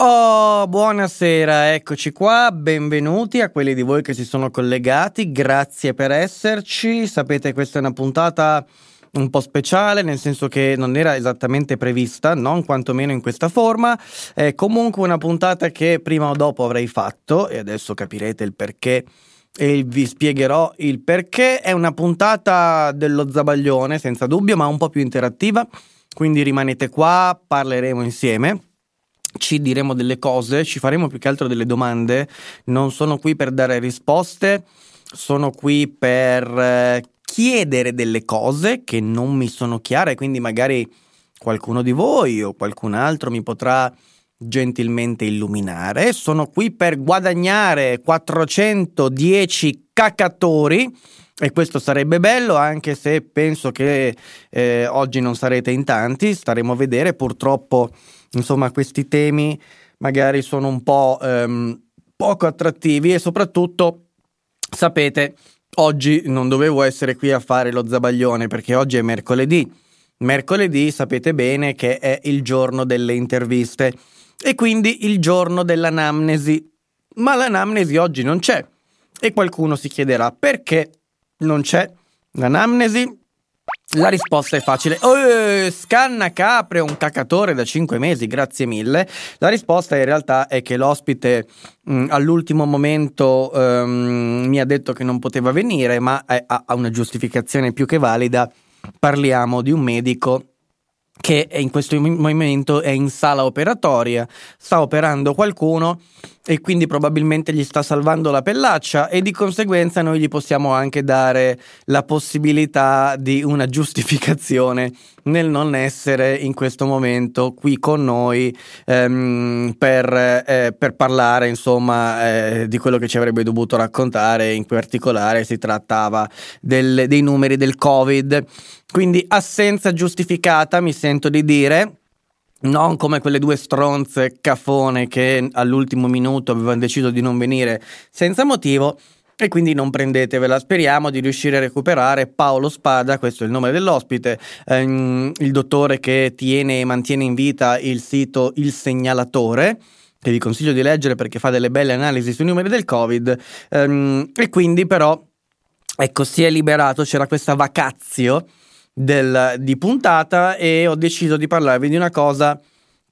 Oh, buonasera, eccoci qua, benvenuti a quelli di voi che si sono collegati, grazie per esserci. Sapete, questa è una puntata un po' speciale, nel senso che non era esattamente prevista, non quantomeno in questa forma. È comunque una puntata che prima o dopo avrei fatto, e adesso capirete il perché e vi spiegherò il perché. È una puntata dello zabaglione, senza dubbio, ma un po' più interattiva. Quindi rimanete qua, parleremo insieme ci diremo delle cose, ci faremo più che altro delle domande. Non sono qui per dare risposte, sono qui per eh, chiedere delle cose che non mi sono chiare, quindi magari qualcuno di voi o qualcun altro mi potrà gentilmente illuminare. Sono qui per guadagnare 410 cacatori e questo sarebbe bello anche se penso che eh, oggi non sarete in tanti, staremo a vedere purtroppo insomma questi temi magari sono un po' ehm, poco attrattivi e soprattutto sapete oggi non dovevo essere qui a fare lo zabaglione perché oggi è mercoledì. Mercoledì sapete bene che è il giorno delle interviste e quindi il giorno dell'anamnesi. Ma l'anamnesi oggi non c'è e qualcuno si chiederà perché non c'è l'anamnesi la risposta è facile. Oh, scanna capre, un cacatore da 5 mesi, grazie mille. La risposta in realtà è che l'ospite mh, mm, all'ultimo momento um, mi ha detto che non poteva venire, ma è, ha una giustificazione più che valida. Parliamo di un medico che in questo momento è in sala operatoria, sta operando qualcuno e quindi probabilmente gli sta salvando la pellaccia e di conseguenza noi gli possiamo anche dare la possibilità di una giustificazione nel non essere in questo momento qui con noi ehm, per, eh, per, parlare insomma eh, di quello che ci avrebbe dovuto raccontare. In particolare si trattava del, dei numeri del covid. Quindi assenza giustificata mi sento di dire non come quelle due stronze cafone che all'ultimo minuto avevano deciso di non venire senza motivo e quindi non prendetevela. Speriamo di riuscire a recuperare Paolo Spada, questo è il nome dell'ospite, ehm, il dottore che tiene e mantiene in vita il sito Il Segnalatore che vi consiglio di leggere perché fa delle belle analisi sui numeri del Covid ehm, e quindi però ecco si è liberato, c'era questa vacazio del, di puntata e ho deciso di parlarvi di una cosa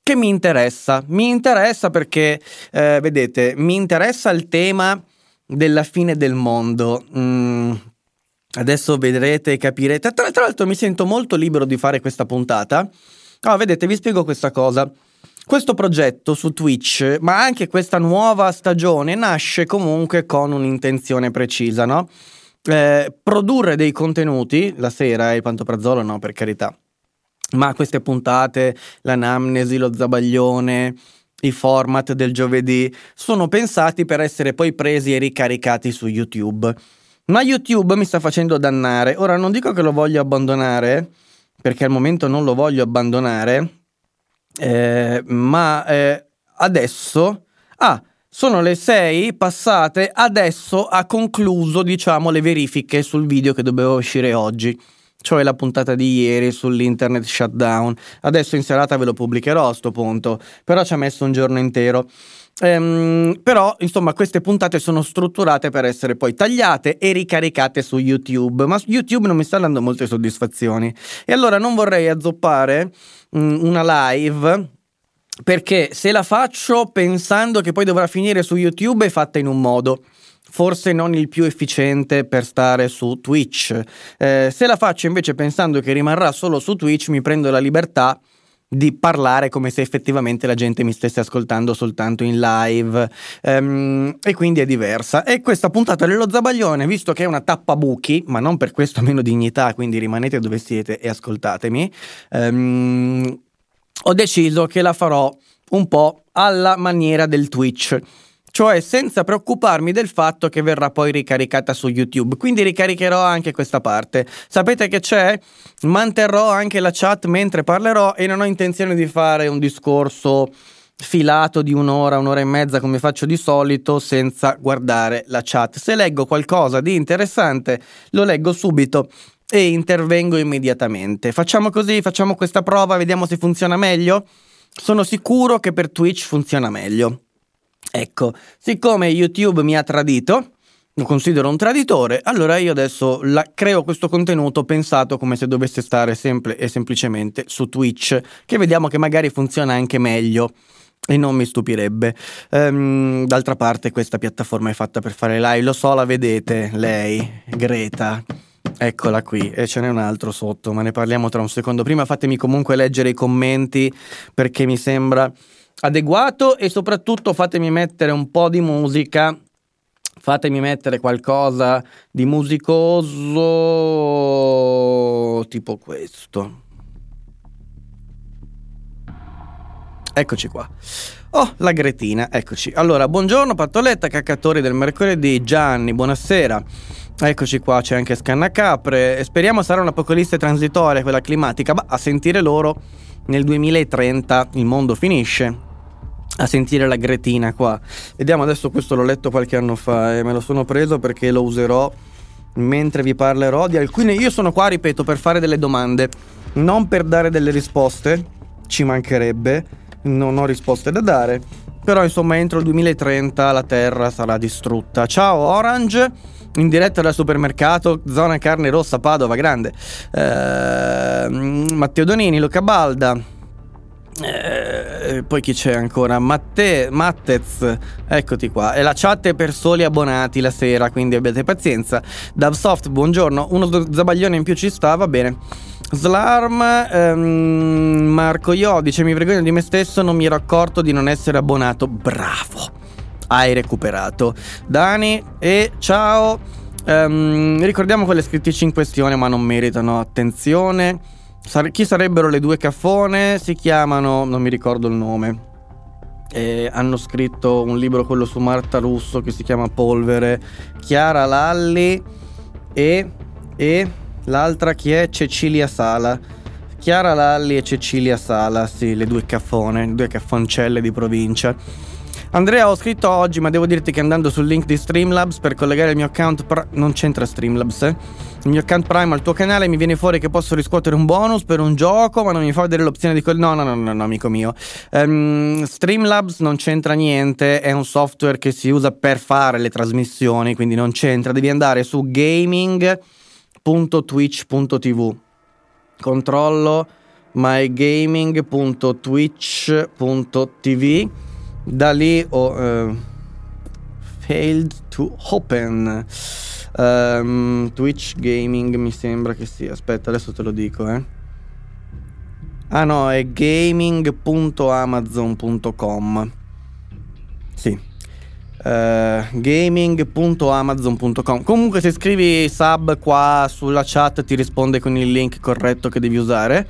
che mi interessa. Mi interessa perché, eh, vedete, mi interessa il tema della fine del mondo. Mm, adesso vedrete e capirete. Tra, tra, l'altro mi sento molto libero di fare questa puntata. Oh, vedete, vi spiego questa cosa. Questo progetto su Twitch, ma anche questa nuova stagione, nasce comunque con un'intenzione precisa, no? Eh, produrre dei contenuti la sera, il pantoprazolo no, per carità, ma queste puntate, l'anamnesi, lo zabaglione, i format del giovedì sono pensati per essere poi presi e ricaricati su YouTube. Ma YouTube mi sta facendo dannare. Ora non dico che lo voglio abbandonare, perché al momento non lo voglio abbandonare, eh, ma eh, adesso... Ah, sono le 6 passate, adesso ha concluso, diciamo, le verifiche sul video che doveva uscire oggi, cioè la puntata di ieri sull'internet shutdown. Adesso in serata ve lo pubblicherò a sto punto, però ci ha messo un giorno intero. Ehm, però, insomma, queste puntate sono strutturate per essere poi tagliate e ricaricate su YouTube, ma YouTube non mi sta dando molte soddisfazioni. E allora non vorrei azzoppare mh, mm, una live perché se la faccio pensando che poi dovrà finire su YouTube è fatta in un modo forse non il più efficiente per stare su Twitch. Eh, se la faccio invece pensando che rimarrà solo su Twitch, mi prendo la libertà di parlare come se effettivamente la gente mi stesse ascoltando soltanto in live um, e quindi è diversa e questa puntata dello zabaglione visto che è una tappabuchi ma non per questo meno dignità quindi rimanete dove siete e ascoltatemi um, ho deciso che la farò un po' alla maniera del Twitch cioè senza preoccuparmi del fatto che verrà poi ricaricata su YouTube. Quindi ricaricherò anche questa parte. Sapete che c'è? Manterrò anche la chat mentre parlerò e non ho intenzione di fare un discorso filato di un'ora, un'ora e mezza come faccio di solito senza guardare la chat. Se leggo qualcosa di interessante, lo leggo subito e intervengo immediatamente. Facciamo così, facciamo questa prova, vediamo se funziona meglio. sono sicuro che per Twitch funziona meglio. Ecco, siccome YouTube mi ha tradito, lo considero un traditore, allora io adesso la, creo questo contenuto pensato come se dovesse stare sempre e semplicemente su Twitch, che vediamo che magari funziona anche meglio. E non mi stupirebbe. Um, d'altra parte, questa piattaforma è fatta per fare live. Lo so, la vedete, lei, Greta. Eccola qui, e ce n'è un altro sotto, ma ne parliamo tra un secondo. Prima fatemi comunque leggere i commenti perché mi sembra adeguato e soprattutto fatemi mettere un po' di musica. Fatemi mettere qualcosa di musicoso tipo questo. Eccoci qua. Oh, la Gretina, eccoci. Allora, buongiorno Pattoletta, caccatori del mercoledì. Gianni, buonasera. Eccoci qua, c'è anche Scannacapre. Speriamo sarà un'apocalisse transitoria, quella climatica. Ma a sentire loro, nel 2030 il mondo finisce. A sentire la Gretina qua. Vediamo adesso, questo l'ho letto qualche anno fa e me lo sono preso perché lo userò mentre vi parlerò di alcune. Io sono qua, ripeto, per fare delle domande, non per dare delle risposte, ci mancherebbe non ho risposte da dare. Però insomma entro il 2030 la Terra sarà distrutta. Ciao Orange, in diretta dal supermercato, zona carne rossa Padova, grande. Eh, Matteo Donini, Luca Balda. Eh, poi chi c'è ancora? Matte, Mattez, eccoti qua. E la chat è per soli abbonati la sera, quindi abbiate pazienza. Dubsoft, buongiorno. Uno zabaglione in più ci sta, va bene. Slarm, ehm, Marco Io dice mi vergogno di me stesso, non mi ero accorto di non essere abbonato. Bravo, hai recuperato. Dani e ciao. Ehm, ricordiamo quelle scrittrici in questione ma non meritano attenzione. Sare- chi sarebbero le due caffone? Si chiamano, non mi ricordo il nome. Eh, hanno scritto un libro, quello su Marta Russo, che si chiama Polvere. Chiara Lalli e... e L'altra chi è? Cecilia Sala. Chiara Lalli e Cecilia Sala, sì, le due caffone, due caffoncelle di provincia. Andrea, ho scritto oggi, ma devo dirti che andando sul link di Streamlabs per collegare il mio account Prime. Non c'entra Streamlabs, eh? Il mio account Prime al tuo canale mi viene fuori che posso riscuotere un bonus per un gioco, ma non mi fa vedere l'opzione di quel. No, no, no, no, no amico mio. Um, Streamlabs non c'entra niente, è un software che si usa per fare le trasmissioni, quindi non c'entra. Devi andare su gaming mygaming.twitch.tv controllo mygaming.twitch.tv da lì ho uh, failed to open. Um, Twitch Gaming mi sembra che sia. Aspetta adesso te lo dico eh. Ah no è gaming.amazon.com sì. Uh, gaming.amazon.com Comunque se scrivi sub qua sulla chat ti risponde con il link corretto che devi usare.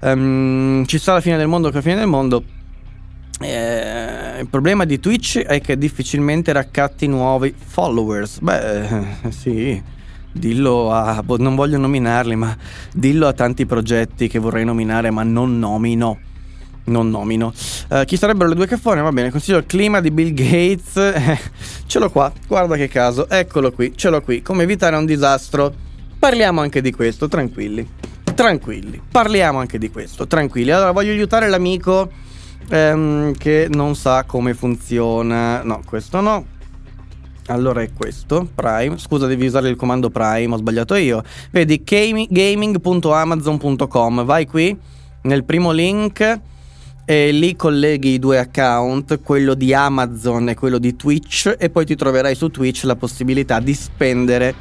Um, Ci sta la fine del mondo che è la fine del mondo eh, il problema di Twitch è che difficilmente raccatti nuovi followers. Beh, eh, sì, dillo a. Boh, non voglio nominarli, ma dillo a tanti progetti che vorrei nominare, ma non nomino non nomino. Uh, chi sarebbero le due caffone? Va bene, consiglio il clima di Bill Gates. Eh, ce l'ho qua, guarda che caso, eccolo qui, ce l'ho qui. Come evitare un disastro? Parliamo anche di questo, tranquilli. Tranquilli, parliamo anche di questo, tranquilli. Allora, voglio aiutare l'amico ehm, che non sa come funziona. No, questo no. Allora è questo, Prime. Scusa, devi usare il comando Prime, ho sbagliato io. Vedi, gaming.amazon.com. Vai qui, nel primo link e lì colleghi i due account, quello di Amazon e quello di Twitch e poi ti troverai su Twitch la possibilità di spendere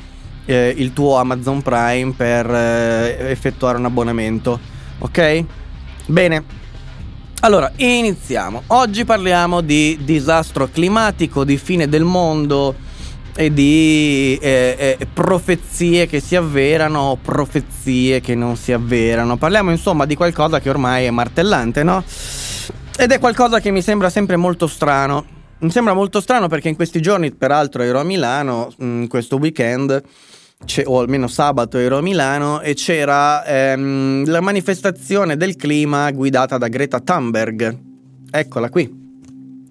eh, il tuo Amazon Prime per eh, effettuare un abbonamento. Ok? Bene. Allora, iniziamo. Oggi parliamo di disastro climatico, di fine del mondo e di eh, eh, profezie che si avverano o profezie che non si avverano. Parliamo insomma di qualcosa che ormai è martellante, no? Ed è qualcosa che mi sembra sempre molto strano. Mi sembra molto strano perché in questi giorni, peraltro, ero a Milano, in mm, questo weekend, o almeno sabato ero a Milano, e c'era ehm, la manifestazione del clima guidata da Greta Thunberg. Eccola qui.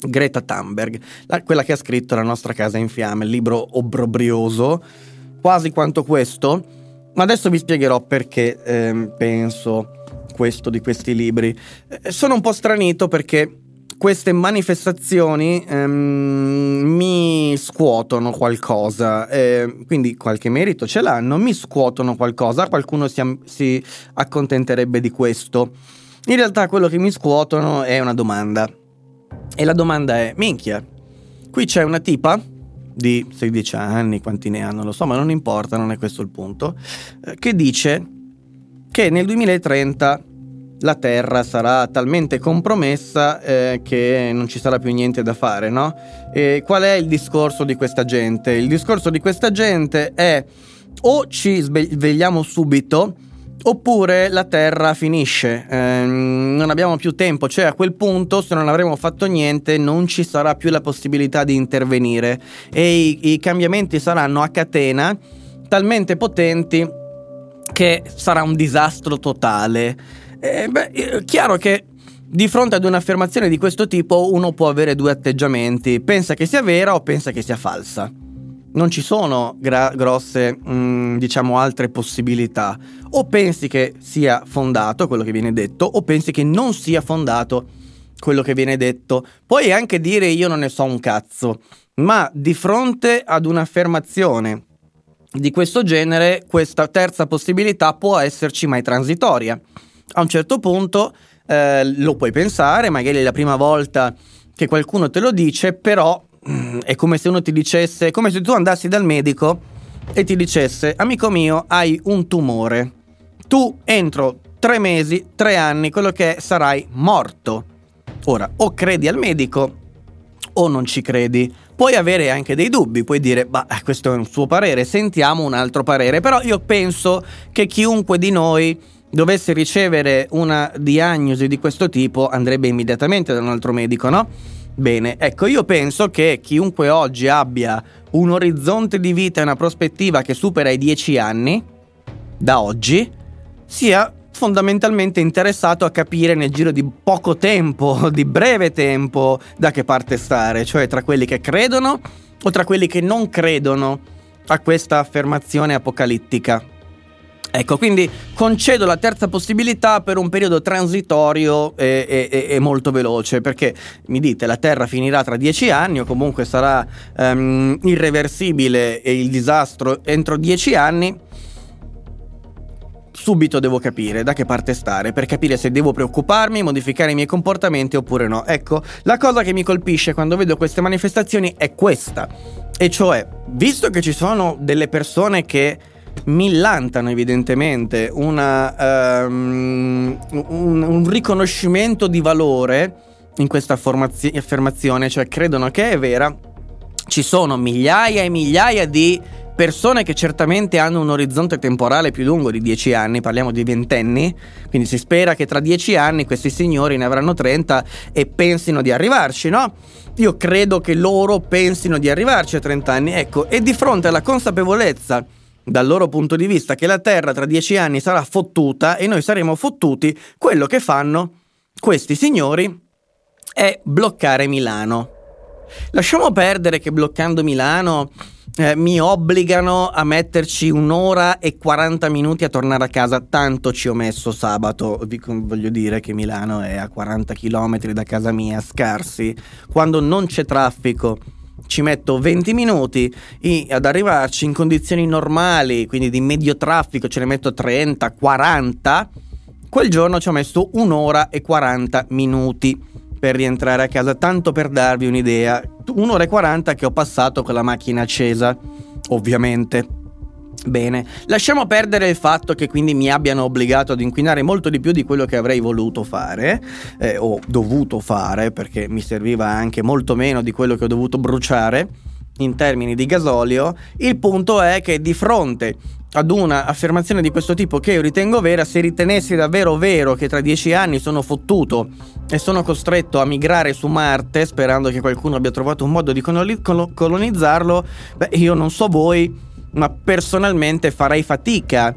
Greta Thunberg, la, quella che ha scritto La nostra casa in fiamme, il libro obbrobrioso, quasi quanto questo. Ma adesso vi spiegherò perché ehm, penso questo di questi libri. Eh, sono un po' stranito perché queste manifestazioni ehm, mi scuotono qualcosa, eh, quindi qualche merito ce l'hanno, mi scuotono qualcosa, qualcuno si, si accontenterebbe di questo. In realtà quello che mi scuotono è una domanda. E la domanda è, minchia, qui c'è una tipa di 16 anni, quanti ne hanno, lo so, ma non importa, non è questo il punto, eh, che dice che nel 2030 la Terra sarà talmente compromessa eh, che non ci sarà più niente da fare, no? E qual è il discorso di questa gente? Il discorso di questa gente è o ci svegliamo subito oppure la Terra finisce, eh, non abbiamo più tempo, cioè a quel punto se non avremo fatto niente non ci sarà più la possibilità di intervenire e i, i cambiamenti saranno a catena talmente potenti che sarà un disastro totale. Eh, beh, è chiaro che di fronte ad un'affermazione di questo tipo uno può avere due atteggiamenti, pensa che sia vera o pensa che sia falsa. Non ci sono gra- grosse, mh, mm, diciamo, altre possibilità. O pensi che sia fondato quello che viene detto, o pensi che non sia fondato quello che viene detto. Puoi anche dire io non ne so un cazzo, ma di fronte ad un'affermazione di questo genere, questa terza possibilità può esserci mai transitoria a un certo punto eh, lo puoi pensare, magari è la prima volta che qualcuno te lo dice, però mm, è come se uno ti dicesse, come se tu andassi dal medico e ti dicesse, amico mio, hai un tumore. Tu entro tre mesi, tre anni, quello che è, sarai morto. Ora, o credi al medico o non ci credi. Puoi avere anche dei dubbi, puoi dire, bah, questo è un suo parere, sentiamo un altro parere, però io penso che chiunque di noi dovesse ricevere una diagnosi di questo tipo andrebbe immediatamente da un altro medico, no? Bene, ecco, io penso che chiunque oggi abbia un orizzonte di vita e una prospettiva che supera i 10 anni, da oggi, sia fondamentalmente interessato a capire nel giro di poco tempo, di breve tempo, da che parte stare, cioè tra quelli che credono o tra quelli che non credono a questa affermazione apocalittica. Ecco, quindi concedo la terza possibilità per un periodo transitorio e, e, e, molto veloce, perché mi dite la Terra finirà tra dieci anni o comunque sarà um, irreversibile il disastro entro dieci anni. Subito devo capire da che parte stare per capire se devo preoccuparmi, modificare i miei comportamenti oppure no. Ecco, la cosa che mi colpisce quando vedo queste manifestazioni è questa, e cioè, visto che ci sono delle persone che millantano evidentemente una, um, un, un, riconoscimento di valore in questa formazio- affermazione, cioè credono che è vera, ci sono migliaia e migliaia di persone che certamente hanno un orizzonte temporale più lungo di 10 anni, parliamo di ventenni, quindi si spera che tra 10 anni questi signori ne avranno 30 e pensino di arrivarci, no? Io credo che loro pensino di arrivarci a 30 anni, ecco, e di fronte alla consapevolezza dal loro punto di vista che la Terra tra dieci anni sarà fottuta e noi saremo fottuti, quello che fanno questi signori è bloccare Milano. Lasciamo perdere che bloccando Milano eh, mi obbligano a metterci un'ora e 40 minuti a tornare a casa, tanto ci ho messo sabato, voglio dire che Milano è a 40 km da casa mia, scarsi, quando non c'è traffico ci metto 20 minuti ad arrivarci in condizioni normali, quindi di medio traffico ce ne metto 30, 40. Quel giorno ci ho messo un'ora e 40 minuti per rientrare a casa, tanto per darvi un'idea. Un'ora e 40 che ho passato con la macchina accesa, ovviamente. Bene, lasciamo perdere il fatto che quindi mi abbiano obbligato ad inquinare molto di più di quello che avrei voluto fare eh, o dovuto fare perché mi serviva anche molto meno di quello che ho dovuto bruciare in termini di gasolio. Il punto è che di fronte ad una affermazione di questo tipo che io ritengo vera, se ritenessi davvero vero che tra dieci anni sono fottuto e sono costretto a migrare su Marte sperando che qualcuno abbia trovato un modo di colonizzarlo, beh io non so voi ma personalmente farei fatica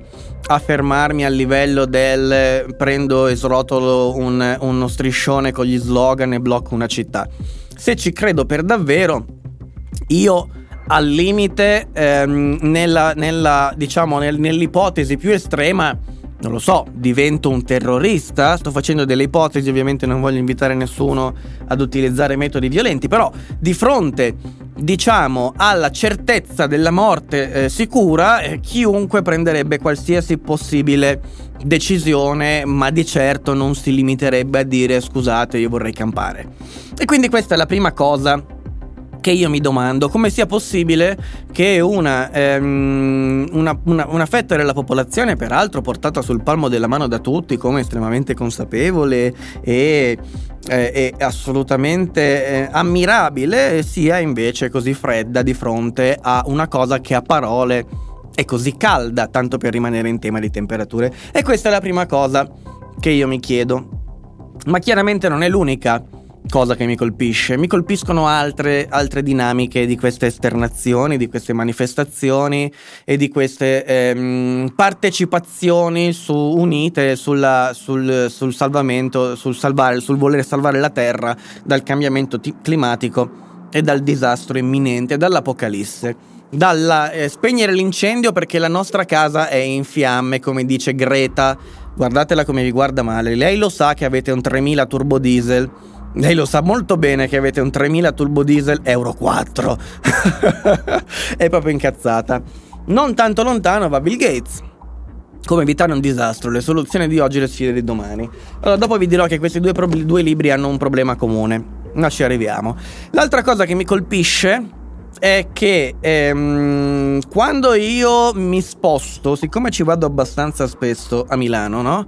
a fermarmi al livello del prendo e srotolo un, uno striscione con gli slogan e blocco una città. Se ci credo per davvero, io al limite, ehm, nella, nella, diciamo, nel, nell'ipotesi più estrema, non lo so, divento un terrorista? Sto facendo delle ipotesi, ovviamente non voglio invitare nessuno ad utilizzare metodi violenti, però di fronte, diciamo, alla certezza della morte eh, sicura, eh, chiunque prenderebbe qualsiasi possibile decisione, ma di certo non si limiterebbe a dire scusate, io vorrei campare. E quindi questa è la prima cosa che io mi domando come sia possibile che una, ehm, una, una, una, fetta della popolazione, peraltro portata sul palmo della mano da tutti come estremamente consapevole e, eh, assolutamente eh, ammirabile, sia invece così fredda di fronte a una cosa che a parole è così calda, tanto per rimanere in tema di temperature. E questa è la prima cosa che io mi chiedo. Ma chiaramente non è l'unica cosa che mi colpisce. Mi colpiscono altre, altre, dinamiche di queste esternazioni, di queste manifestazioni e di queste ehm, partecipazioni su, unite sulla, sul, sul, salvamento, sul, salvare, sul voler salvare la Terra dal cambiamento t- climatico e dal disastro imminente, dall'apocalisse. Dalla eh, spegnere l'incendio perché la nostra casa è in fiamme, come dice Greta. Guardatela come vi guarda male. Lei lo sa che avete un 3000 turbo diesel lei lo sa molto bene che avete un 3000 turbo diesel Euro 4. è proprio incazzata. Non tanto lontano va Bill Gates. Come evitare un disastro, le soluzioni di oggi e le sfide di domani. Allora, dopo vi dirò che questi due, pro- due libri hanno un problema comune. Ma ci arriviamo. L'altra cosa che mi colpisce è che ehm, quando io mi sposto, siccome ci vado abbastanza spesso a Milano, no?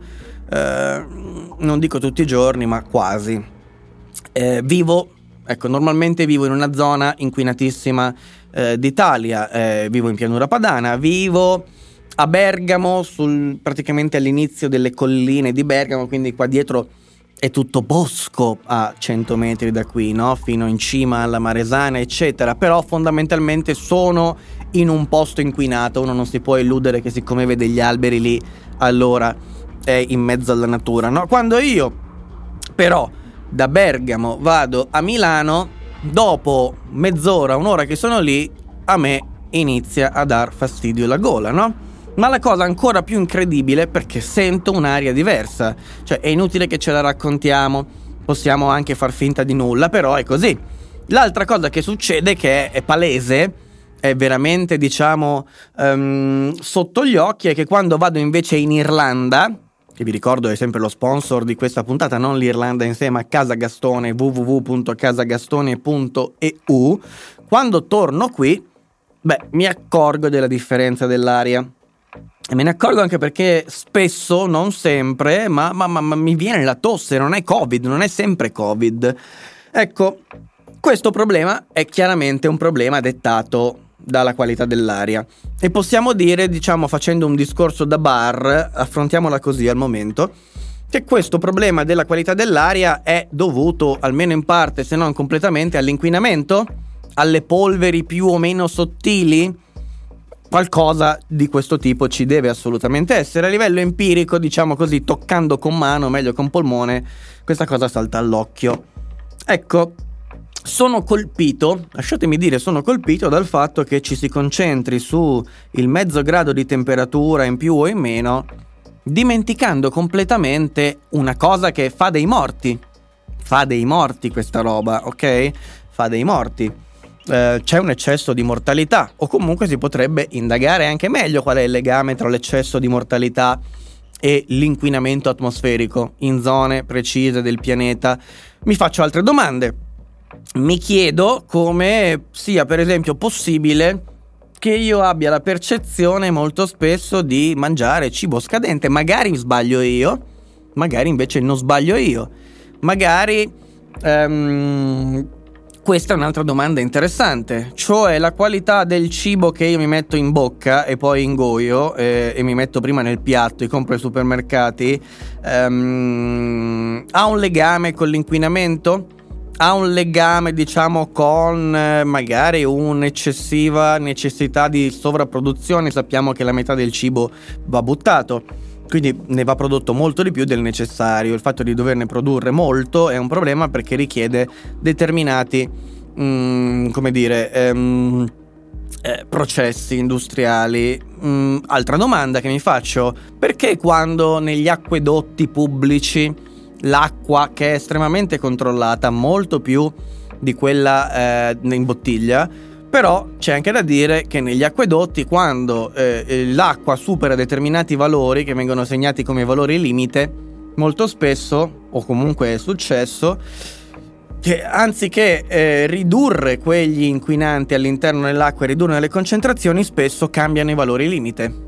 Eh, non dico tutti i giorni, ma quasi eh, vivo, ecco, normalmente vivo in una zona inquinatissima eh, d'Italia, eh, vivo in pianura padana, vivo a Bergamo, sul, praticamente all'inizio delle colline di Bergamo, quindi qua dietro è tutto bosco a 100 metri da qui, no? fino in cima alla Maresana, eccetera, però fondamentalmente sono in un posto inquinato, uno non si può illudere che siccome vede gli alberi lì, allora è in mezzo alla natura, no? Quando io però da Bergamo vado a Milano, dopo mezz'ora, un'ora che sono lì, a me inizia a dar fastidio la gola, no? Ma la cosa ancora più incredibile perché sento un'aria diversa, cioè è inutile che ce la raccontiamo, possiamo anche far finta di nulla, però è così. L'altra cosa che succede che è palese, è veramente diciamo um, sotto gli occhi, è che quando vado invece in Irlanda, che vi ricordo è sempre lo sponsor di questa puntata, non l'Irlanda in sé, ma Casa Gastone, www.casagastone.eu. Quando torno qui, beh, mi accorgo della differenza dell'aria. E me ne accorgo anche perché spesso, non sempre, ma, ma, ma, ma mi viene la tosse, non è Covid, non è sempre Covid. Ecco, questo problema è chiaramente un problema dettato dalla qualità dell'aria. E possiamo dire, diciamo, facendo un discorso da bar, affrontiamola così al momento, che questo problema della qualità dell'aria è dovuto, almeno in parte, se non completamente, all'inquinamento, alle polveri più o meno sottili. Qualcosa di questo tipo ci deve assolutamente essere. A livello empirico, diciamo così, toccando con mano, meglio con polmone, questa cosa salta all'occhio. Ecco, sono colpito, lasciatemi dire, sono colpito dal fatto che ci si concentri su il mezzo grado di temperatura in più o in meno, dimenticando completamente una cosa che fa dei morti. Fa dei morti questa roba, ok? Fa dei morti. Eh, c'è un eccesso di mortalità, o comunque si potrebbe indagare anche meglio qual è il legame tra l'eccesso di mortalità e l'inquinamento atmosferico in zone precise del pianeta. Mi faccio altre domande mi chiedo come sia per esempio possibile che io abbia la percezione molto spesso di mangiare cibo scadente. Magari sbaglio io, magari invece non sbaglio io. Magari um, questa è un'altra domanda interessante, cioè la qualità del cibo che io mi metto in bocca e poi ingoio eh, e mi metto prima nel piatto e compro ai supermercati um, ha un legame con l'inquinamento? Ha un legame, diciamo, con eh, magari un'eccessiva necessità di sovrapproduzione. Sappiamo che la metà del cibo va buttato. Quindi ne va prodotto molto di più del necessario. Il fatto di doverne produrre molto è un problema perché richiede determinati, mm, come dire, ehm, eh, processi industriali mh, altra domanda che mi faccio, perché quando negli acquedotti pubblici l'acqua che è estremamente controllata, molto più di quella eh, in bottiglia, però c'è anche da dire che negli acquedotti quando eh, l'acqua supera determinati valori che vengono segnati come valori limite, molto spesso, o comunque è successo, che anziché eh, ridurre quegli inquinanti all'interno dell'acqua e ridurne le concentrazioni, spesso cambiano i valori limite.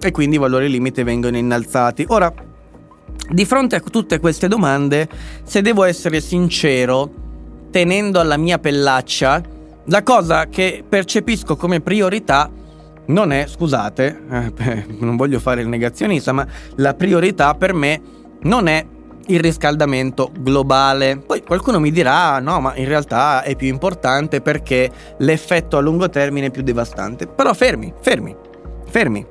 E quindi i valori limite vengono innalzati. Ora, di fronte a tutte queste domande, se devo essere sincero, tenendo alla mia pellaccia, la cosa che percepisco come priorità non è, scusate, eh, non voglio fare il negazionista, ma la priorità per me non è il riscaldamento globale. Poi qualcuno mi dirà: no, ma in realtà è più importante perché l'effetto a lungo termine è più devastante. Però fermi, fermi, fermi.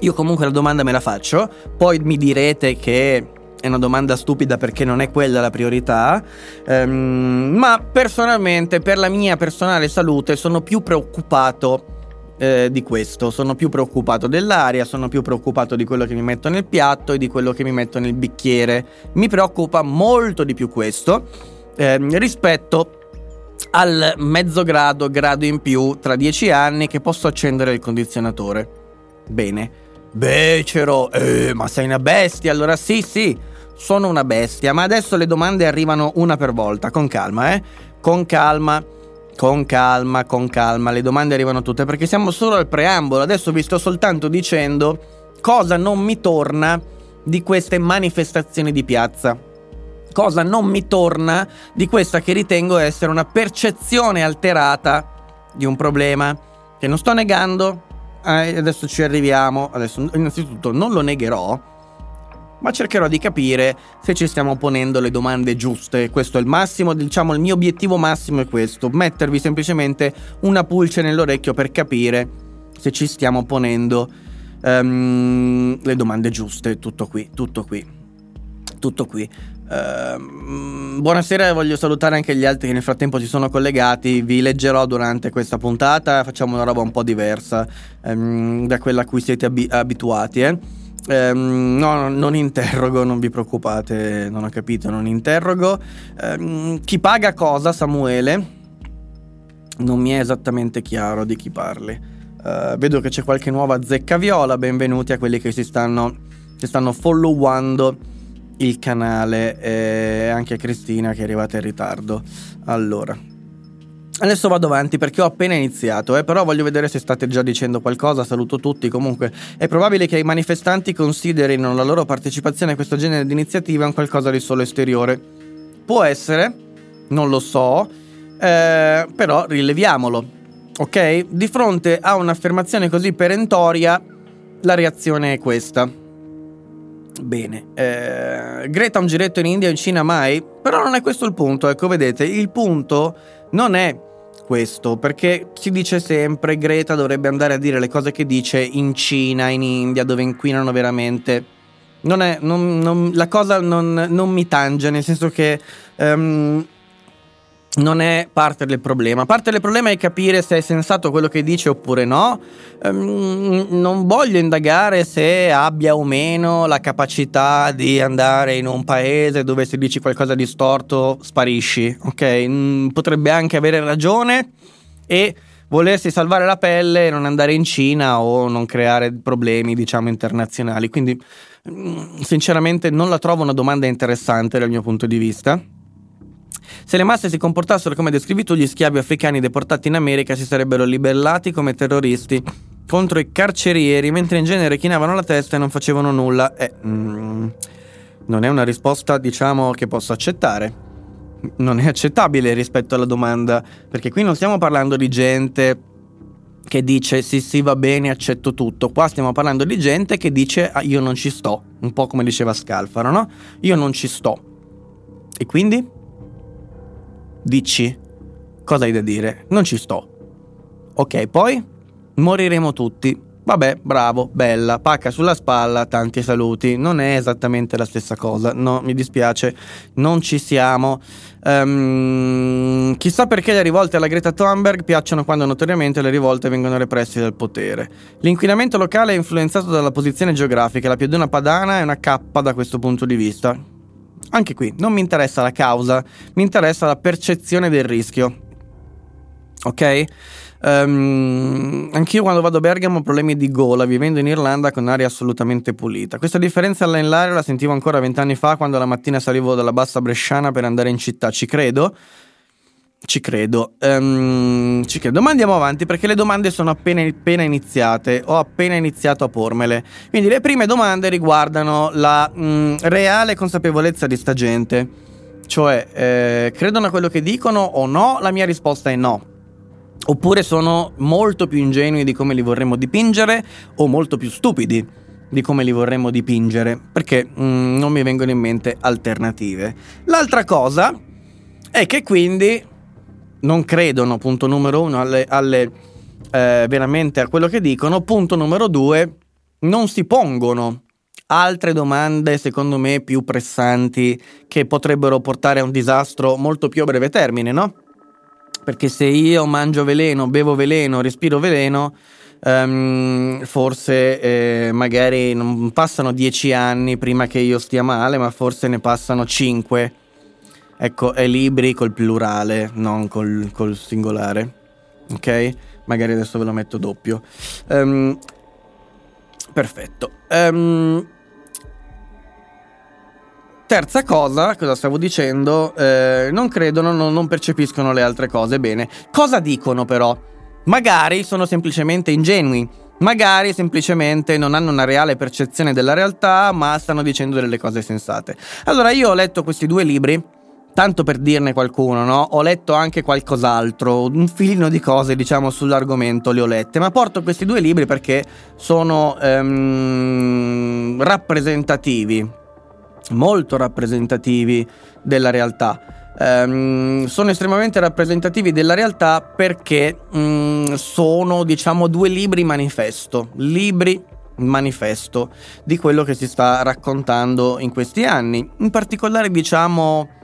Io comunque la domanda me la faccio, poi mi direte che è una domanda stupida perché non è quella la priorità, um, ma personalmente per la mia personale salute sono più preoccupato eh, di questo. Sono più preoccupato dell'aria, sono più preoccupato di quello che mi metto nel piatto e di quello che mi metto nel bicchiere. Mi preoccupa molto di più questo eh, rispetto al mezzo grado, grado in più tra dieci anni che posso accendere il condizionatore. Bene. Becero, eh, ma sei una bestia? Allora sì, sì, sono una bestia, ma adesso le domande arrivano una per volta, con calma, eh? Con calma con calma, con calma, le domande arrivano tutte perché siamo solo al preambolo. Adesso vi sto soltanto dicendo cosa non mi torna di queste manifestazioni di piazza. Cosa non mi torna di questa che ritengo essere una percezione alterata di un problema che non sto negando. Eh, adesso ci arriviamo. Adesso, innanzitutto, non lo negherò ma cercherò di capire se ci stiamo ponendo le domande giuste. Questo è il massimo, diciamo il mio obiettivo massimo è questo, mettervi semplicemente una pulce nell'orecchio per capire se ci stiamo ponendo um, le domande giuste. Tutto qui, tutto qui. Tutto qui. Uh, buonasera, voglio salutare anche gli altri che nel frattempo si sono collegati. Vi leggerò durante questa puntata. Facciamo una roba un po' diversa um, da quella a cui siete abi- abituati. Eh. Um, no, non interrogo, non vi preoccupate, non ho capito, non interrogo. Um, chi paga cosa, Samuele? Non mi è esattamente chiaro di chi parli. Uh, vedo che c'è qualche nuova zecca viola, benvenuti a quelli che si stanno, che stanno followando il canale e anche a Cristina che è arrivata in ritardo. Allora, Adesso vado avanti perché ho appena iniziato, eh, però voglio vedere se state già dicendo qualcosa, saluto tutti, comunque è probabile che i manifestanti considerino la loro partecipazione a questo genere di iniziativa un qualcosa di solo esteriore. Può essere, non lo so, eh, però rileviamolo, ok? Di fronte a un'affermazione così perentoria, la reazione è questa. Bene, eh, Greta un giretto in India o in Cina mai? Però non è questo il punto, ecco, vedete, il punto non è questo, perché si dice sempre Greta dovrebbe andare a dire le cose che dice in Cina, in India, dove inquinano veramente. Non è, non, non, la cosa non, mi tange, nel senso che um, non è parte del problema. Parte del problema è capire se è sensato quello che dice oppure no. Um, non voglio indagare se abbia o meno la capacità di andare in un paese dove se dici qualcosa di storto sparisci, ok? Mm, potrebbe anche avere ragione e volersi salvare la pelle e non andare in Cina o non creare problemi, diciamo, internazionali. Quindi, mm, sinceramente, non la trovo una domanda interessante dal mio punto di vista. Se le masse si comportassero come descrivi tu, gli schiavi africani deportati in America si sarebbero libellati come terroristi contro i carcerieri, mentre in genere chinavano la testa e non facevano nulla. Eh, mm, non è una risposta, diciamo, che posso accettare non è accettabile rispetto alla domanda, perché qui non stiamo parlando di gente che dice sì sì va bene, accetto tutto, qua stiamo parlando di gente che dice ah, io non ci sto, un po' come diceva Scalfaro, no? Io non ci sto. E quindi? Dici, cosa hai da dire? Non ci sto. Ok, poi moriremo tutti. Vabbè, bravo, bella, pacca sulla spalla, tanti saluti. Non è esattamente la stessa cosa, no, mi dispiace, non ci siamo. Um, chissà perché le rivolte alla Greta Thunberg piacciono quando notoriamente le rivolte vengono represse dal potere. L'inquinamento locale è influenzato dalla posizione geografica, la piaduna padana è una cappa da questo punto di vista. Anche qui, non mi interessa la causa, mi interessa la percezione del rischio. Ok? Um, anch'io quando vado a Bergamo ho problemi di gola, vivendo in Irlanda con aria assolutamente pulita. Questa differenza nell'aria la sentivo ancora vent'anni fa quando la mattina salivo dalla bassa bresciana per andare in città, ci credo. Ci credo. Um, ci credo. Ma andiamo avanti perché le domande sono appena, appena, iniziate. Ho appena iniziato a pormele. Quindi le prime domande riguardano la mm, reale consapevolezza di sta gente. Cioè, eh, credono a quello che dicono o no? La mia risposta è no. Oppure sono molto più ingenui di come li vorremmo dipingere o molto più stupidi di come li vorremmo dipingere, perché mm, non mi vengono in mente alternative. L'altra cosa è che quindi non credono, punto numero uno, alle, alle, eh, veramente a quello che dicono, punto numero due, non si pongono altre domande, secondo me, più pressanti che potrebbero portare a un disastro molto più a breve termine, no? perché se io mangio veleno, bevo veleno, respiro veleno, um, forse eh, magari non passano dieci anni prima che io stia male, ma forse ne passano cinque. Ecco, è libri col plurale, non col, col singolare. Ok? Magari adesso ve lo metto doppio. Um, perfetto. Um, Terza cosa, cosa stavo dicendo? Eh, non credono, non, non percepiscono le altre cose bene. Cosa dicono però? Magari sono semplicemente ingenui. Magari semplicemente non hanno una reale percezione della realtà, ma stanno dicendo delle cose sensate. Allora, io ho letto questi due libri, tanto per dirne qualcuno, no? Ho letto anche qualcos'altro, un filino di cose, diciamo, sull'argomento le ho lette, ma porto questi due libri perché sono ehm, rappresentativi molto rappresentativi della realtà. Um, sono estremamente rappresentativi della realtà perché um, sono, diciamo, due libri manifesto. Libri manifesto di quello che si sta raccontando in questi anni. In particolare, diciamo,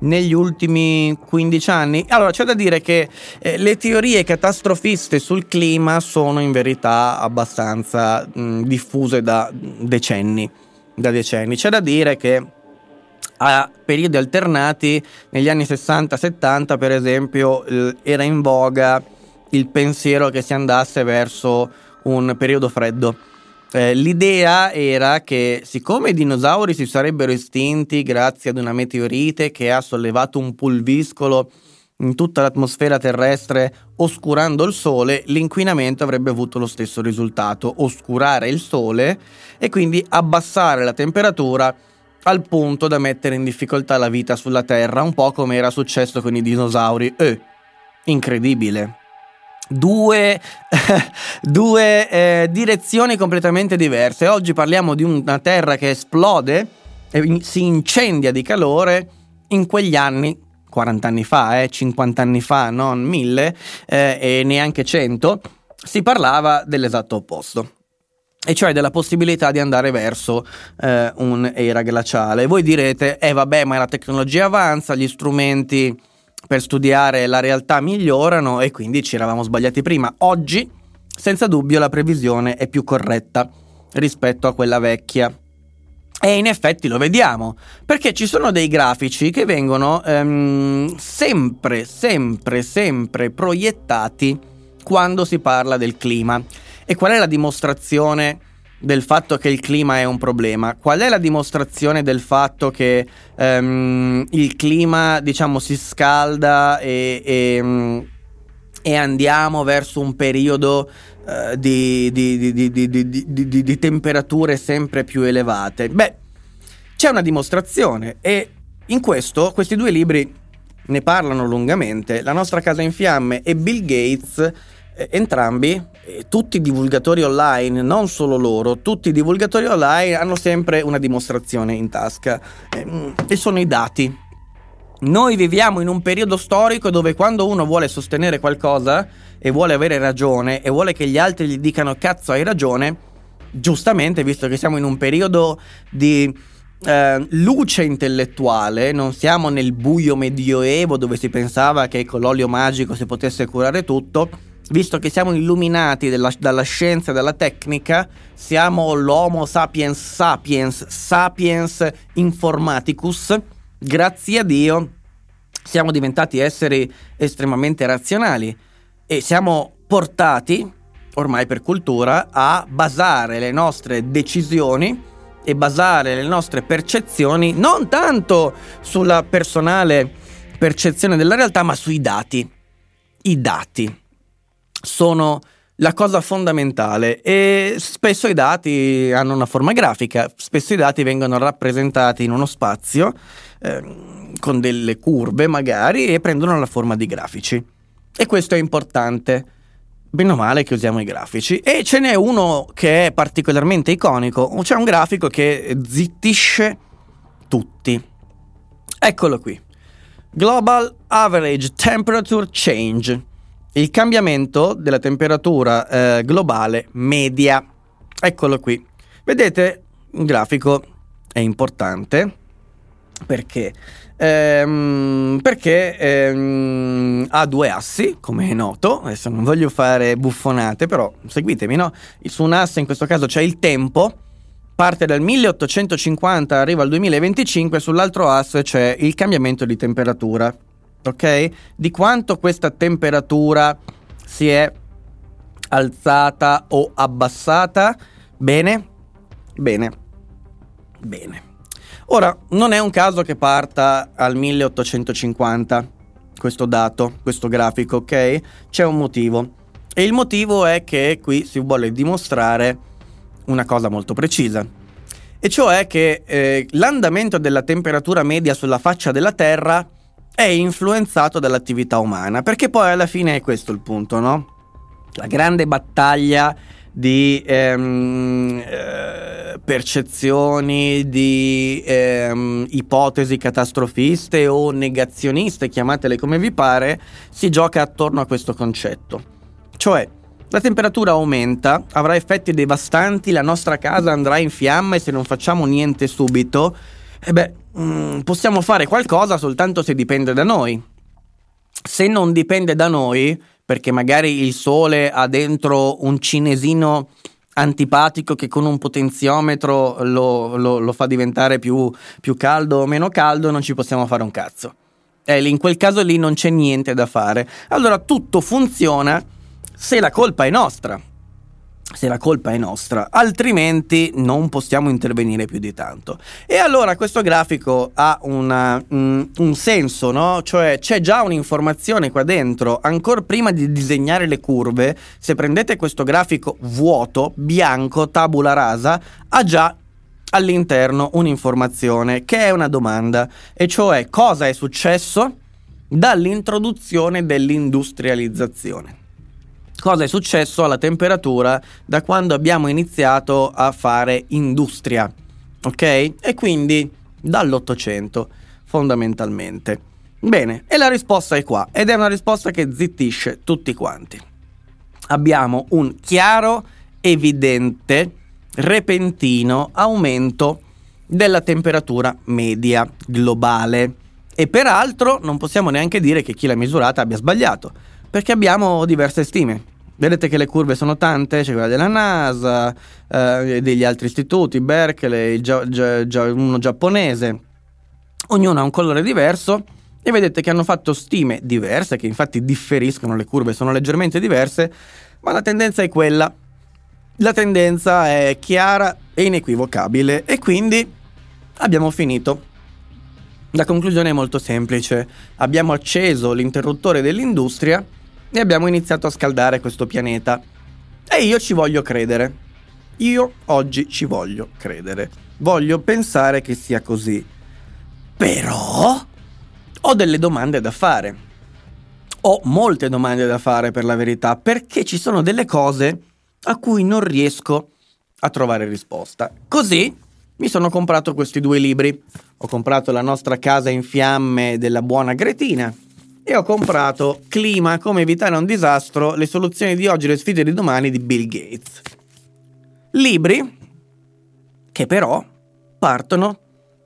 negli ultimi 15 anni. Allora, c'è da dire che eh, le teorie catastrofiste sul clima sono in verità abbastanza mh, diffuse da decenni da decenni. C'è da dire che a periodi alternati, negli anni 60-70 per esempio, era in voga il pensiero che si andasse verso un periodo freddo. Eh, l'idea era che siccome i dinosauri si sarebbero estinti grazie ad una meteorite che ha sollevato un pulviscolo in tutta l'atmosfera terrestre oscurando il Sole, l'inquinamento avrebbe avuto lo stesso risultato, oscurare il Sole e quindi abbassare la temperatura al punto da mettere in difficoltà la vita sulla Terra, un po' come era successo con i dinosauri. Eh, incredibile. Due, due eh, direzioni completamente diverse. Oggi parliamo di una Terra che esplode e si incendia di calore. In quegli anni 40 anni fa, eh, 50 anni fa, non 1000 eh, e neanche 100, si parlava dell'esatto opposto. E cioè della possibilità di andare verso eh, un'era glaciale. Voi direte, eh vabbè, ma la tecnologia avanza, gli strumenti per studiare la realtà migliorano e quindi ci eravamo sbagliati prima. Oggi, senza dubbio, la previsione è più corretta rispetto a quella vecchia. E in effetti lo vediamo, perché ci sono dei grafici che vengono ehm, sempre, sempre, sempre proiettati quando si parla del clima. E qual è la dimostrazione del fatto che il clima è un problema? Qual è la dimostrazione del fatto che ehm, il clima, diciamo, si scalda e, e, e andiamo verso un periodo eh, di, di, di, di, temperature sempre più elevate? Beh, c'è una dimostrazione e in questo questi due libri ne parlano lungamente. La nostra casa in fiamme e Bill Gates, entrambi, eh, tutti i divulgatori online, non solo loro, tutti i divulgatori online hanno sempre una dimostrazione in tasca eh, e sono i dati. Noi viviamo in un periodo storico dove quando uno vuole sostenere qualcosa e vuole avere ragione e vuole che gli altri gli dicano cazzo hai ragione, giustamente, visto che siamo in un periodo di eh, luce intellettuale, non siamo nel buio medioevo dove si pensava che con l'olio magico si potesse curare tutto, visto che siamo illuminati della, dalla scienza e dalla tecnica, siamo l'Homo sapiens sapiens, sapiens informaticus, grazie a Dio siamo diventati esseri estremamente razionali e siamo portati, ormai per cultura, a basare le nostre decisioni e basare le nostre percezioni non tanto sulla personale percezione della realtà, ma sui dati. I dati sono la cosa fondamentale e spesso i dati hanno una forma grafica, spesso i dati vengono rappresentati in uno spazio eh, con delle curve magari e prendono la forma di grafici. E questo è importante, bene o male che usiamo i grafici. E ce n'è uno che è particolarmente iconico, c'è un grafico che zittisce tutti. Eccolo qui. Global Average Temperature Change il cambiamento della temperatura eh, globale media. Eccolo qui. Vedete, il grafico è importante perché, ehm, perché ehm, ha due assi, come è noto. Adesso non voglio fare buffonate, però seguitemi, no? Su un asse in questo caso c'è il tempo parte dal 1850 arriva al 2025, sull'altro asse c'è il cambiamento di temperatura ok? Di quanto questa temperatura si è alzata o abbassata. Bene? Bene. Bene. Ora, non è un caso che parta al 1850 questo dato, questo grafico, ok? C'è un motivo. E il motivo è che qui si vuole dimostrare una cosa molto precisa. E cioè che eh, l'andamento della temperatura media sulla faccia della Terra è influenzato dall'attività umana, perché poi alla fine è questo il punto, no? La grande battaglia di ehm, eh, percezioni, di ehm, ipotesi catastrofiste o negazioniste, chiamatele come vi pare, si gioca attorno a questo concetto. Cioè, la temperatura aumenta, avrà effetti devastanti, la nostra casa andrà in fiamme se non facciamo niente subito. E beh, mm, possiamo fare qualcosa soltanto se dipende da noi. Se non dipende da noi, perché magari il sole ha dentro un cinesino antipatico che con un potenziometro lo, lo, lo fa diventare più, più, caldo o meno caldo, non ci possiamo fare un cazzo. Eh, in quel caso lì non c'è niente da fare. Allora tutto funziona se la colpa è nostra se la colpa è nostra, altrimenti non possiamo intervenire più di tanto. E allora questo grafico ha una, un, un, senso, no? Cioè c'è già un'informazione qua dentro, ancora prima di disegnare le curve, se prendete questo grafico vuoto, bianco, tabula rasa, ha già all'interno un'informazione che è una domanda, e cioè cosa è successo dall'introduzione dell'industrializzazione cosa è successo alla temperatura da quando abbiamo iniziato a fare industria, ok? E quindi dall'Ottocento, fondamentalmente. Bene, e la risposta è qua, ed è una risposta che zittisce tutti quanti. Abbiamo un chiaro, evidente, repentino aumento della temperatura media globale. E peraltro non possiamo neanche dire che chi l'ha misurata abbia sbagliato, perché abbiamo diverse stime. Vedete che le curve sono tante, c'è quella della NASA, eh, degli altri istituti, Berkeley, gia, gia, gia, uno giapponese. Ognuno ha un colore diverso e vedete che hanno fatto stime diverse, che infatti differiscono, le curve sono leggermente diverse, ma la tendenza è quella. La tendenza è chiara e inequivocabile e quindi abbiamo finito. La conclusione è molto semplice. Abbiamo acceso l'interruttore dell'industria e abbiamo iniziato a scaldare questo pianeta. E io ci voglio credere. Io oggi ci voglio credere. Voglio pensare che sia così. Però ho delle domande da fare. Ho molte domande da fare per la verità, perché ci sono delle cose a cui non riesco a trovare risposta. Così mi sono comprato questi due libri. Ho comprato La nostra casa in fiamme della buona Gretina e ho comprato Clima, come evitare un disastro, le soluzioni di oggi e le sfide di domani di Bill Gates. Libri che però partono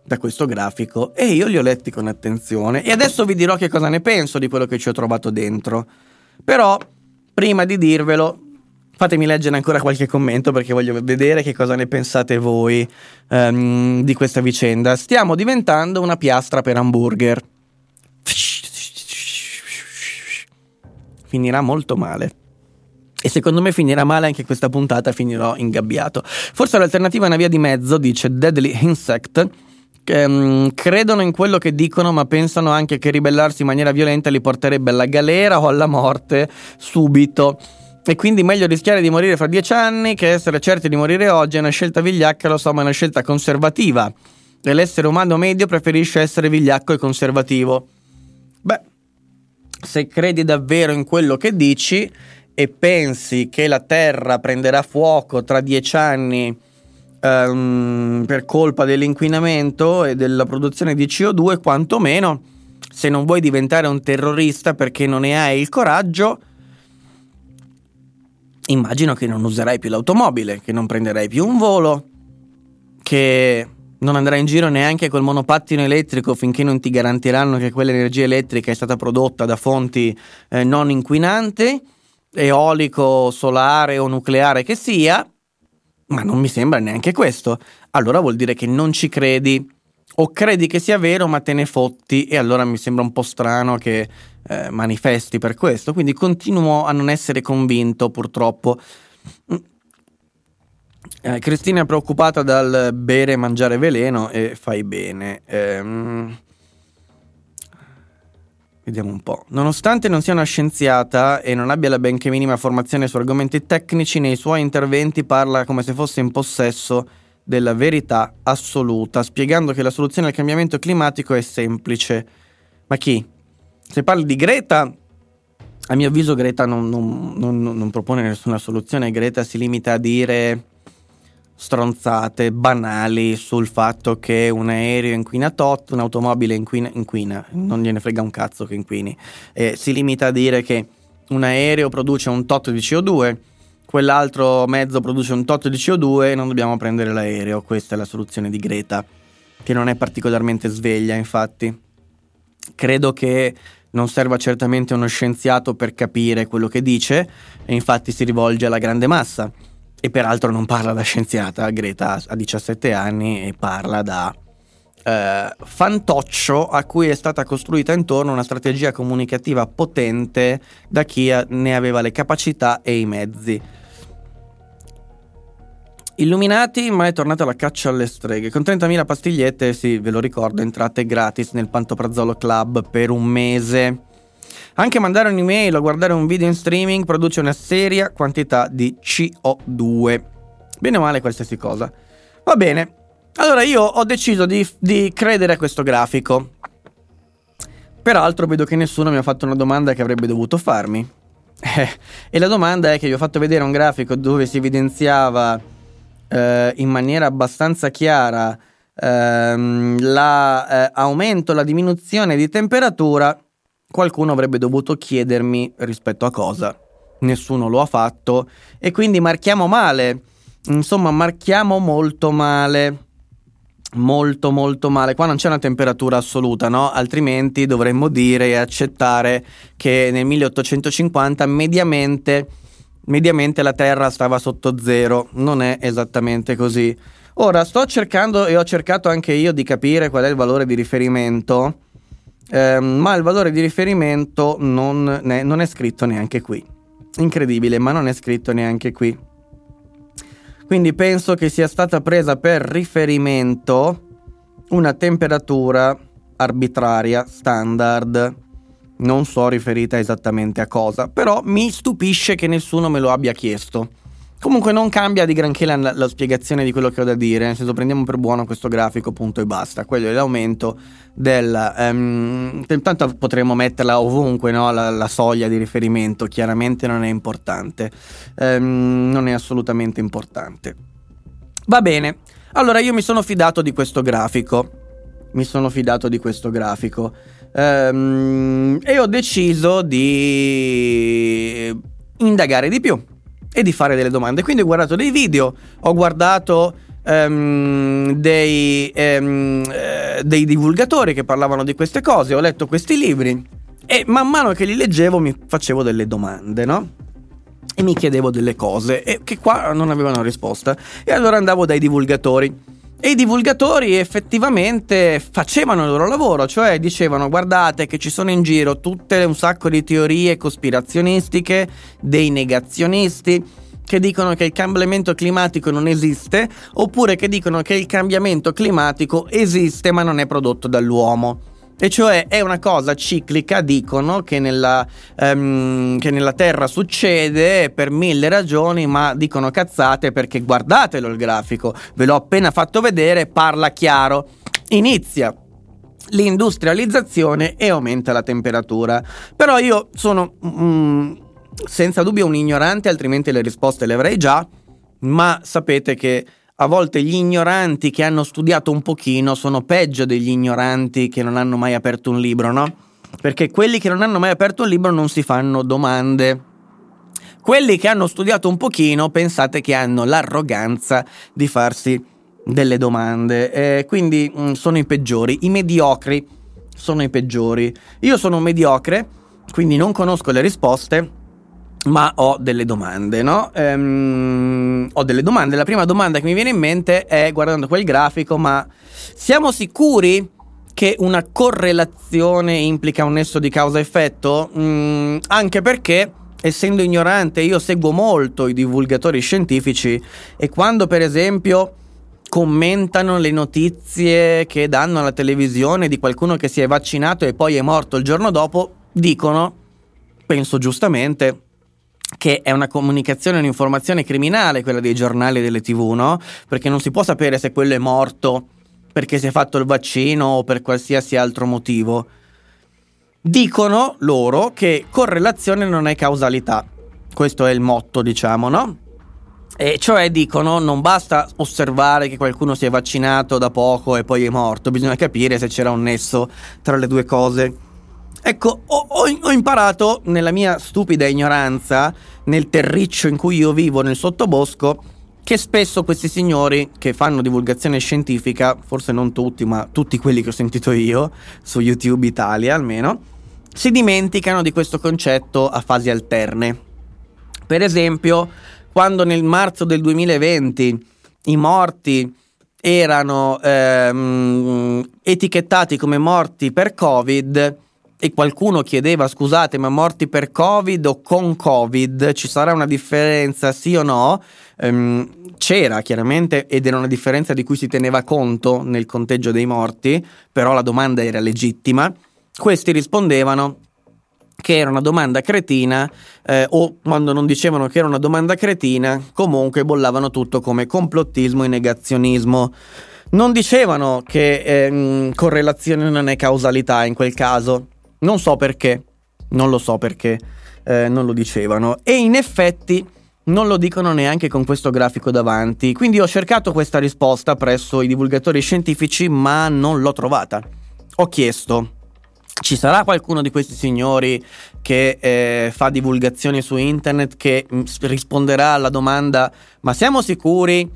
da questo grafico e io li ho letti con attenzione e adesso vi dirò che cosa ne penso di quello che ci ho trovato dentro. Però, prima di dirvelo, fatemi leggere ancora qualche commento perché voglio vedere che cosa ne pensate voi um, di questa vicenda. Stiamo diventando una piastra per hamburger. Finirà molto male. E secondo me finirà male anche questa puntata, finirò ingabbiato. Forse l'alternativa è una via di mezzo, dice Deadly Insect. Um, credono in quello che dicono, ma pensano anche che ribellarsi in maniera violenta li porterebbe alla galera o alla morte subito. E quindi meglio rischiare di morire fra dieci anni che essere certi di morire oggi. È una scelta vigliacca, lo so, ma è una scelta conservativa. E l'essere umano medio preferisce essere vigliacco e conservativo. Beh, se credi davvero in quello che dici e pensi che la Terra prenderà fuoco tra dieci anni um, per colpa dell'inquinamento e della produzione di CO2, quantomeno, se non vuoi diventare un terrorista perché non ne hai il coraggio, immagino che non userai più l'automobile, che non prenderai più un volo, che non andrai in giro neanche col monopattino elettrico finché non ti garantiranno che quell'energia elettrica è stata prodotta da fonti eh, non inquinanti, eolico, solare o nucleare che sia, ma non mi sembra neanche questo. Allora vuol dire che non ci credi o credi che sia vero ma te ne fotti e allora mi sembra un po' strano che eh, manifesti per questo, quindi continuo a non essere convinto purtroppo. Eh, Cristina è preoccupata dal bere e mangiare veleno e fai bene. Ehm, Vediamo un po'. Nonostante non sia una scienziata e non abbia la benché minima formazione su argomenti tecnici, nei suoi interventi parla come se fosse in possesso della verità assoluta, spiegando che la soluzione al cambiamento climatico è semplice. Ma chi? Se parli di Greta, a mio avviso Greta non, non, non, non propone nessuna soluzione, Greta si limita a dire stronzate banali sul fatto che un aereo inquina tot, un'automobile inquina, inquina non gliene frega un cazzo che inquini, eh, si limita a dire che un aereo produce un tot di CO2, quell'altro mezzo produce un tot di CO2 e non dobbiamo prendere l'aereo, questa è la soluzione di Greta, che non è particolarmente sveglia infatti. Credo che non serva certamente uno scienziato per capire quello che dice e infatti si rivolge alla grande massa e peraltro non parla da scienziata, Greta ha 17 anni e parla da eh, fantoccio a cui è stata costruita intorno una strategia comunicativa potente da chi ne aveva le capacità e i mezzi. Illuminati, ma è tornata la caccia alle streghe. Con 30.000 pastigliette, sì, ve lo ricordo, entrate gratis nel Pantoprazzolo Club per un mese. Anche mandare un'email o guardare un video in streaming produce una seria quantità di CO2. Bene o male qualsiasi cosa. Va bene. Allora io ho deciso di, di credere a questo grafico. Peraltro vedo che nessuno mi ha fatto una domanda che avrebbe dovuto farmi. Eh, e la domanda è che vi ho fatto vedere un grafico dove si evidenziava eh, in maniera abbastanza chiara ehm, l'aumento, la, eh, la diminuzione di temperatura, qualcuno avrebbe dovuto chiedermi rispetto a cosa. Nessuno lo ha fatto e quindi marchiamo male. Insomma, marchiamo molto male molto molto male. Qua non c'è una temperatura assoluta, no? Altrimenti dovremmo dire e accettare che nel 1850 mediamente mediamente la Terra stava sotto zero, non è esattamente così. Ora sto cercando e ho cercato anche io di capire qual è il valore di riferimento, ehm, ma il valore di riferimento non, ne, non è scritto neanche qui. Incredibile, ma non è scritto neanche qui. Quindi penso che sia stata presa per riferimento una temperatura arbitraria standard non so riferita esattamente a cosa, però mi stupisce che nessuno me lo abbia chiesto. Comunque non cambia di granché la, la, spiegazione di quello che ho da dire, nel senso prendiamo per buono questo grafico, punto e basta. Quello è l'aumento del... Um, tanto potremmo metterla ovunque, no? la, la, soglia di riferimento, chiaramente non è importante, um, non è assolutamente importante. Va bene, Allora io mi sono fidato di questo grafico. Mi sono fidato di questo grafico. Ehm, e ho deciso di indagare di più e di fare delle domande. Quindi ho guardato dei video, ho guardato um, dei, um, dei divulgatori che parlavano di queste cose, ho letto questi libri e man mano che li leggevo mi facevo delle domande, no? E mi chiedevo delle cose e che qua non avevano risposta. E allora andavo dai divulgatori. E i divulgatori effettivamente facevano il loro lavoro, cioè dicevano guardate che ci sono in giro tutte un sacco di teorie cospirazionistiche, dei negazionisti che dicono che il cambiamento climatico non esiste, oppure che dicono che il cambiamento climatico esiste ma non è prodotto dall'uomo. E cioè è una cosa ciclica, dicono, che nella, um, che nella, Terra succede per mille ragioni, ma dicono cazzate perché guardatelo il grafico, ve l'ho appena fatto vedere, parla chiaro. Inizia l'industrializzazione e aumenta la temperatura. Però io sono mm, senza dubbio un ignorante, altrimenti le risposte le avrei già, ma sapete che a volte gli ignoranti che hanno studiato un pochino sono peggio degli ignoranti che non hanno mai aperto un libro, no? Perché quelli che non hanno mai aperto un libro non si fanno domande. Quelli che hanno studiato un pochino pensate che hanno l'arroganza di farsi delle domande. Eh, quindi mh, mm, sono i peggiori. I mediocri sono i peggiori. Io sono un mediocre, quindi non conosco le risposte ma ho delle domande, no? Ehm, ho delle domande. La prima domanda che mi viene in mente è, guardando quel grafico, ma siamo sicuri che una correlazione implica un nesso di causa-effetto? Mm, anche perché, essendo ignorante, io seguo molto i divulgatori scientifici e quando, per esempio, commentano le notizie che danno alla televisione di qualcuno che si è vaccinato e poi è morto il giorno dopo, dicono, penso giustamente, che è una comunicazione, un'informazione criminale quella dei giornali e delle tv, no? Perché non si può sapere se quello è morto perché si è fatto il vaccino o per qualsiasi altro motivo. Dicono loro che correlazione non è causalità. Questo è il motto, diciamo, no? E cioè dicono non basta osservare che qualcuno si è vaccinato da poco e poi è morto, bisogna capire se c'era un nesso tra le due cose. Ecco, ho, ho, imparato nella mia stupida ignoranza, nel terriccio in cui io vivo, nel sottobosco, che spesso questi signori che fanno divulgazione scientifica, forse non tutti, ma tutti quelli che ho sentito io, su YouTube Italia almeno, si dimenticano di questo concetto a fasi alterne. Per esempio, quando nel marzo del 2020 i morti erano ehm, etichettati come morti per Covid, e qualcuno chiedeva scusate ma morti per covid o con covid ci sarà una differenza sì o no? Ehm, c'era chiaramente ed era una differenza di cui si teneva conto nel conteggio dei morti però la domanda era legittima. Questi rispondevano che era una domanda cretina eh, o quando non dicevano che era una domanda cretina comunque bollavano tutto come complottismo e negazionismo. Non dicevano che eh, correlazione non è causalità in quel caso non so perché, non lo so perché eh, non lo dicevano. E in effetti non lo dicono neanche con questo grafico davanti. Quindi ho cercato questa risposta presso i divulgatori scientifici, ma non l'ho trovata. Ho chiesto. Ci sarà qualcuno di questi signori che eh, fa divulgazioni su internet che mm, risponderà alla domanda: ma siamo sicuri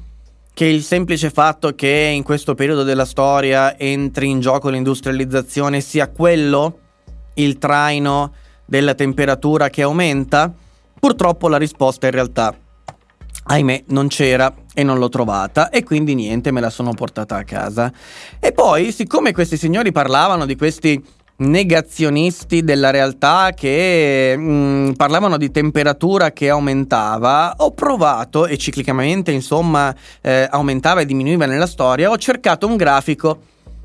che il semplice fatto che in questo periodo della storia entri in gioco l'industrializzazione sia quello il traino della temperatura che aumenta? Purtroppo la risposta in realtà, ahimè, non c'era e non l'ho trovata e quindi niente, me la sono portata a casa. E poi, siccome questi signori parlavano di questi negazionisti della realtà che mh, mm, parlavano di temperatura che aumentava, ho provato e ciclicamente insomma eh, aumentava e diminuiva nella storia, ho cercato un grafico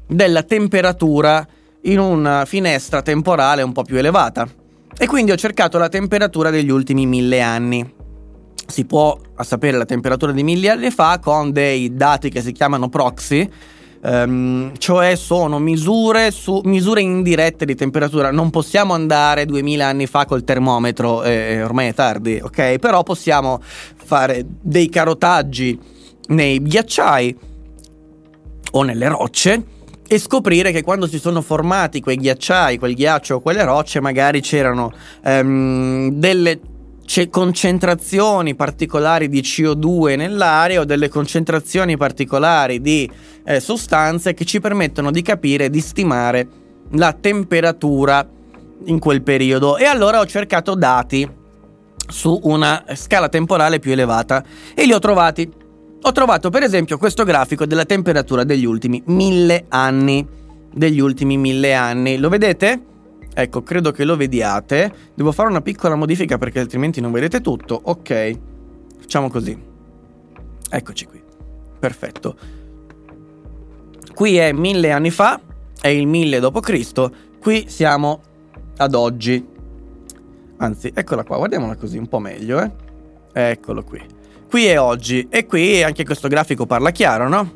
della temperatura in una finestra temporale un po' più elevata. E quindi ho cercato la temperatura degli ultimi mille anni. Si può sapere la temperatura di mille anni fa con dei dati che si chiamano proxy, Um, cioè sono misure, su, misure indirette di temperatura. Non possiamo andare 2000 anni fa col termometro, eh, ormai è tardi, ok? Però possiamo fare dei carotaggi nei ghiacciai o nelle rocce e scoprire che quando si sono formati quei ghiacciai, quel ghiaccio o quelle rocce, magari c'erano ehm, delle c- concentrazioni particolari di CO2 nell'aria o delle concentrazioni particolari di eh, sostanze che ci permettono di capire e di stimare la temperatura in quel periodo. E allora ho cercato dati su una scala temporale più elevata e li ho trovati ho trovato per esempio questo grafico della temperatura degli ultimi mille anni. Degli ultimi mille anni. Lo vedete? Ecco, credo che lo vediate. Devo fare una piccola modifica perché altrimenti non vedete tutto. Ok. Facciamo così. Eccoci qui. Perfetto. Qui è mille anni fa, è il 1000 d.C. Qui siamo ad oggi. Anzi, eccola qua, guardiamola così un po' meglio, eh. Eccolo qui. Qui è oggi e qui anche questo grafico parla chiaro, no?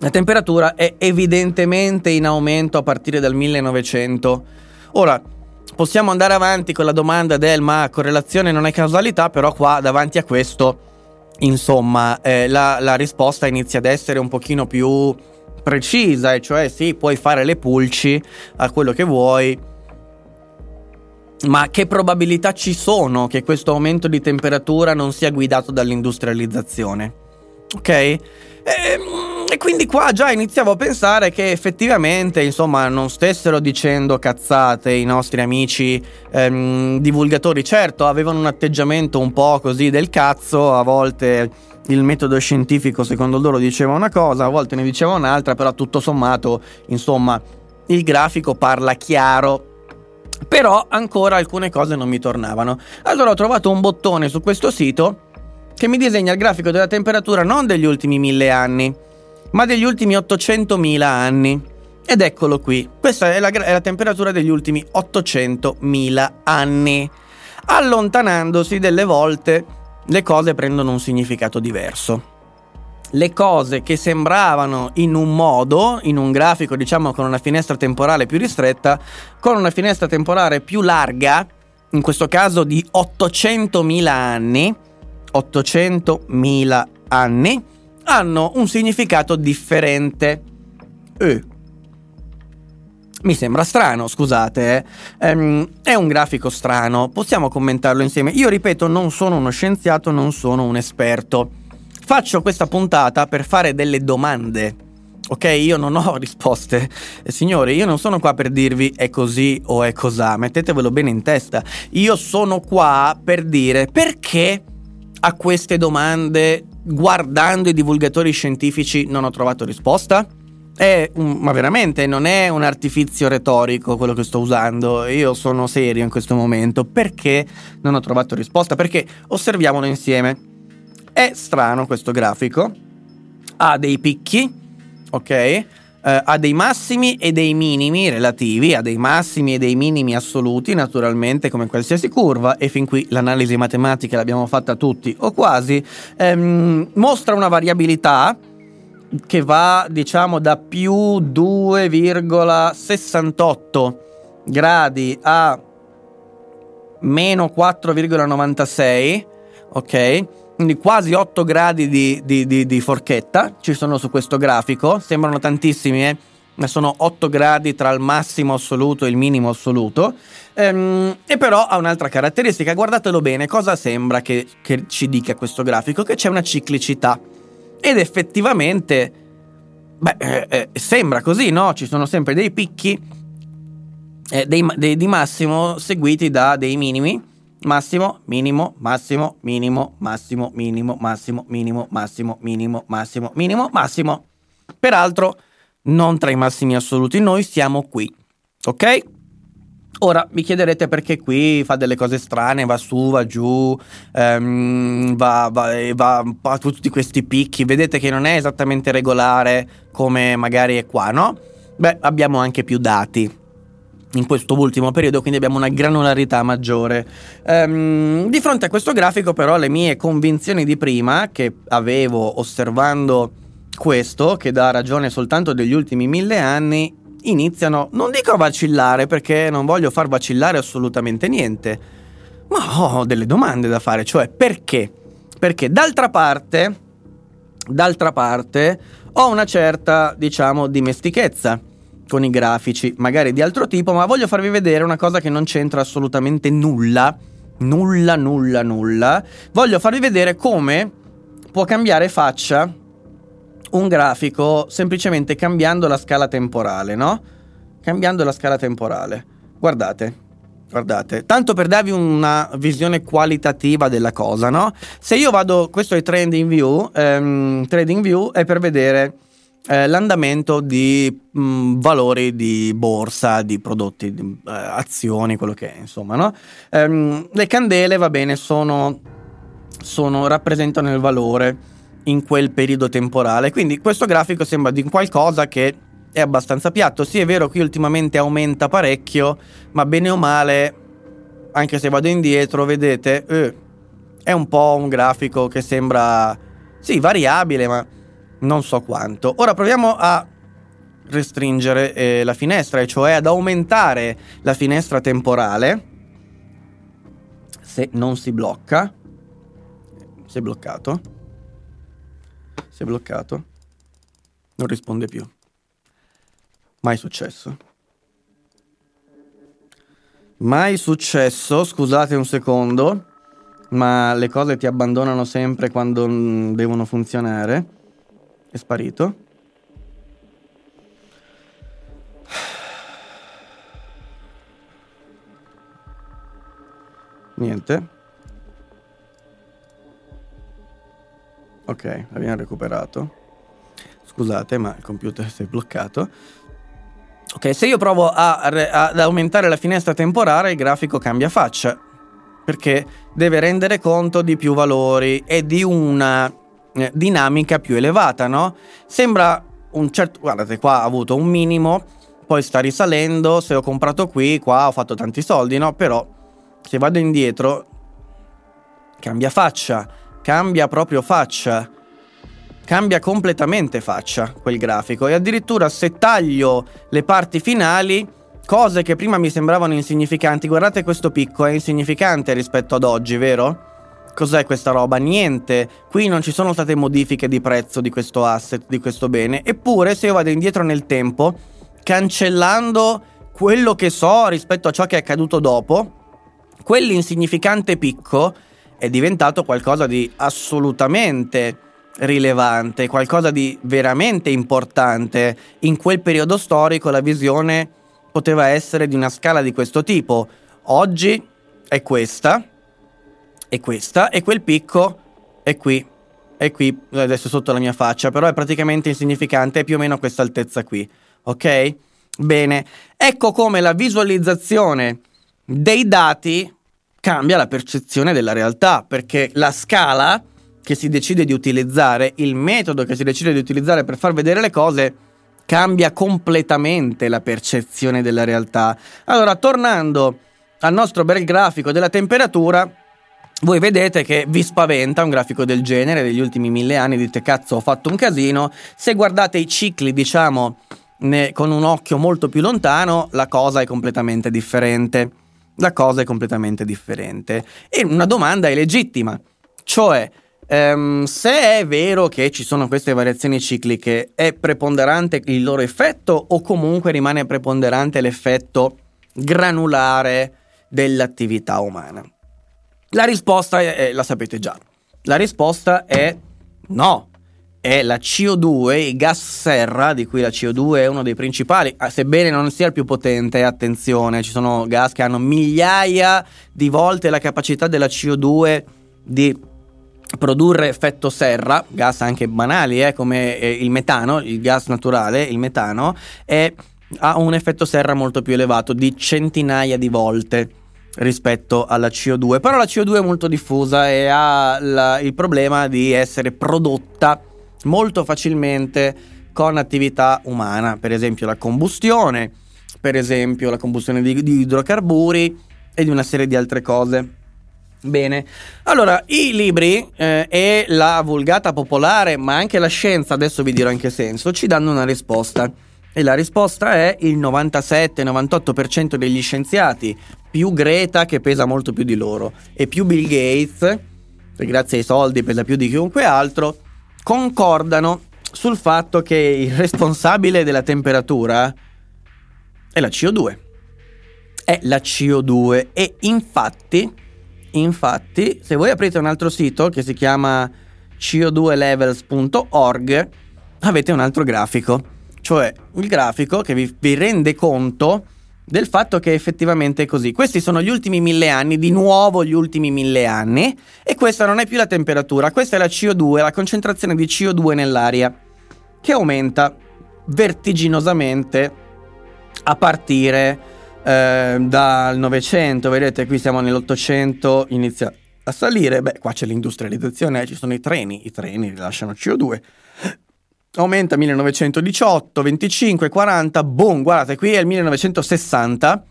La temperatura è evidentemente in aumento a partire dal 1900. Ora, possiamo andare avanti con la domanda del ma correlazione non è causalità, però qua davanti a questo, insomma, eh, la, la risposta inizia ad essere un pochino più precisa, e cioè sì, puoi fare le pulci a quello che vuoi, ma che probabilità ci sono che questo aumento di temperatura non sia guidato dall'industrializzazione? Ok? E, ehm, e, quindi qua già iniziavo a pensare che effettivamente, insomma, non stessero dicendo cazzate i nostri amici ehm, divulgatori. Certo, avevano un atteggiamento un po' così del cazzo, a volte il metodo scientifico secondo loro diceva una cosa, a volte ne diceva un'altra, però tutto sommato, insomma, il grafico parla chiaro però ancora alcune cose non mi tornavano. Allora ho trovato un bottone su questo sito che mi disegna il grafico della temperatura non degli ultimi mille anni, ma degli ultimi 800.000 anni. Ed eccolo qui, questa è la, è la temperatura degli ultimi 800.000 anni. Allontanandosi delle volte le cose prendono un significato diverso le cose che sembravano in un modo, in un grafico diciamo con una finestra temporale più ristretta, con una finestra temporale più larga, in questo caso di 800.000 anni, 800.000 anni, hanno un significato differente. Eh. Mi sembra strano, scusate, eh. ehm, è un grafico strano, possiamo commentarlo insieme. Io ripeto, non sono uno scienziato, non sono un esperto Faccio questa puntata per fare delle domande. Ok, io non ho risposte. Eh, signore, io non sono qua per dirvi è così o è cosà, mettetevelo bene in testa. Io sono qua per dire perché a queste domande, guardando i divulgatori scientifici, non ho trovato risposta. È un, ma veramente non è un artifizio retorico quello che sto usando, io sono serio in questo momento. Perché non ho trovato risposta? Perché osserviamolo insieme. È strano questo grafico, ha dei picchi, ok? Eh, ha dei massimi e dei minimi relativi, ha dei massimi e dei minimi assoluti, naturalmente, come qualsiasi curva, e fin qui l'analisi matematica l'abbiamo fatta tutti o quasi. Ehm, mostra una variabilità che va, diciamo, da più 2,68 gradi a meno 4,96, ok? Quindi quasi 8 gradi di, di, di, di, forchetta ci sono su questo grafico, sembrano tantissimi, eh? ma sono 8 gradi tra il massimo assoluto e il minimo assoluto. Ehm, e però ha un'altra caratteristica, guardatelo bene, cosa sembra che, che ci dica questo grafico? Che c'è una ciclicità. Ed effettivamente, beh, eh, eh, sembra così, no? Ci sono sempre dei picchi eh, dei, dei, di massimo seguiti da dei minimi massimo, minimo, massimo, minimo, massimo, minimo, massimo, minimo, massimo, minimo, massimo, minimo, massimo. Peraltro, non tra i massimi assoluti, noi siamo qui, ok? Ora mi chiederete perché qui fa delle cose strane, va su, va giù, ehm, va, va, va, va tutti questi picchi. Vedete che non è esattamente regolare come magari è qua, no? Beh, abbiamo anche più dati in questo ultimo periodo, quindi abbiamo una granularità maggiore. Ehm, di fronte a questo grafico, però, le mie convinzioni di prima, che avevo osservando questo, che dà ragione soltanto degli ultimi mille anni, iniziano, non dico a vacillare, perché non voglio far vacillare assolutamente niente, ma ho delle domande da fare, cioè perché? Perché d'altra parte, d'altra parte, ho una certa, diciamo, dimestichezza con i grafici, magari di altro tipo, ma voglio farvi vedere una cosa che non c'entra assolutamente nulla, nulla, nulla, nulla. Voglio farvi vedere come può cambiare faccia un grafico semplicemente cambiando la scala temporale, no? Cambiando la scala temporale. Guardate. Guardate, tanto per darvi una visione qualitativa della cosa, no? Se io vado, questo è Trading View, ehm, Trading View è per vedere eh, l'andamento di mh, mm, valori di borsa, di prodotti, di, eh, azioni, quello che è, insomma, no? Ehm, le candele, va bene, sono, sono, rappresentano il valore in quel periodo temporale, quindi questo grafico sembra di qualcosa che è abbastanza piatto. Sì, è vero, qui ultimamente aumenta parecchio, ma bene o male, anche se vado indietro, vedete, eh, è un po' un grafico che sembra, sì, variabile, ma non so quanto. Ora proviamo a restringere eh, la finestra, cioè ad aumentare la finestra temporale. Se non si blocca, si è bloccato, si è bloccato, non risponde più. Mai successo. Mai successo, scusate un secondo, ma le cose ti abbandonano sempre quando mm, devono funzionare. È sparito. Niente. Ok, l'abbiamo recuperato. Scusate, ma il computer si è bloccato. Ok, se io provo a, ad aumentare la finestra temporale, il grafico cambia faccia. Perché deve rendere conto di più valori e di una dinamica più elevata, no? Sembra un certo... Guardate, qua ha avuto un minimo, poi sta risalendo, se ho comprato qui, qua ho fatto tanti soldi, no? Però se vado indietro, cambia faccia, cambia proprio faccia cambia completamente faccia quel grafico e addirittura se taglio le parti finali cose che prima mi sembravano insignificanti guardate questo picco è insignificante rispetto ad oggi vero? Cos'è questa roba? Niente. Qui non ci sono state modifiche di prezzo di questo asset, di questo bene. Eppure, se io vado indietro nel tempo, cancellando quello che so rispetto a ciò che è accaduto dopo, quell'insignificante picco è diventato qualcosa di assolutamente rilevante, qualcosa di veramente importante. In quel periodo storico la visione poteva essere di una scala di questo tipo. Oggi è questa, è questa, e quel picco è qui. È qui, adesso sotto la mia faccia, però è praticamente insignificante, è più o meno a questa altezza qui. Ok? Bene, ecco come la visualizzazione dei dati cambia la percezione della realtà, perché la scala che si decide di utilizzare, il metodo che si decide di utilizzare per far vedere le cose, cambia completamente la percezione della realtà. Allora, tornando al nostro bel grafico della temperatura, voi vedete che vi spaventa un grafico del genere degli ultimi mille anni, dite cazzo ho fatto un casino, se guardate i cicli diciamo ne, con un occhio molto più lontano la cosa è completamente differente, la cosa è completamente differente. E una domanda è legittima, cioè Um, se è vero che ci sono queste variazioni cicliche, è preponderante il loro effetto o comunque rimane preponderante l'effetto granulare dell'attività umana? La risposta è, la sapete già. La risposta è no. È la CO2, il gas serra, di cui la CO2 è uno dei principali, ah, sebbene non sia il più potente, attenzione, ci sono gas che hanno migliaia di volte la capacità della CO2 di produrre effetto serra, gas anche banali eh, come eh, il metano, il gas naturale, il metano, è, ha un effetto serra molto più elevato di centinaia di volte rispetto alla CO2, però la CO2 è molto diffusa e ha la, il problema di essere prodotta molto facilmente con attività umana, per esempio la combustione, per esempio la combustione di, di idrocarburi e di una serie di altre cose. Bene, allora i libri eh, e la vulgata popolare, ma anche la scienza, adesso vi dirò in che senso, ci danno una risposta. E la risposta è il 97-98% degli scienziati, più Greta che pesa molto più di loro, e più Bill Gates, che grazie ai soldi pesa più di chiunque altro, concordano sul fatto che il responsabile della temperatura è la CO2. È la CO2 e infatti, infatti, se voi aprite un altro sito che si chiama co2levels.org, avete un altro grafico, cioè il grafico che vi, vi rende conto del fatto che effettivamente è così. Questi sono gli ultimi mille anni, di nuovo gli ultimi mille anni, e questa non è più la temperatura, questa è la CO2, la concentrazione di CO2 nell'aria, che aumenta vertiginosamente a partire eh, dal Novecento, vedete qui siamo nell'Ottocento, inizia a salire, beh qua c'è l'industrializzazione, ci sono i treni, i treni rilasciano CO2, aumenta 1918, 25, 40, boom, guardate, qui è il 1960,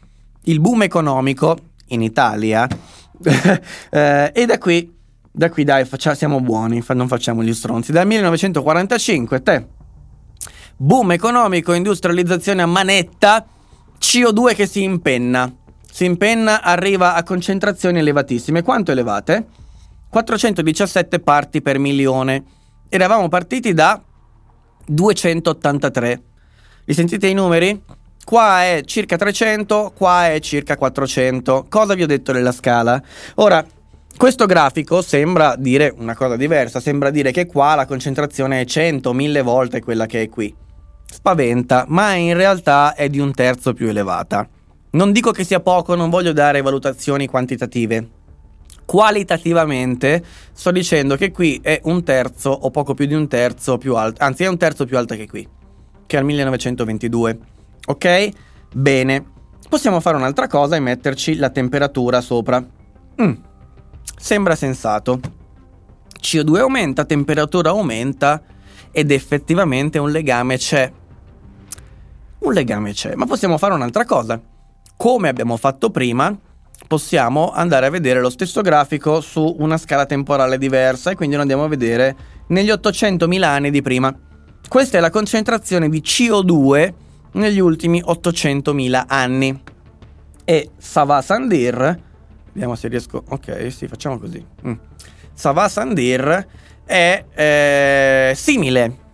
il boom economico in Italia, eh, e da qui, da qui dai, faccia, siamo buoni, non facciamo gli stronzi, dal 1945, te, boom economico, industrializzazione a manetta, CO2 che si impenna, si impenna, arriva a concentrazioni elevatissime, quanto elevate? 417 parti per milione, eravamo partiti da 283. Li sentite i numeri? Qua è circa 300, qua è circa 400. Cosa vi ho detto nella scala? Ora, questo grafico sembra dire una cosa diversa, sembra dire che qua la concentrazione è 100, 1000 volte quella che è qui. Spaventa, ma in realtà è di un terzo più elevata. Non dico che sia poco, non voglio dare valutazioni quantitative, qualitativamente sto dicendo che qui è un terzo o poco più di un terzo più alto, anzi è un terzo più alta che qui, che al 1922. Ok? Bene. Possiamo fare un'altra cosa e metterci la temperatura sopra. Mm. Sembra sensato. CO2 aumenta, temperatura aumenta ed effettivamente un legame c'è. Un legame c'è, ma possiamo fare un'altra cosa. Come abbiamo fatto prima, possiamo andare a vedere lo stesso grafico su una scala temporale diversa e quindi lo andiamo a vedere negli 800.000 anni di prima. Questa è la concentrazione di CO2 negli ultimi 800.000 anni. E Savasandir, vediamo se riesco, ok, sì, facciamo così. Mm. Savasandir è eh, simile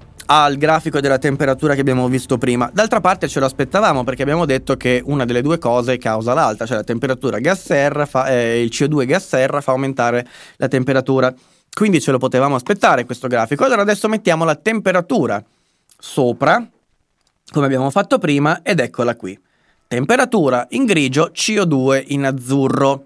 al grafico della temperatura che abbiamo visto prima. D'altra parte ce lo aspettavamo perché abbiamo detto che una delle due cose causa l'altra, cioè la temperatura gas serra, fa, eh, il CO2 gas serra fa aumentare la temperatura. Quindi ce lo potevamo aspettare questo grafico. Allora adesso mettiamo la temperatura sopra, come abbiamo fatto prima, ed eccola qui. Temperatura in grigio, CO2 in azzurro.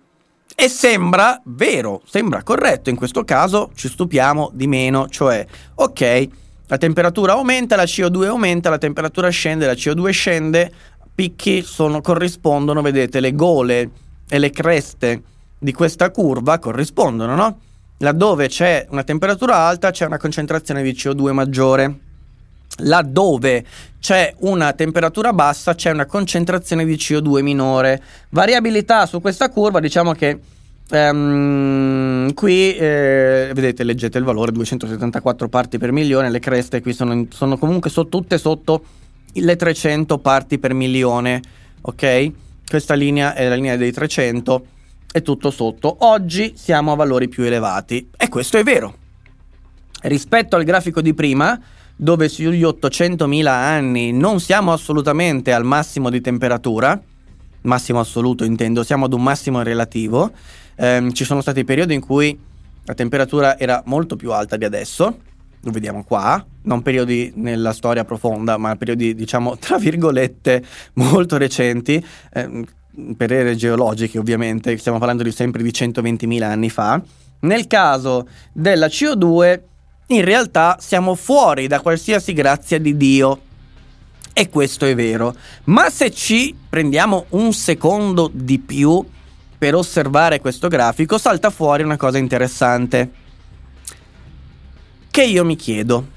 E sembra vero, sembra corretto, in questo caso ci stupiamo di meno, cioè, ok, la temperatura aumenta, la CO2 aumenta, la temperatura scende, la CO2 scende, picchi sono, corrispondono, vedete, le gole e le creste di questa curva corrispondono, no? Laddove c'è una temperatura alta c'è una concentrazione di CO2 maggiore. Laddove c'è una temperatura bassa c'è una concentrazione di CO2 minore. Variabilità su questa curva, diciamo che Um, qui eh, vedete, leggete il valore 274 parti per milione. Le creste qui sono, sono comunque so, tutte sotto le 300 parti per milione. Ok? Questa linea è la linea dei 300, è tutto sotto. Oggi siamo a valori più elevati e questo è vero. Rispetto al grafico di prima, dove sugli 800.000 anni non siamo assolutamente al massimo di temperatura, massimo assoluto intendo, siamo ad un massimo relativo ehm, ci sono stati periodi in cui la temperatura era molto più alta di adesso, lo vediamo qua, non periodi nella storia profonda, ma periodi diciamo tra virgolette molto recenti, ehm, per ere geologiche ovviamente, stiamo parlando di sempre di 120.000 anni fa. Nel caso della CO2 in realtà siamo fuori da qualsiasi grazia di Dio. E questo è vero. Ma se ci prendiamo un secondo di più per osservare questo grafico salta fuori una cosa interessante che io mi chiedo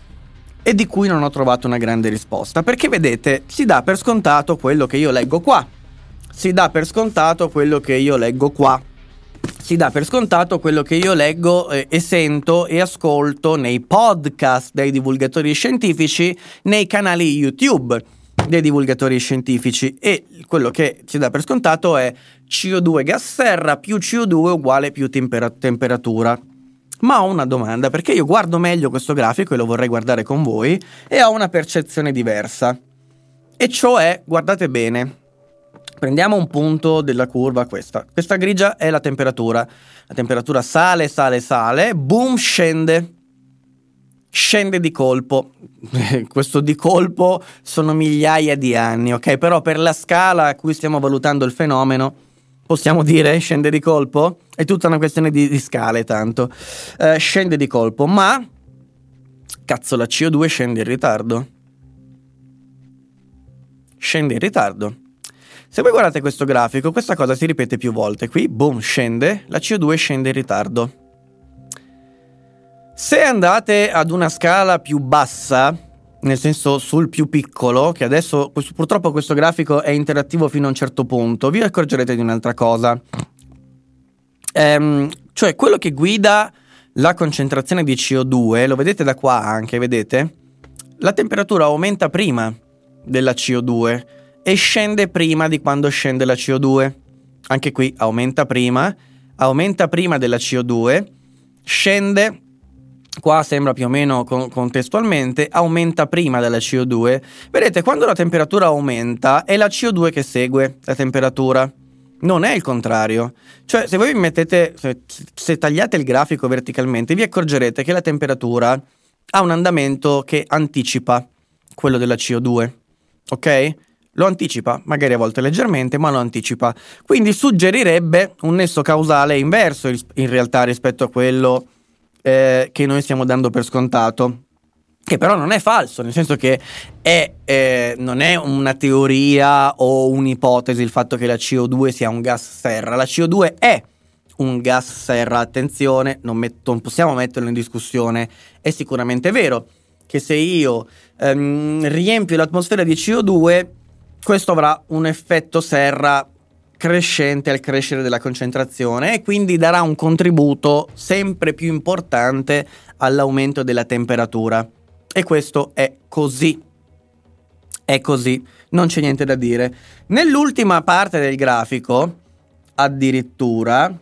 e di cui non ho trovato una grande risposta, perché vedete, si dà per scontato quello che io leggo qua. Si dà per scontato quello che io leggo qua. Si dà per scontato quello che io leggo eh, e sento e ascolto nei podcast dei divulgatori scientifici, nei canali YouTube dei divulgatori scientifici e quello che si dà per scontato è CO2 gas serra più CO2 uguale più tempera- temperatura. Ma ho una domanda, perché io guardo meglio questo grafico e lo vorrei guardare con voi e ho una percezione diversa. E cioè, guardate bene, prendiamo un punto della curva questa. Questa grigia è la temperatura. La temperatura sale, sale, sale, boom, scende. Scende di colpo. Questo di colpo sono migliaia di anni, ok? Però per la scala a cui stiamo valutando il fenomeno, possiamo dire scende di colpo? È tutta una questione di, di scale, tanto. Uh, scende di colpo, ma cazzo, la CO2 scende in ritardo. Scende in ritardo. Se voi guardate questo grafico, questa cosa si ripete più volte. Qui, boom, scende, la CO2 scende in ritardo. Se andate ad una scala più bassa, nel senso sul più piccolo, che adesso purtroppo questo grafico è interattivo fino a un certo punto, vi accorgerete di un'altra cosa. Ehm, cioè quello che guida la concentrazione di CO2, lo vedete da qua anche, vedete? La temperatura aumenta prima della CO2 e scende prima di quando scende la CO2. Anche qui aumenta prima, aumenta prima della CO2, scende qua sembra più o meno con- contestualmente, aumenta prima della CO2. Vedete, quando la temperatura aumenta è la CO2 che segue la temperatura. Non è il contrario. Cioè, se voi mettete, se, se tagliate il grafico verticalmente, vi accorgerete che la temperatura ha un andamento che anticipa quello della CO2. Ok? Lo anticipa, magari a volte leggermente, ma lo anticipa. Quindi suggerirebbe un nesso causale inverso in realtà rispetto a quello eh, che noi stiamo dando per scontato. Che però non è falso, nel senso che è, eh, non è una teoria o un'ipotesi il fatto che la CO2 sia un gas serra. La CO2 è un gas serra, attenzione, non, metto, non possiamo metterlo in discussione. È sicuramente vero che se io ehm, riempio l'atmosfera di CO2, questo avrà un effetto serra crescente al crescere della concentrazione e quindi darà un contributo sempre più importante all'aumento della temperatura. E questo è così. È così, non c'è niente da dire. Nell'ultima parte del grafico, addirittura,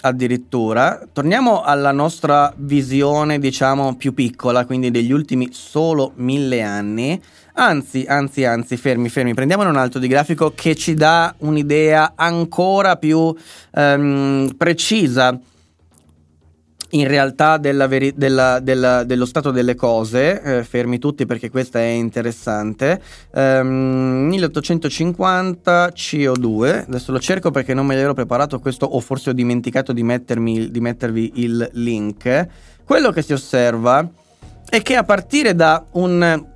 addirittura, torniamo alla nostra visione, diciamo, più piccola, quindi degli ultimi solo mille anni. Anzi, anzi, anzi, fermi, fermi, prendiamone un altro di grafico che ci dà un'idea ancora più um, precisa in realtà della veri- della, della, dello stato delle cose, eh, fermi tutti perché questa è interessante, um, 1850 CO2, adesso lo cerco perché non me l'ero preparato questo o forse ho dimenticato di, mettermi, di mettervi il link, quello che si osserva è che a partire da un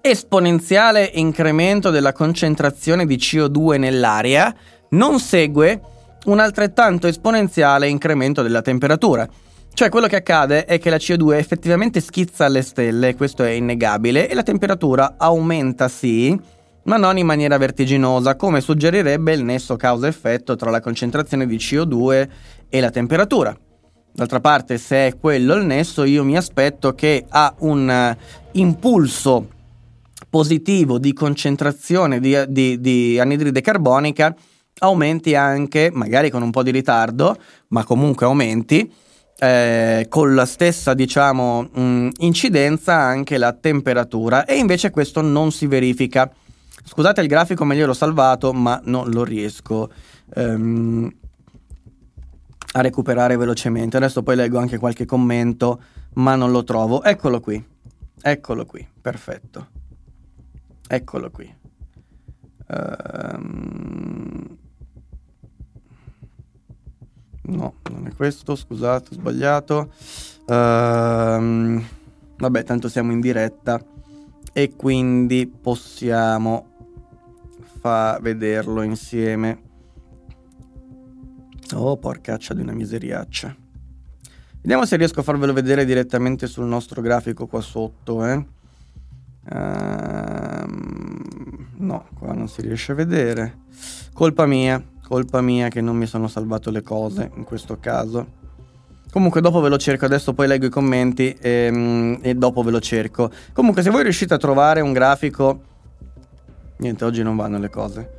esponenziale incremento della concentrazione di CO2 nell'aria non segue un altrettanto esponenziale incremento della temperatura. Cioè quello che accade è che la CO2 effettivamente schizza alle stelle, questo è innegabile, e la temperatura aumenta sì, ma non in maniera vertiginosa, come suggerirebbe il nesso causa-effetto tra la concentrazione di CO2 e la temperatura. D'altra parte, se è quello il nesso, io mi aspetto che a un impulso positivo di concentrazione di, di, di anidride carbonica aumenti anche, magari con un po' di ritardo, ma comunque aumenti, eh, con la stessa diciamo mh, incidenza anche la temperatura e invece questo non si verifica. Scusate il grafico, meglio l'ho salvato, ma non lo riesco um, a recuperare velocemente. Adesso poi leggo anche qualche commento, ma non lo trovo. Eccolo qui. Eccolo qui. Perfetto. Eccolo qui. Um... No, non è questo, scusate, ho sbagliato. Um... Vabbè, tanto siamo in diretta e quindi possiamo fa vederlo insieme. Oh, porcaccia di una miseriaccia. Vediamo se riesco a farvelo vedere direttamente sul nostro grafico qua sotto, eh. Ehm, no, qua non si riesce a vedere. Colpa mia, colpa mia che non mi sono salvato le cose in questo caso. Comunque dopo ve lo cerco, adesso poi leggo i commenti e, ehm, e, dopo ve lo cerco. Comunque se voi riuscite a trovare un grafico... Niente, oggi non vanno le cose.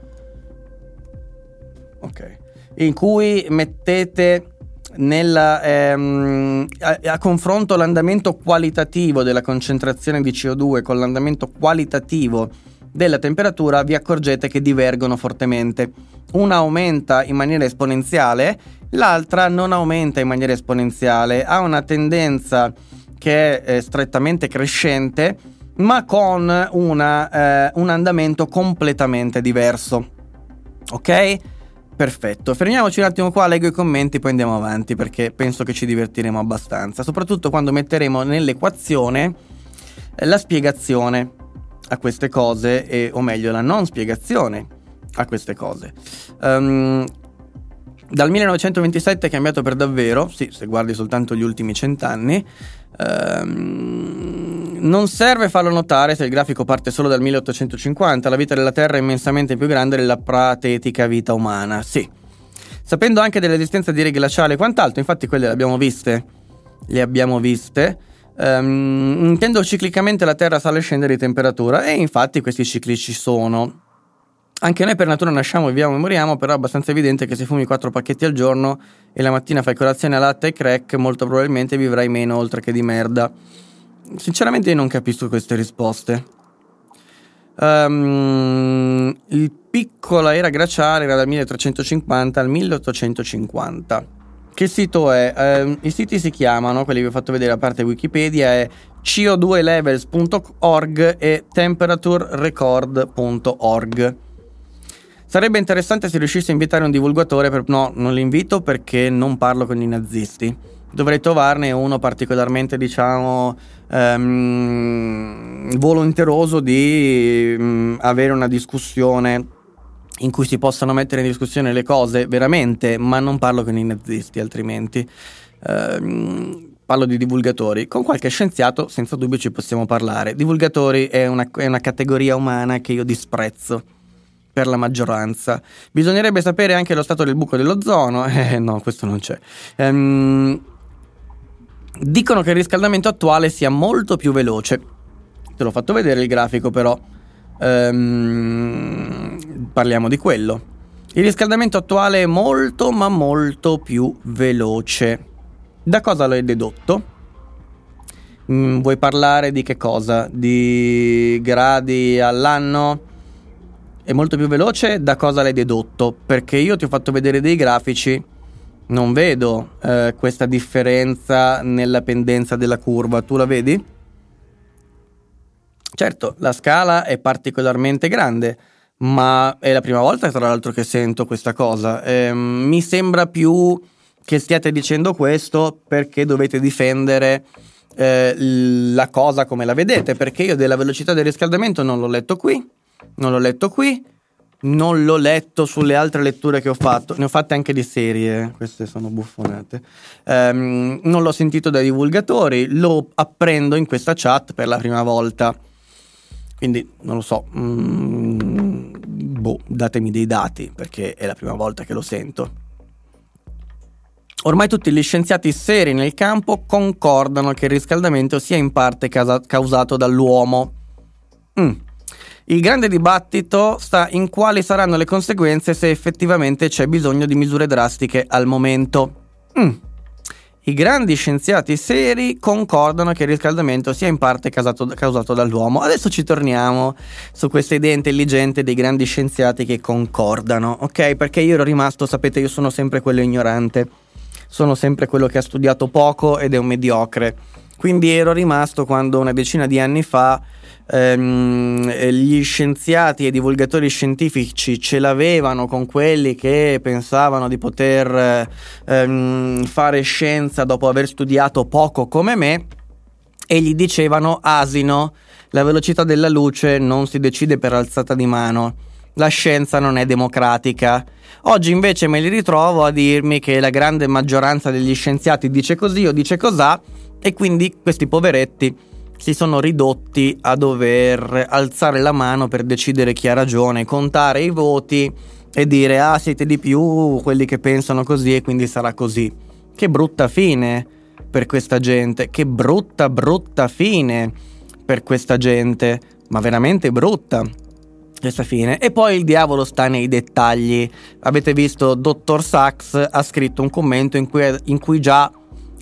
Ok. In cui mettete nella, ehm, a, a, confronto l'andamento qualitativo della concentrazione di CO2 con l'andamento qualitativo della temperatura, vi accorgete che divergono fortemente. Una aumenta in maniera esponenziale, l'altra non aumenta in maniera esponenziale, ha una tendenza che è strettamente crescente, ma con una, eh, un andamento completamente diverso. Ok? Perfetto, fermiamoci un attimo qua, leggo i commenti, poi andiamo avanti perché penso che ci divertiremo abbastanza, soprattutto quando metteremo nell'equazione eh, la spiegazione a queste cose, e, o meglio la non spiegazione a queste cose. Um, dal 1927 è cambiato per davvero, sì, se guardi soltanto gli ultimi cent'anni, Ehm, non serve farlo notare se il grafico parte solo dal 1850, la vita della Terra è immensamente più grande della pratetica vita umana, sì. Sapendo anche dell'esistenza di righe glaciali e quant'altro, infatti quelle le abbiamo viste, le abbiamo viste, um, intendo ciclicamente la Terra sale e scende di temperatura e infatti questi cicli ci sono. Anche noi per natura nasciamo, viviamo e moriamo, però è abbastanza evidente che se fumi 4 pacchetti al giorno e la mattina fai colazione a latte e crack, molto probabilmente vivrai meno oltre che di merda. Sinceramente non capisco queste risposte. Um, il piccola era glaciale era dal 1350 al 1850. Che sito è? Um, I siti si chiamano, quelli vi ho fatto vedere a parte Wikipedia, è co2levels.org e temperaturerecord.org. Sarebbe interessante se riuscissi a invitare un divulgatore, per... no, non l'invito perché non parlo con i nazisti. Dovrei trovarne uno particolarmente, diciamo, um, volenteroso di um, avere una discussione in cui si possano mettere in discussione le cose veramente, ma non parlo con i nazisti altrimenti. Um, parlo di divulgatori. Con qualche scienziato, senza dubbio, ci possiamo parlare. Divulgatori è una, è una categoria umana che io disprezzo per la maggioranza. Bisognerebbe sapere anche lo stato del buco dell'ozono. Eh no, questo non c'è. Ehm, dicono che il riscaldamento attuale sia molto più veloce. Te l'ho fatto vedere il grafico però. Ehm, parliamo di quello. Il riscaldamento attuale è molto ma molto più veloce. Da cosa l'hai dedotto? Mm, vuoi parlare di che cosa? Di gradi all'anno? è molto più veloce, da cosa l'hai dedotto? Perché io ti ho fatto vedere dei grafici, non vedo eh, questa differenza nella pendenza della curva, tu la vedi? Certo, la scala è particolarmente grande, ma è la prima volta tra l'altro che sento questa cosa. Eh, mi sembra più che stiate dicendo questo perché dovete difendere eh, la cosa come la vedete, perché io della velocità del riscaldamento non l'ho letto qui non l'ho letto qui, non l'ho letto sulle altre letture che ho fatto, ne ho fatte anche di serie, queste sono buffonate. Um, non l'ho sentito dai divulgatori, lo apprendo in questa chat per la prima volta. Quindi non lo so, mm, boh, datemi dei dati perché è la prima volta che lo sento. Ormai tutti gli scienziati seri nel campo concordano che il riscaldamento sia in parte causato dall'uomo. Mm. Il grande dibattito sta in quali saranno le conseguenze se effettivamente c'è bisogno di misure drastiche al momento. Mm. I grandi scienziati seri concordano che il riscaldamento sia in parte causato, causato, dall'uomo. Adesso ci torniamo su questa idea intelligente dei grandi scienziati che concordano, ok? Perché io ero rimasto, sapete, io sono sempre quello ignorante, sono sempre quello che ha studiato poco ed è un mediocre. Quindi ero rimasto quando una decina di anni fa ehm, gli scienziati e i divulgatori scientifici ce l'avevano con quelli che pensavano di poter ehm, fare scienza dopo aver studiato poco come me e gli dicevano asino, la velocità della luce non si decide per alzata di mano. La scienza non è democratica. Oggi invece me li ritrovo a dirmi che la grande maggioranza degli scienziati dice così o dice cos'ha e quindi questi poveretti si sono ridotti a dover alzare la mano per decidere chi ha ragione, contare i voti e dire ah siete di più quelli che pensano così e quindi sarà così. Che brutta fine per questa gente, che brutta brutta fine per questa gente, ma veramente brutta. questa fine. E poi il diavolo sta nei dettagli. Avete visto, Dottor Sachs ha scritto un commento in cui, in cui già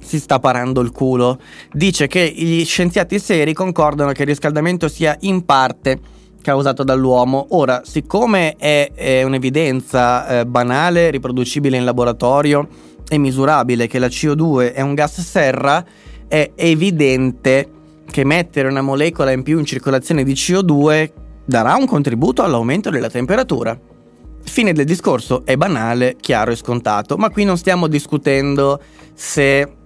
si sta parando il culo. Dice che gli scienziati seri concordano che il riscaldamento sia in parte causato dall'uomo. Ora, siccome è, è un'evidenza eh, banale, riproducibile in laboratorio e misurabile che la CO2 è un gas serra, è evidente che mettere una molecola in più in circolazione di CO2 darà un contributo all'aumento della temperatura. Fine del discorso, è banale, chiaro e scontato, ma qui non stiamo discutendo se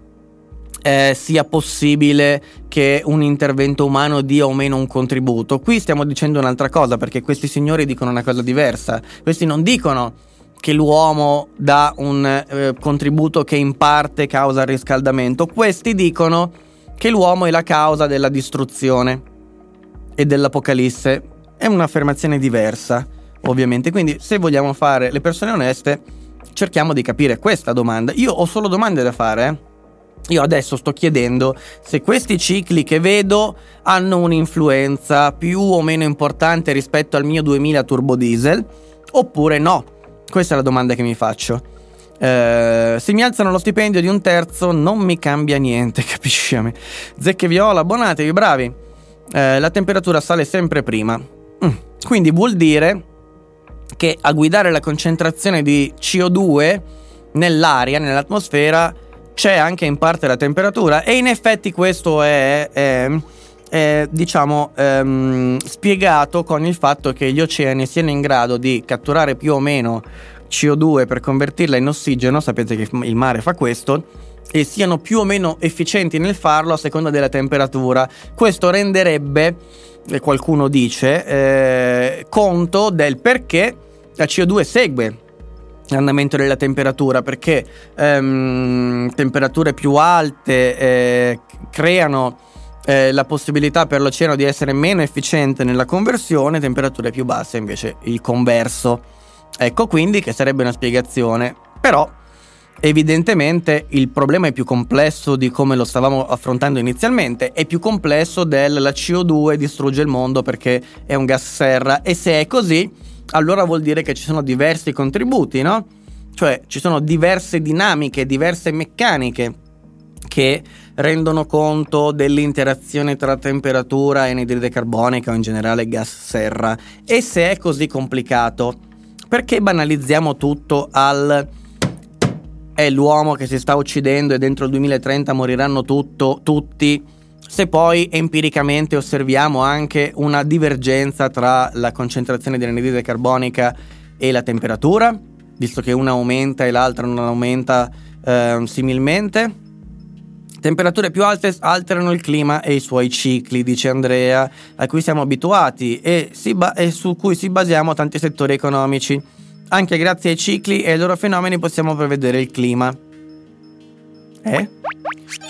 eh, sia possibile che un intervento umano dia o meno un contributo. Qui stiamo dicendo un'altra cosa perché questi signori dicono una cosa diversa. Questi non dicono che l'uomo dà un eh, contributo che in parte causa il riscaldamento, questi dicono che l'uomo è la causa della distruzione e dell'apocalisse. È un'affermazione diversa, ovviamente. Quindi, se vogliamo fare le persone oneste, cerchiamo di capire questa domanda. Io ho solo domande da fare, eh? Io adesso sto chiedendo se questi cicli che vedo hanno un'influenza più o meno importante rispetto al mio 2000 turbo diesel oppure no. Questa è la domanda che mi faccio. Eh, se mi alzano lo stipendio di un terzo non mi cambia niente, capisci? Zecche viola, abbonatevi, bravi. Eh, la temperatura sale sempre prima. Mm. Quindi vuol dire che a guidare la concentrazione di CO2 nell'aria, nell'atmosfera, c'è anche in parte la temperatura e in effetti questo è, è, è diciamo ehm, spiegato con il fatto che gli oceani siano in grado di catturare più o meno CO2 per convertirla in ossigeno, sapete che il mare fa questo, e siano più o meno efficienti nel farlo a seconda della temperatura. Questo renderebbe, qualcuno dice, eh, conto del perché la CO2 segue l'andamento della temperatura perché ehm, temperature più alte eh, creano eh, la possibilità per l'oceano di essere meno efficiente nella conversione, temperature più basse invece il converso. Ecco quindi che sarebbe una spiegazione, però evidentemente il problema è più complesso di come lo stavamo affrontando inizialmente, è più complesso del la CO2 distrugge il mondo perché è un gas serra e se è così allora vuol dire che ci sono diversi contributi, no? Cioè ci sono diverse dinamiche, diverse meccaniche che rendono conto dell'interazione tra temperatura e anidride carbonica o in generale gas serra. E se è così complicato, perché banalizziamo tutto al è l'uomo che si sta uccidendo e dentro il 2030 moriranno tutto, tutti? Se poi empiricamente osserviamo anche una divergenza tra la concentrazione di anidride carbonica e la temperatura, visto che una aumenta e l'altra non aumenta eh, similmente. Temperature più alte alterano il clima e i suoi cicli, dice Andrea, a cui siamo abituati e, ba- e su cui si basiamo tanti settori economici. Anche grazie ai cicli e ai loro fenomeni possiamo prevedere il clima. Eh?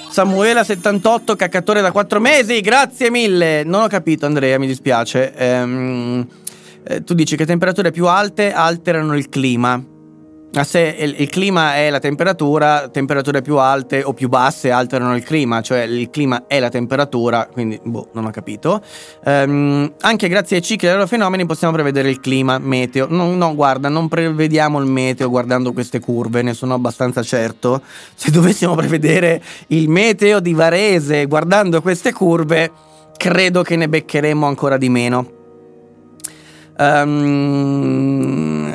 Samuela 78, caccatore da 4 mesi, grazie mille. Non ho capito Andrea, mi dispiace. Ehm, eh, tu dici che temperature più alte alterano il clima. Se il, il, clima è la temperatura, temperature più alte o più basse alterano il clima, cioè il clima è la temperatura, quindi boh, non ho capito. Um, anche grazie ai cicli e ai fenomeni possiamo prevedere il clima, meteo. No, no, guarda, non prevediamo il meteo guardando queste curve, ne sono abbastanza certo. Se dovessimo prevedere il meteo di Varese guardando queste curve, credo che ne beccheremmo ancora di meno. Um,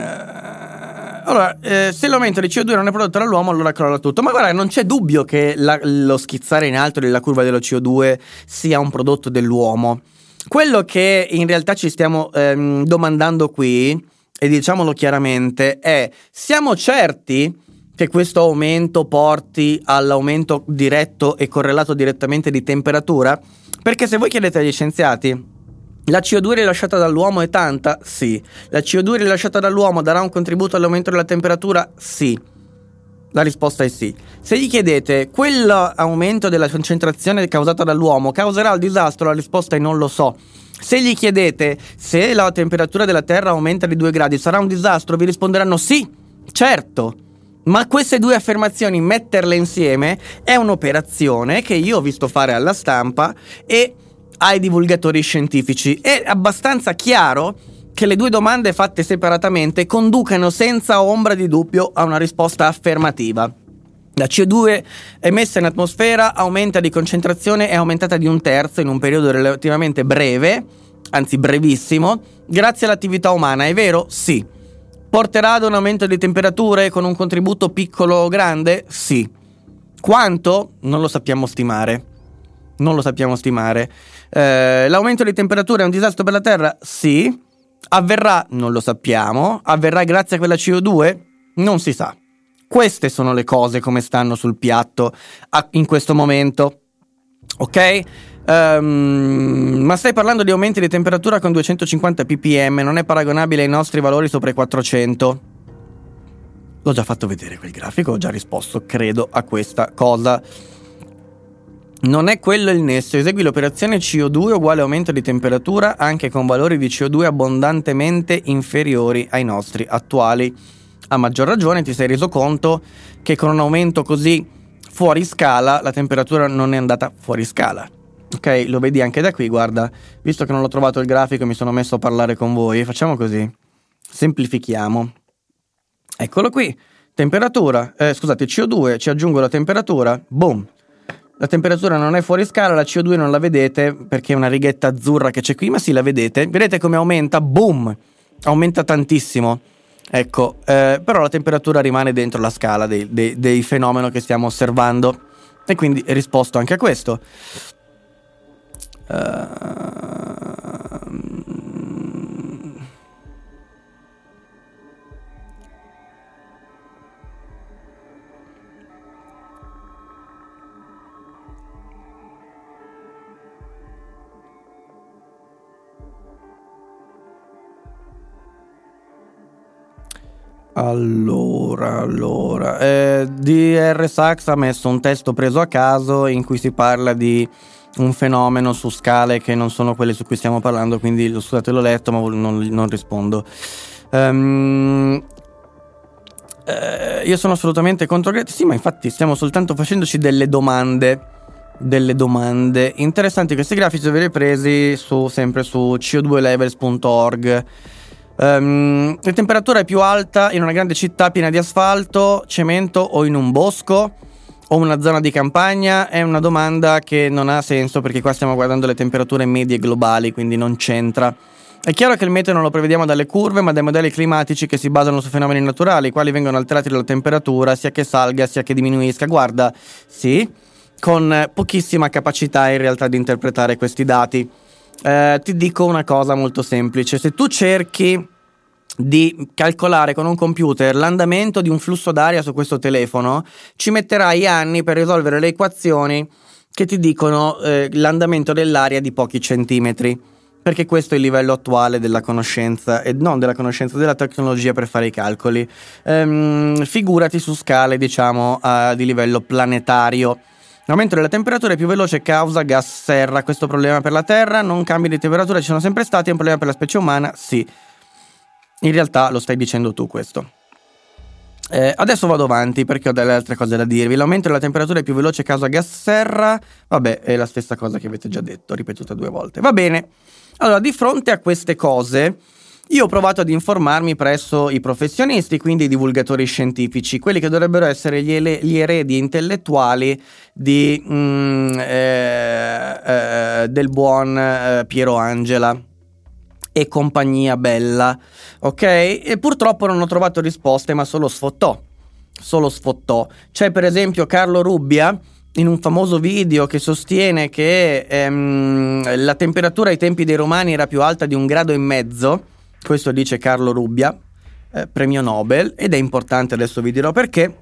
allora, eh, se l'aumento di CO2 non è prodotto dall'uomo, allora crolla tutto. Ma guarda, non c'è dubbio che la, lo schizzare in alto della curva dello CO2 sia un prodotto dell'uomo. Quello che in realtà ci stiamo ehm, domandando qui, e diciamolo chiaramente, è: siamo certi che questo aumento porti all'aumento diretto e correlato direttamente di temperatura? Perché se voi chiedete agli scienziati la CO2 rilasciata dall'uomo è tanta? Sì. La CO2 rilasciata dall'uomo darà un contributo all'aumento della temperatura? Sì. La risposta è sì. Se gli chiedete quell'aumento della concentrazione causata dall'uomo causerà il disastro, la risposta è non lo so. Se gli chiedete se la temperatura della Terra aumenta di 2 gradi sarà un disastro, vi risponderanno sì, certo. Ma queste due affermazioni, metterle insieme, è un'operazione che io ho visto fare alla stampa e ai divulgatori scientifici. È abbastanza chiaro che le due domande fatte separatamente conducano senza ombra di dubbio a una risposta affermativa. La CO2 emessa in atmosfera aumenta di concentrazione è aumentata di un terzo in un periodo relativamente breve, anzi brevissimo, grazie all'attività umana. È vero? Sì. Porterà ad un aumento di temperature con un contributo piccolo o grande? Sì. Quanto? Non lo sappiamo stimare. Non lo sappiamo stimare. Eh, l'aumento di temperatura è un disastro per la Terra? Sì. Avverrà? Non lo sappiamo. Avverrà grazie a quella CO2? Non si sa. Queste sono le cose come stanno sul piatto in questo momento. Ok? Um, ma stai parlando di aumenti di temperatura con 250 ppm, non è paragonabile ai nostri valori sopra i 400. L'ho già fatto vedere quel grafico, ho già risposto, credo, a questa cosa. Non è quello il nesso, esegui l'operazione CO2 uguale aumento di temperatura anche con valori di CO2 abbondantemente inferiori ai nostri attuali. A maggior ragione ti sei reso conto che con un aumento così fuori scala la temperatura non è andata fuori scala. Ok, lo vedi anche da qui, guarda, visto che non l'ho trovato il grafico mi sono messo a parlare con voi, facciamo così. Semplifichiamo. Eccolo qui, temperatura, eh, scusate, CO2, ci aggiungo la temperatura, boom, la temperatura non è fuori scala, la CO2 non la vedete perché è una righetta azzurra che c'è qui, ma sì, la vedete. Vedete come aumenta? Boom! Aumenta tantissimo. Ecco, eh, però la temperatura rimane dentro la scala dei, dei, dei fenomeni che stiamo osservando. E quindi risposto anche a questo. Uh, Allora, allora, eh, DR Sachs ha messo un testo preso a caso in cui si parla di un fenomeno su scale che non sono quelle su cui stiamo parlando, quindi scusate l'ho letto ma non, non rispondo. Um, eh, io sono assolutamente contro Greta, sì ma infatti stiamo soltanto facendoci delle domande, delle domande interessanti questi grafici li avrei presi su, sempre su co2levels.org Um, la temperatura è più alta in una grande città piena di asfalto, cemento o in un bosco o una zona di campagna? È una domanda che non ha senso perché qua stiamo guardando le temperature medie globali, quindi non c'entra. È chiaro che il meteo non lo prevediamo dalle curve, ma dai modelli climatici che si basano su fenomeni naturali, i quali vengono alterati dalla temperatura, sia che salga sia che diminuisca. Guarda, sì, con pochissima capacità in realtà di interpretare questi dati. Eh, ti dico una cosa molto semplice. Se tu cerchi di calcolare con un computer l'andamento di un flusso d'aria su questo telefono, ci metterai anni per risolvere le equazioni che ti dicono eh, l'andamento dell'aria di pochi centimetri. Perché questo è il livello attuale della conoscenza, e non della conoscenza, della tecnologia per fare i calcoli. Ehm, figurati su scale, diciamo, uh, di livello planetario. L'aumento della temperatura è più veloce causa gas serra. Questo problema per la Terra, non cambi di temperatura ci sono sempre stati, è un problema per la specie umana? Sì. In realtà lo stai dicendo tu questo. Eh, adesso vado avanti perché ho delle altre cose da dirvi. L'aumento della temperatura è più veloce causa gas serra. Vabbè, è la stessa cosa che avete già detto, ripetuta due volte. Va bene. Allora, di fronte a queste cose, io ho provato ad informarmi presso i professionisti, quindi i divulgatori scientifici, quelli che dovrebbero essere gli, ele- gli eredi intellettuali di, mm, eh, eh, del buon eh, Piero Angela e compagnia bella, ok? E purtroppo non ho trovato risposte, ma solo sfottò. Solo sfottò. C'è per esempio Carlo Rubbia in un famoso video che sostiene che ehm, la temperatura ai tempi dei romani era più alta di un grado e mezzo questo dice Carlo Rubbia, eh, premio Nobel, ed è importante, adesso vi dirò perché,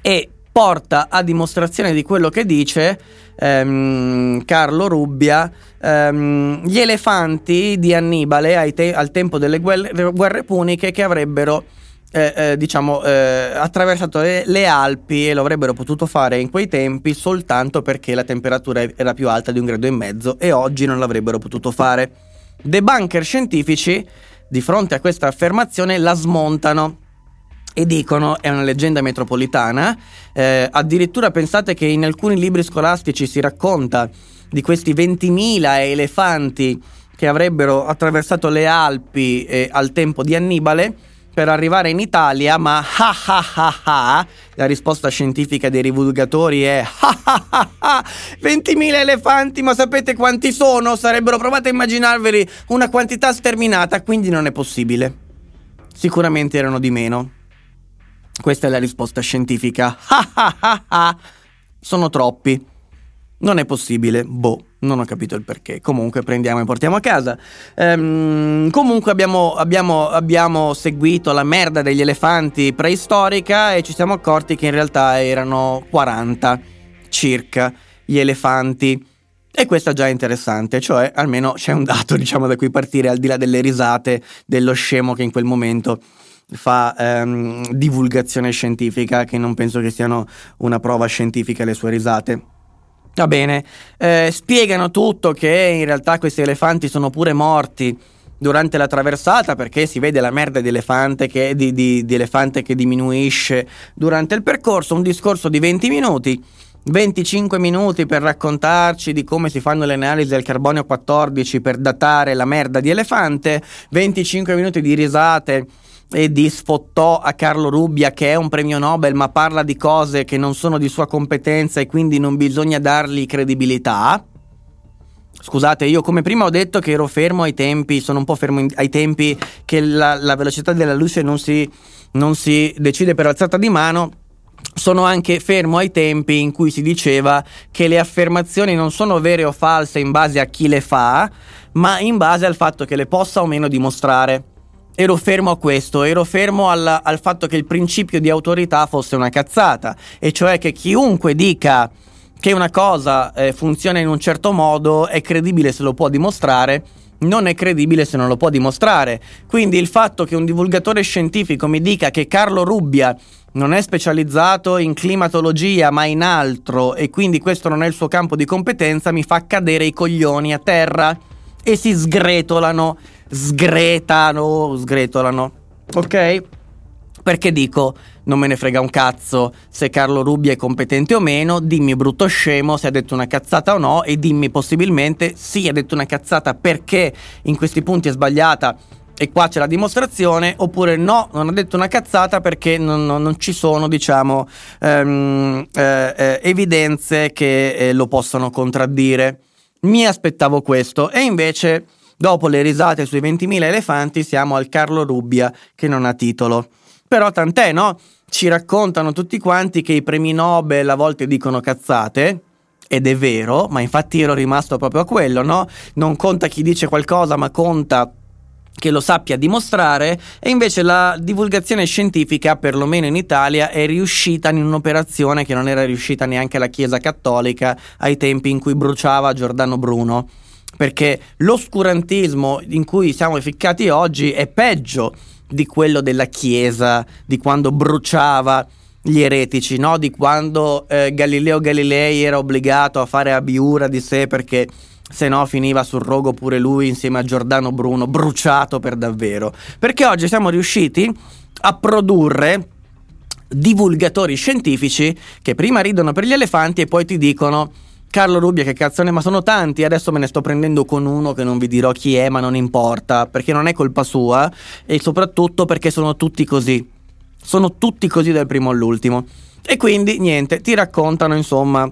e porta a dimostrazione di quello che dice ehm, Carlo Rubbia ehm, gli elefanti di Annibale te- al tempo delle guerre, guerre puniche che avrebbero eh, eh, diciamo eh, attraversato le, le, Alpi e lo avrebbero potuto fare in quei tempi soltanto perché la temperatura era più alta di un grado e mezzo e oggi non l'avrebbero potuto fare. Debunker scientifici di fronte a questa affermazione la smontano e dicono è una leggenda metropolitana. Eh, addirittura pensate che in alcuni libri scolastici si racconta di questi 20.000 elefanti che avrebbero attraversato le Alpi eh, al tempo di Annibale per arrivare in Italia, ma ha ha ha ha, la risposta scientifica dei divulgatori è ha ha ha ha, 20.000 elefanti, ma sapete quanti sono? Sarebbero, provate a immaginarveli, una quantità sterminata, quindi non è possibile. Sicuramente erano di meno. Questa è la risposta scientifica. Ha ha ha ha, sono troppi. Non è possibile, boh. Non ho capito il perché. Comunque prendiamo e portiamo a casa. Ehm, comunque abbiamo, abbiamo, abbiamo, seguito la merda degli elefanti preistorica e ci siamo accorti che in realtà erano 40 circa gli elefanti. E questo è già interessante, cioè almeno c'è un dato diciamo da cui partire al di là delle risate dello scemo che in quel momento fa ehm, divulgazione scientifica, che non penso che siano una prova scientifica le sue risate. Va bene, eh, spiegano tutto che in realtà questi elefanti sono pure morti durante la traversata perché si vede la merda di elefante, che, di, di, di elefante che diminuisce durante il percorso, un discorso di 20 minuti. 25 minuti per raccontarci di come si fanno le analisi del carbonio 14 per datare la merda di elefante, 25 minuti di risate e di sfottò a Carlo Rubbia che è un premio Nobel ma parla di cose che non sono di sua competenza e quindi non bisogna dargli credibilità. Scusate, io come prima ho detto che ero fermo ai tempi, sono un po' fermo in, ai tempi che la, la, velocità della luce non si, non si decide per alzata di mano, sono anche fermo ai tempi in cui si diceva che le affermazioni non sono vere o false in base a chi le fa, ma in base al fatto che le possa o meno dimostrare ero fermo a questo, ero fermo al, al, fatto che il principio di autorità fosse una cazzata, e cioè che chiunque dica che una cosa eh, funziona in un certo modo è credibile se lo può dimostrare, non è credibile se non lo può dimostrare. Quindi il fatto che un divulgatore scientifico mi dica che Carlo Rubbia non è specializzato in climatologia ma in altro e quindi questo non è il suo campo di competenza mi fa cadere i coglioni a terra e si sgretolano sgretano, sgretolano, ok? Perché dico, non me ne frega un cazzo se Carlo Rubbia è competente o meno, dimmi brutto scemo se ha detto una cazzata o no e dimmi possibilmente sì ha detto una cazzata perché in questi punti è sbagliata e qua c'è la dimostrazione, oppure no, non ha detto una cazzata perché non, non, non ci sono, diciamo, ehm, eh, eh, evidenze che eh, lo possano contraddire. Mi aspettavo questo e invece Dopo le risate sui 20.000 elefanti siamo al Carlo Rubbia che non ha titolo. Però tant'è, no? Ci raccontano tutti quanti che i premi Nobel a volte dicono cazzate, ed è vero, ma infatti ero rimasto proprio a quello, no? Non conta chi dice qualcosa, ma conta che lo sappia dimostrare e invece la divulgazione scientifica, perlomeno in Italia, è riuscita in un'operazione che non era riuscita neanche la Chiesa Cattolica ai tempi in cui bruciava Giordano Bruno perché l'oscurantismo in cui siamo ficcati oggi è peggio di quello della Chiesa, di quando bruciava gli eretici, no? di quando eh, Galileo Galilei era obbligato a fare abiura di sé perché se no finiva sul rogo pure lui insieme a Giordano Bruno, bruciato per davvero. Perché oggi siamo riusciti a produrre divulgatori scientifici che prima ridono per gli elefanti e poi ti dicono Carlo Rubbia, che cazzo ne, ma sono tanti. Adesso me ne sto prendendo con uno che non vi dirò chi è, ma non importa, perché non è colpa sua e soprattutto perché sono tutti così. Sono tutti così dal primo all'ultimo. E quindi niente, ti raccontano insomma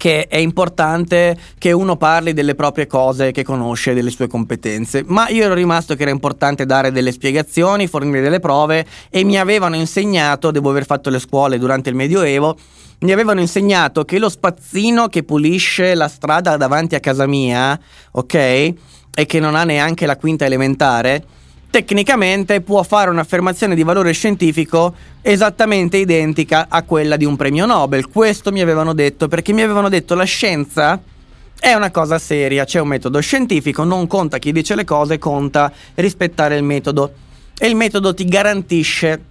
che è importante che uno parli delle proprie cose che conosce, delle sue competenze. Ma io ero rimasto che era importante dare delle spiegazioni, fornire delle prove e mi avevano insegnato, devo aver fatto le scuole durante il Medioevo, mi avevano insegnato che lo spazzino che pulisce la strada davanti a casa mia, ok? E che non ha neanche la quinta elementare, tecnicamente può fare un'affermazione di valore scientifico esattamente identica a quella di un premio Nobel. Questo mi avevano detto perché mi avevano detto la scienza è una cosa seria, c'è un metodo scientifico, non conta chi dice le cose, conta rispettare il metodo. E il metodo ti garantisce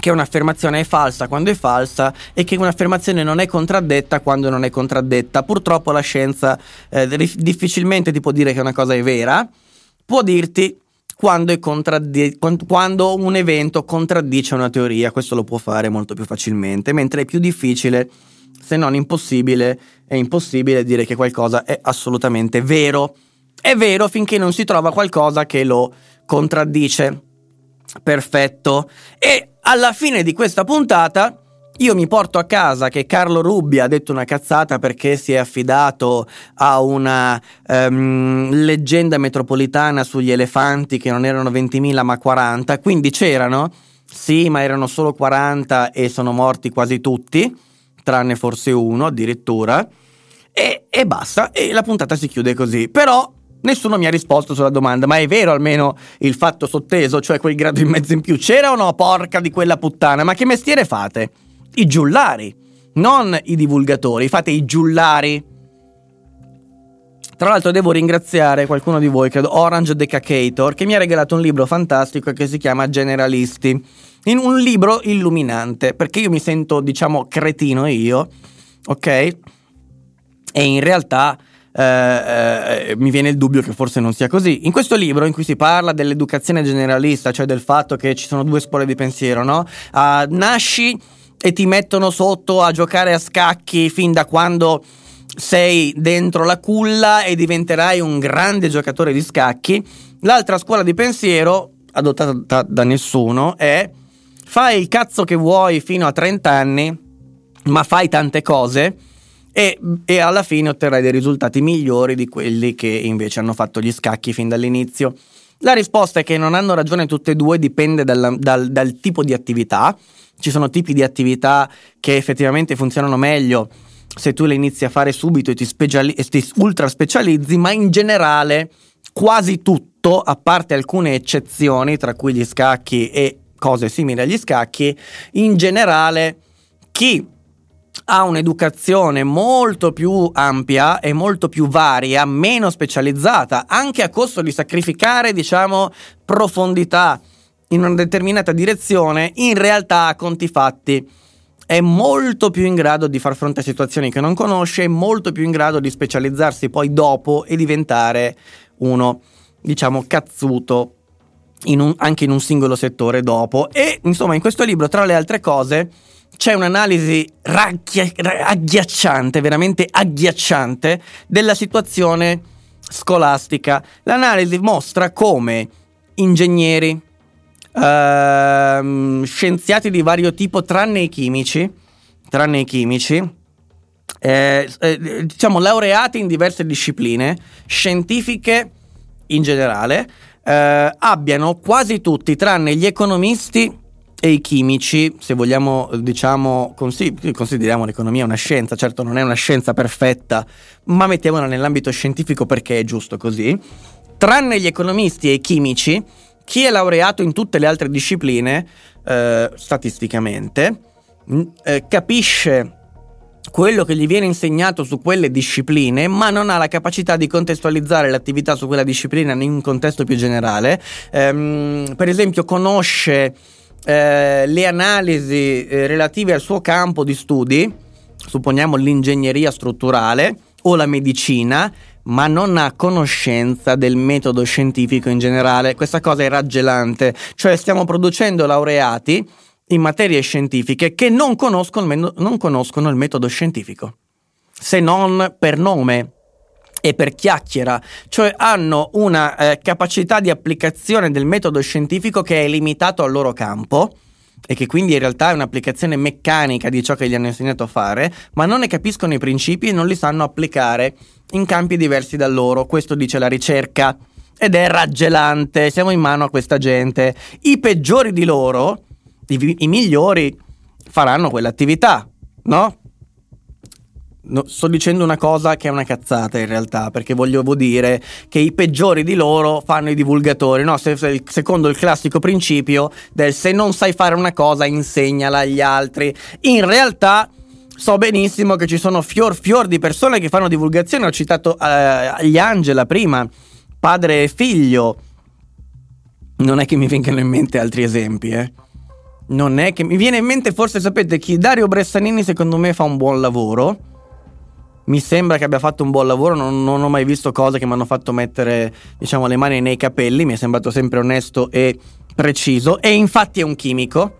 che un'affermazione è falsa quando è falsa e che un'affermazione non è contraddetta quando non è contraddetta. Purtroppo la scienza eh, difficilmente ti può dire che una cosa è vera, può dirti quando, contraddi- quando un evento contraddice una teoria, questo lo può fare molto più facilmente, mentre è più difficile, se non impossibile, è impossibile dire che qualcosa è assolutamente vero è vero finché non si trova qualcosa che lo contraddice. Perfetto. E alla fine di questa puntata io mi porto a casa che Carlo Rubbia ha detto una cazzata perché si è affidato a una um, leggenda metropolitana sugli elefanti che non erano 20.000 ma 40, quindi c'erano, sì, ma erano solo 40 e sono morti quasi tutti, tranne forse uno addirittura, e, e basta, e la puntata si chiude così. Però Nessuno mi ha risposto sulla domanda, ma è vero almeno il fatto sotteso, cioè quel grado in mezzo in più? C'era o no, porca di quella puttana? Ma che mestiere fate? I giullari, non i divulgatori, fate i giullari. Tra l'altro devo ringraziare qualcuno di voi, credo Orange Decacator, che mi ha regalato un libro fantastico che si chiama Generalisti. In un libro illuminante, perché io mi sento, diciamo, cretino io, ok? E in realtà eh, eh, mi viene il dubbio che forse non sia così. In questo libro, in cui si parla dell'educazione generalista, cioè del fatto che ci sono due scuole di pensiero, no? Uh, nasci e ti mettono sotto a giocare a scacchi fin da quando sei dentro la culla e diventerai un grande giocatore di scacchi. L'altra scuola di pensiero, adottata da, da nessuno, è fai il cazzo che vuoi fino a 30 anni, ma fai tante cose e, e, alla fine otterrai dei risultati migliori di quelli che invece hanno fatto gli scacchi fin dall'inizio. La risposta è che non hanno ragione tutte e due, dipende dal, dal, dal tipo di attività. Ci sono tipi di attività che effettivamente funzionano meglio se tu le inizi a fare subito e ti, speciali- e ti ultra specializzi, ma in generale quasi tutto, a parte alcune eccezioni, tra cui gli scacchi e cose simili agli scacchi, in generale chi ha un'educazione molto più ampia e molto più varia, meno specializzata, anche a costo di sacrificare, diciamo, profondità in una determinata direzione, in realtà a conti fatti è molto più in grado di far fronte a situazioni che non conosce, molto più in grado di specializzarsi poi dopo e diventare uno, diciamo, cazzuto in un, anche in un singolo settore dopo. E insomma, in questo libro, tra le altre cose, c'è un'analisi ragghia- agghiacciante, veramente agghiacciante, della situazione scolastica. L'analisi mostra come ingegneri, ehm, scienziati di vario tipo, tranne i chimici, tranne i chimici, eh, eh, diciamo laureati in diverse discipline, scientifiche in generale, eh, abbiano quasi tutti, tranne gli economisti, e i chimici, se vogliamo, diciamo, consi- consideriamo l'economia una scienza, certo non è una scienza perfetta, ma mettiamola nell'ambito scientifico perché è giusto così, tranne gli economisti e i chimici, chi è laureato in tutte le altre discipline, eh, statisticamente, eh, capisce quello che gli viene insegnato su quelle discipline, ma non ha la capacità di contestualizzare l'attività su quella disciplina in un contesto più generale. Ehm, per esempio, conosce eh, le analisi eh, relative al suo campo di studi, supponiamo l'ingegneria strutturale o la medicina, ma non ha conoscenza del metodo scientifico in generale. Questa cosa è raggelante, cioè stiamo producendo laureati in materie scientifiche che non conoscono, non conoscono il metodo scientifico, se non per nome e per chiacchiera, cioè hanno una eh, capacità di applicazione del metodo scientifico che è limitato al loro campo e che quindi in realtà è un'applicazione meccanica di ciò che gli hanno insegnato a fare, ma non ne capiscono i principi e non li sanno applicare in campi diversi da loro. Questo dice la ricerca ed è raggelante, siamo in mano a questa gente. I peggiori di loro, i, i migliori, faranno quell'attività, no? No, sto dicendo una cosa che è una cazzata in realtà, perché voglio dire che i peggiori di loro fanno i divulgatori, no? Se, se, secondo il classico principio del se non sai fare una cosa insegnala agli altri. In realtà so benissimo che ci sono fior fior di persone che fanno divulgazione, ho citato uh, gli Angela prima, padre e figlio. Non è che mi vengano in mente altri esempi, eh. Non è che mi viene in mente forse sapete chi Dario Bressanini secondo me fa un buon lavoro mi sembra che abbia fatto un buon lavoro, non, non ho mai visto cose che mi hanno fatto mettere diciamo, le mani nei capelli, mi è sembrato sempre onesto e preciso e infatti è un chimico,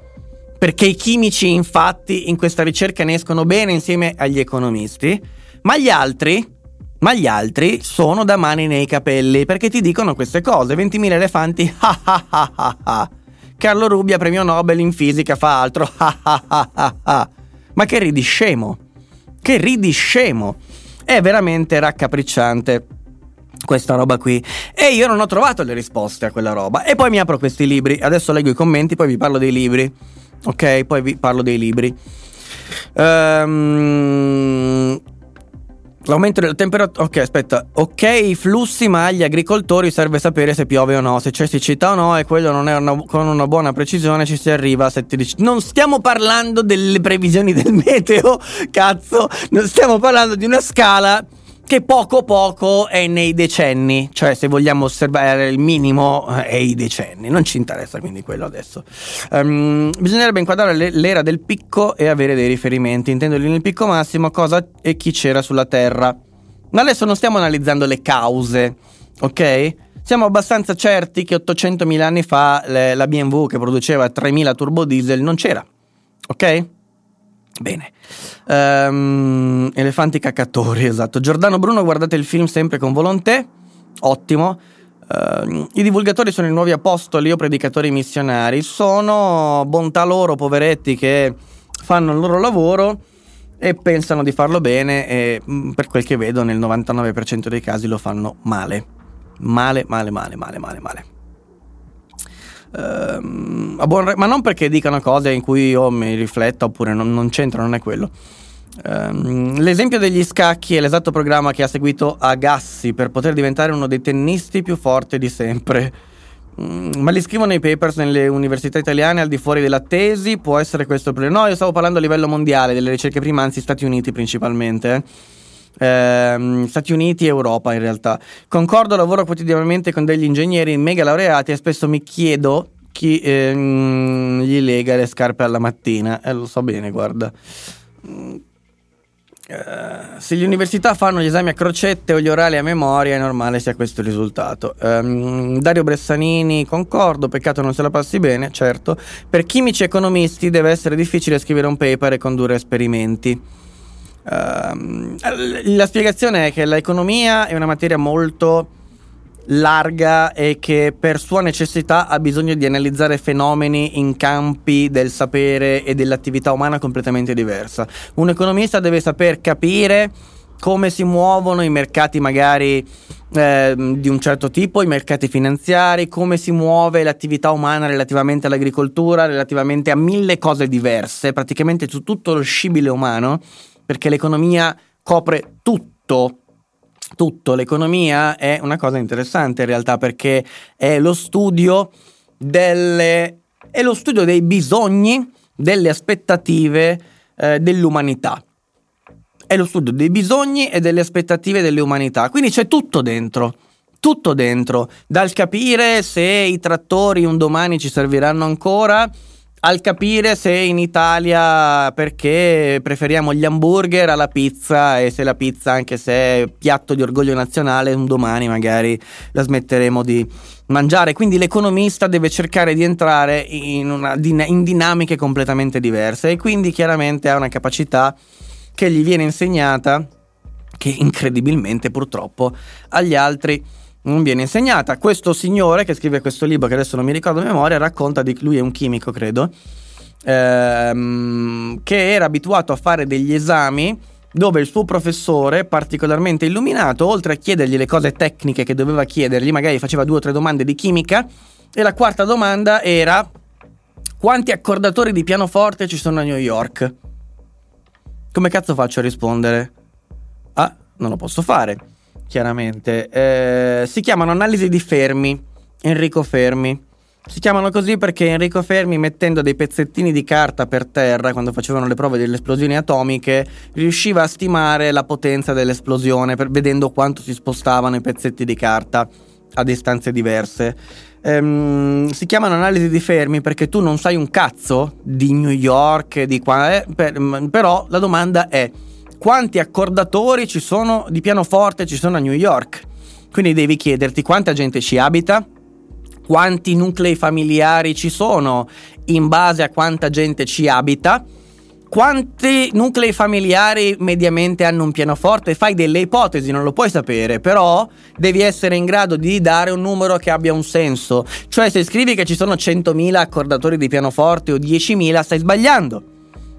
perché i chimici infatti in questa ricerca ne escono bene insieme agli economisti, ma gli altri, ma gli altri sono da mani nei capelli perché ti dicono queste cose. 20.000 elefanti, ah ah ah ah ah. Carlo Rubbia, premio Nobel in fisica, fa altro, ah ah ah ah. Ma che ridi scemo! Che ridi scemo! È veramente raccapricciante questa roba qui. E io non ho trovato le risposte a quella roba. E poi mi apro questi libri. Adesso leggo i commenti, poi vi parlo dei libri. Ok, poi vi parlo dei libri. Um, L'aumento della temperatura. Ok, aspetta. Ok, i flussi, ma agli agricoltori serve sapere se piove o no, se c'è siccità o no, e quello non è una, con una buona precisione ci si arriva a 7 Non stiamo parlando delle previsioni del meteo, cazzo. Non stiamo parlando di una scala che poco poco è nei decenni, cioè se vogliamo osservare il minimo eh, è i decenni, non ci interessa quindi quello adesso. Um, bisognerebbe inquadrare l'era del picco e avere dei riferimenti, intendo lì nel picco massimo cosa e chi c'era sulla Terra. Ma adesso non stiamo analizzando le cause, ok? Siamo abbastanza certi che 800.000 anni fa le, la BMW che produceva 3.000 turbo diesel non c'era, ok? Bene. Um, elefanti caccatori, esatto. Giordano Bruno, guardate il film sempre con volontà. Ottimo. Uh, I divulgatori sono i nuovi apostoli o predicatori missionari. Sono bontà loro, poveretti, che fanno il loro lavoro e pensano di farlo bene e mm, per quel che vedo nel 99% dei casi lo fanno male. Male, male, male, male, male, male. Uh, re- ma non perché dicano cose in cui io mi rifletto oppure non, non c'entra, non è quello. Uh, l'esempio degli scacchi è l'esatto programma che ha seguito Agassi per poter diventare uno dei tennisti più forti di sempre. Mm, ma li scrivono i papers nelle università italiane al di fuori della tesi? Può essere questo il problema? No, io stavo parlando a livello mondiale, delle ricerche prima, anzi Stati Uniti principalmente. Eh. Eh, Stati Uniti e Europa in realtà. Concordo, lavoro quotidianamente con degli ingegneri mega laureati e spesso mi chiedo chi eh, gli lega le scarpe alla mattina. Eh, lo so bene, guarda. Eh, se le università fanno gli esami a crocette o gli orali a memoria, è normale sia questo il risultato. Um, Dario Bressanini, concordo, peccato non se la passi bene, certo. Per chimici economisti deve essere difficile scrivere un paper e condurre esperimenti. Uh, la spiegazione è che l'economia è una materia molto larga e che per sua necessità ha bisogno di analizzare fenomeni in campi del sapere e dell'attività umana completamente diversa. Un economista deve saper capire come si muovono i mercati magari eh, di un certo tipo, i mercati finanziari, come si muove l'attività umana relativamente all'agricoltura, relativamente a mille cose diverse, praticamente su tutto lo scibile umano perché l'economia copre tutto. Tutto, l'economia è una cosa interessante in realtà perché è lo studio delle è lo studio dei bisogni, delle aspettative eh, dell'umanità. È lo studio dei bisogni e delle aspettative dell'umanità. Quindi c'è tutto dentro tutto dentro, dal capire se i trattori un domani ci serviranno ancora, al capire se in Italia perché preferiamo gli hamburger alla pizza e se la pizza, anche se è piatto di orgoglio nazionale, un domani magari la smetteremo di mangiare. Quindi l'economista deve cercare di entrare in, una, in dinamiche completamente diverse e quindi chiaramente ha una capacità che gli viene insegnata che incredibilmente purtroppo agli altri non viene insegnata. Questo signore che scrive questo libro, che adesso non mi ricordo a memoria, racconta di lui è un chimico, credo, ehm, che era abituato a fare degli esami dove il suo professore, particolarmente illuminato, oltre a chiedergli le cose tecniche che doveva chiedergli, magari faceva due o tre domande di chimica, e la quarta domanda era quanti accordatori di pianoforte ci sono a New York? Come cazzo faccio a rispondere? Ah, non lo posso fare chiaramente. Eh, si chiamano analisi di Fermi, Enrico Fermi. Si chiamano così perché Enrico Fermi, mettendo dei pezzettini di carta per terra quando facevano le prove delle esplosioni atomiche, riusciva a stimare la potenza dell'esplosione per, vedendo quanto si spostavano i pezzetti di carta a distanze diverse. Ehm, si chiamano analisi di Fermi perché tu non sai un cazzo di New York, di qua, eh, per, però la domanda è quanti accordatori ci sono di pianoforte ci sono a New York. Quindi devi chiederti quanta gente ci abita, quanti nuclei familiari ci sono in base a quanta gente ci abita, quanti nuclei familiari mediamente hanno un pianoforte? Fai delle ipotesi, non lo puoi sapere, però devi essere in grado di dare un numero che abbia un senso. Cioè se scrivi che ci sono 100.000 accordatori di pianoforte o 10.000 stai sbagliando,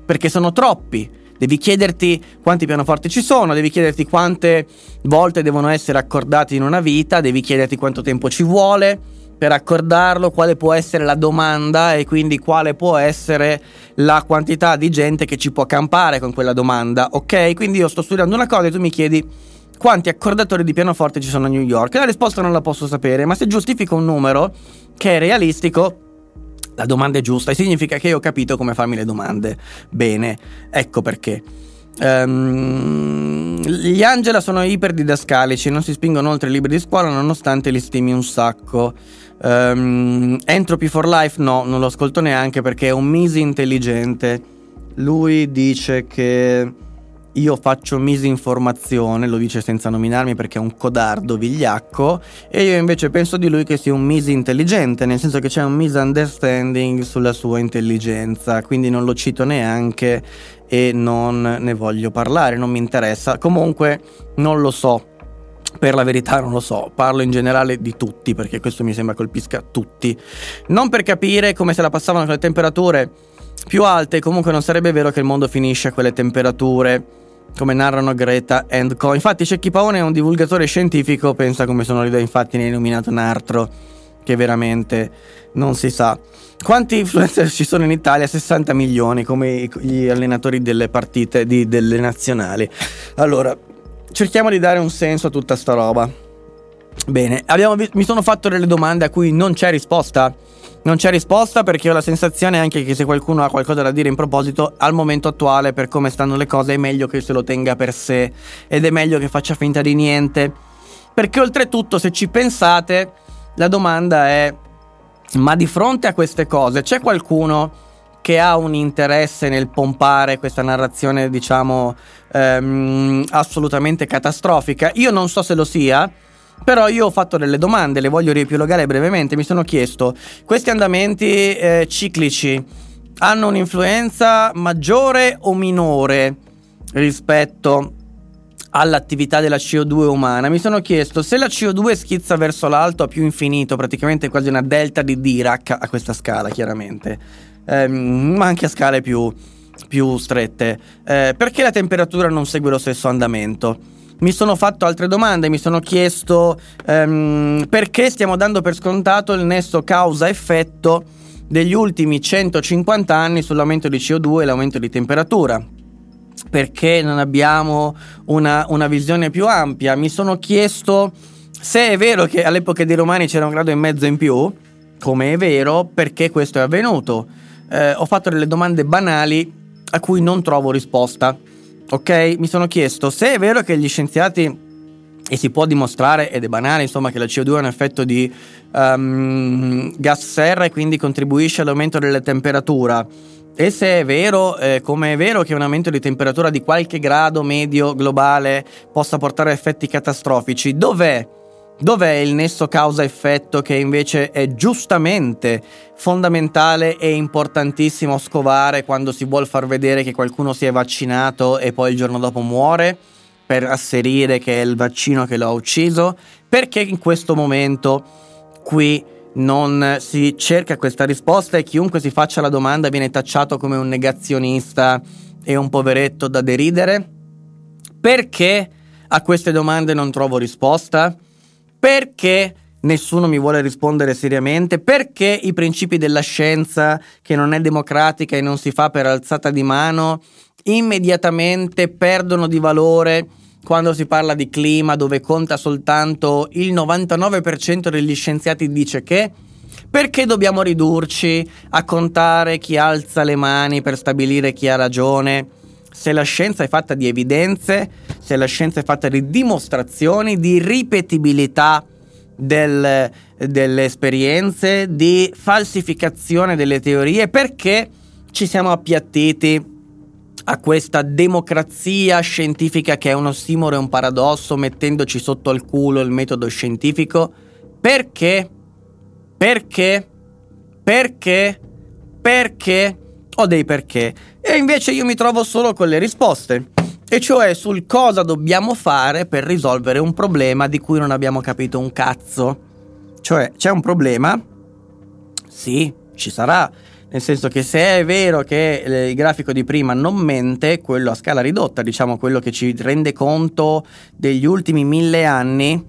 perché sono troppi. Devi chiederti quanti pianoforti ci sono, devi chiederti quante volte devono essere accordati in una vita, devi chiederti quanto tempo ci vuole per accordarlo, quale può essere la domanda e quindi quale può essere la quantità di gente che ci può campare con quella domanda, ok? Quindi io sto studiando una cosa e tu mi chiedi quanti accordatori di pianoforte ci sono a New York. La risposta non la posso sapere, ma se giustifico un numero che è realistico, la domanda è giusta e significa che io ho capito come farmi le domande. Bene, ecco perché. Um, gli Angela sono iperdidascalici, non si spingono oltre i libri di scuola nonostante li stimi un sacco. Um, Entropy for Life no, non lo ascolto neanche perché è un misi intelligente. Lui dice che io faccio misinformazione, lo dice senza nominarmi perché è un codardo vigliacco, e io invece penso di lui che sia un misi intelligente, nel senso che c'è un misunderstanding sulla sua intelligenza, quindi non lo cito neanche e non ne voglio parlare, non mi interessa. Comunque non lo so, per la verità non lo so, parlo in generale di tutti perché questo mi sembra colpisca tutti. Non per capire come se la passavano con le temperature più alte, comunque non sarebbe vero che il mondo finisce a quelle temperature come narrano Greta and Co. Infatti Cecchi Paone è un divulgatore scientifico, pensa come sono lì, infatti ne hai nominato un altro che veramente non si sa. Quanti influencer ci sono in Italia? 60 milioni come gli allenatori delle partite di, delle nazionali. Allora, cerchiamo di dare un senso a tutta sta roba. Bene, abbiamo, mi sono fatto delle domande a cui non c'è risposta. Non c'è risposta perché ho la sensazione anche che se qualcuno ha qualcosa da dire in proposito, al momento attuale, per come stanno le cose, è meglio che se lo tenga per sé ed è meglio che faccia finta di niente. Perché oltretutto, se ci pensate, la domanda è: ma di fronte a queste cose c'è qualcuno che ha un interesse nel pompare questa narrazione, diciamo, ehm, assolutamente catastrofica. Io non so se lo sia. Però io ho fatto delle domande, le voglio riepilogare brevemente. Mi sono chiesto, questi andamenti eh, ciclici hanno un'influenza maggiore o minore rispetto all'attività della CO2 umana? Mi sono chiesto se la CO2 schizza verso l'alto a più infinito, praticamente quasi una delta di Dirac a questa scala, chiaramente ehm, ma anche a scale più, più strette. Eh, perché la temperatura non segue lo stesso andamento? Mi sono fatto altre domande, mi sono chiesto ehm, perché stiamo dando per scontato il nesso causa-effetto degli ultimi 150 anni sull'aumento di CO2 e l'aumento di temperatura. Perché non abbiamo una, una visione più ampia? Mi sono chiesto se è vero che all'epoca dei Romani c'era un grado e mezzo in più, come è vero, perché questo è avvenuto eh, ho fatto delle domande banali a cui non trovo risposta. Ok? Mi sono chiesto se è vero che gli scienziati e si può dimostrare, ed è banale, insomma, che la CO2 è un effetto di um, gas serra e quindi contribuisce all'aumento della temperatura. E se è vero, eh, come è vero che un aumento di temperatura di qualche grado medio globale possa portare a effetti catastrofici, dov'è Dov'è il nesso causa-effetto che invece è giustamente fondamentale e importantissimo scovare quando si vuole far vedere che qualcuno si è vaccinato e poi il giorno dopo muore per asserire che è il vaccino che lo ha ucciso? Perché in questo momento qui non si cerca questa risposta e chiunque si faccia la domanda viene tacciato come un negazionista e un poveretto da deridere? Perché a queste domande non trovo risposta? Perché nessuno mi vuole rispondere seriamente? Perché i principi della scienza, che non è democratica e non si fa per alzata di mano, immediatamente perdono di valore quando si parla di clima, dove conta soltanto il 99% degli scienziati dice che? Perché dobbiamo ridurci a contare chi alza le mani per stabilire chi ha ragione? Se la scienza è fatta di evidenze, se la scienza è fatta di dimostrazioni, di ripetibilità del, delle esperienze, di falsificazione delle teorie, perché ci siamo appiattiti a questa democrazia scientifica che è un ossimoro e un paradosso, mettendoci sotto al culo il metodo scientifico? Perché? Perché? Perché? Perché? Ho dei perché. E invece io mi trovo solo con le risposte, e cioè sul cosa dobbiamo fare per risolvere un problema di cui non abbiamo capito un cazzo. Cioè, c'è un problema? Sì, ci sarà. Nel senso che se è vero che il grafico di prima non mente, quello a scala ridotta, diciamo quello che ci rende conto degli ultimi mille anni,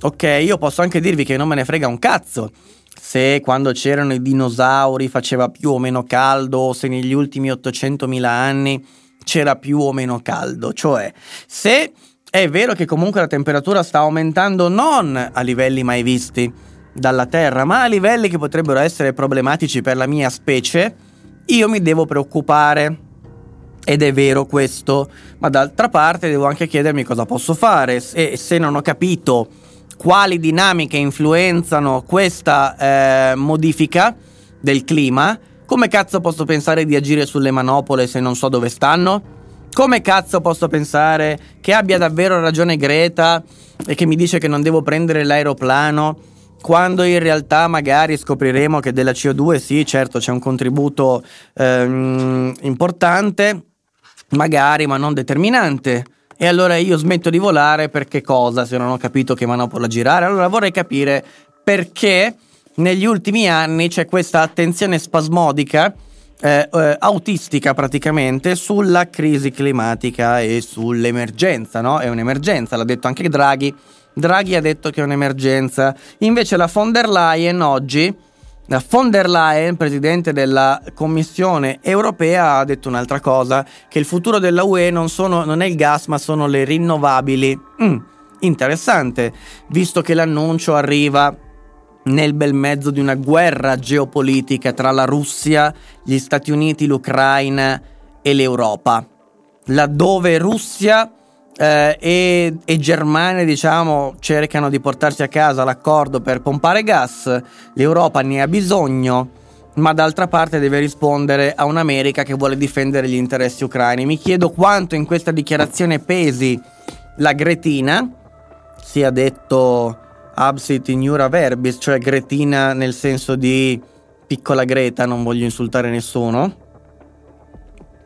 ok, io posso anche dirvi che non me ne frega un cazzo se quando c'erano i dinosauri faceva più o meno caldo, se negli ultimi 800.000 anni c'era più o meno caldo. Cioè, se è vero che comunque la temperatura sta aumentando non a livelli mai visti dalla Terra, ma a livelli che potrebbero essere problematici per la mia specie, io mi devo preoccupare. Ed è vero questo, ma d'altra parte devo anche chiedermi cosa posso fare. E se non ho capito quali dinamiche influenzano questa eh, modifica del clima, come cazzo posso pensare di agire sulle manopole se non so dove stanno? Come cazzo posso pensare che abbia davvero ragione Greta e che mi dice che non devo prendere l'aeroplano quando in realtà magari scopriremo che della CO2 sì, certo c'è un contributo ehm, importante, magari ma non determinante. E allora io smetto di volare per che cosa se non ho capito che manopola girare? Allora vorrei capire perché negli ultimi anni c'è questa attenzione spasmodica, eh, eh, autistica praticamente, sulla crisi climatica e sull'emergenza, no? È un'emergenza, l'ha detto anche Draghi. Draghi ha detto che è un'emergenza. Invece la von der Leyen oggi la von der Leyen, presidente della Commissione europea, ha detto un'altra cosa, che il futuro della UE non, sono, non è il gas ma sono le rinnovabili. Mm, interessante, visto che l'annuncio arriva nel bel mezzo di una guerra geopolitica tra la Russia, gli Stati Uniti, l'Ucraina e l'Europa, laddove Russia eh, e, e, Germania diciamo cercano di portarsi a casa l'accordo per pompare gas, l'Europa ne ha bisogno, ma d'altra parte deve rispondere a un'America che vuole difendere gli interessi ucraini. Mi chiedo quanto in questa dichiarazione pesi la Gretina, sia detto absit ignura verbis, cioè Gretina nel senso di piccola Greta, non voglio insultare nessuno,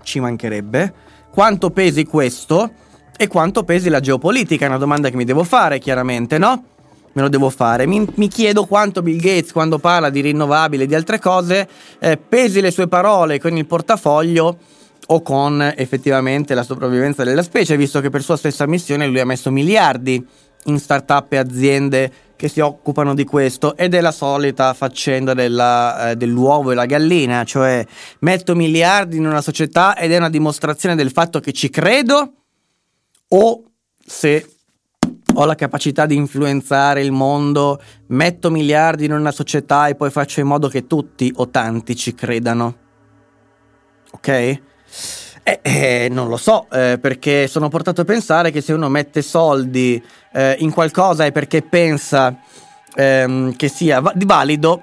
ci mancherebbe. Quanto pesi questo? e quanto pesi la geopolitica, è una domanda che mi devo fare chiaramente, no? Me lo devo fare. Mi, mi chiedo quanto Bill Gates, quando parla di rinnovabili e di altre cose, eh, pesi le sue parole con il portafoglio o con effettivamente la sopravvivenza della specie, visto che per sua stessa missione lui ha messo miliardi in start-up e aziende che si occupano di questo ed è la solita faccenda della, eh, dell'uovo e la gallina, cioè metto miliardi in una società ed è una dimostrazione del fatto che ci credo o se ho la capacità di influenzare il mondo, metto miliardi in una società e poi faccio in modo che tutti o tanti ci credano. Ok? Eh, eh, non lo so, eh, perché sono portato a pensare che se uno mette soldi eh, in qualcosa è perché pensa ehm, che sia va- valido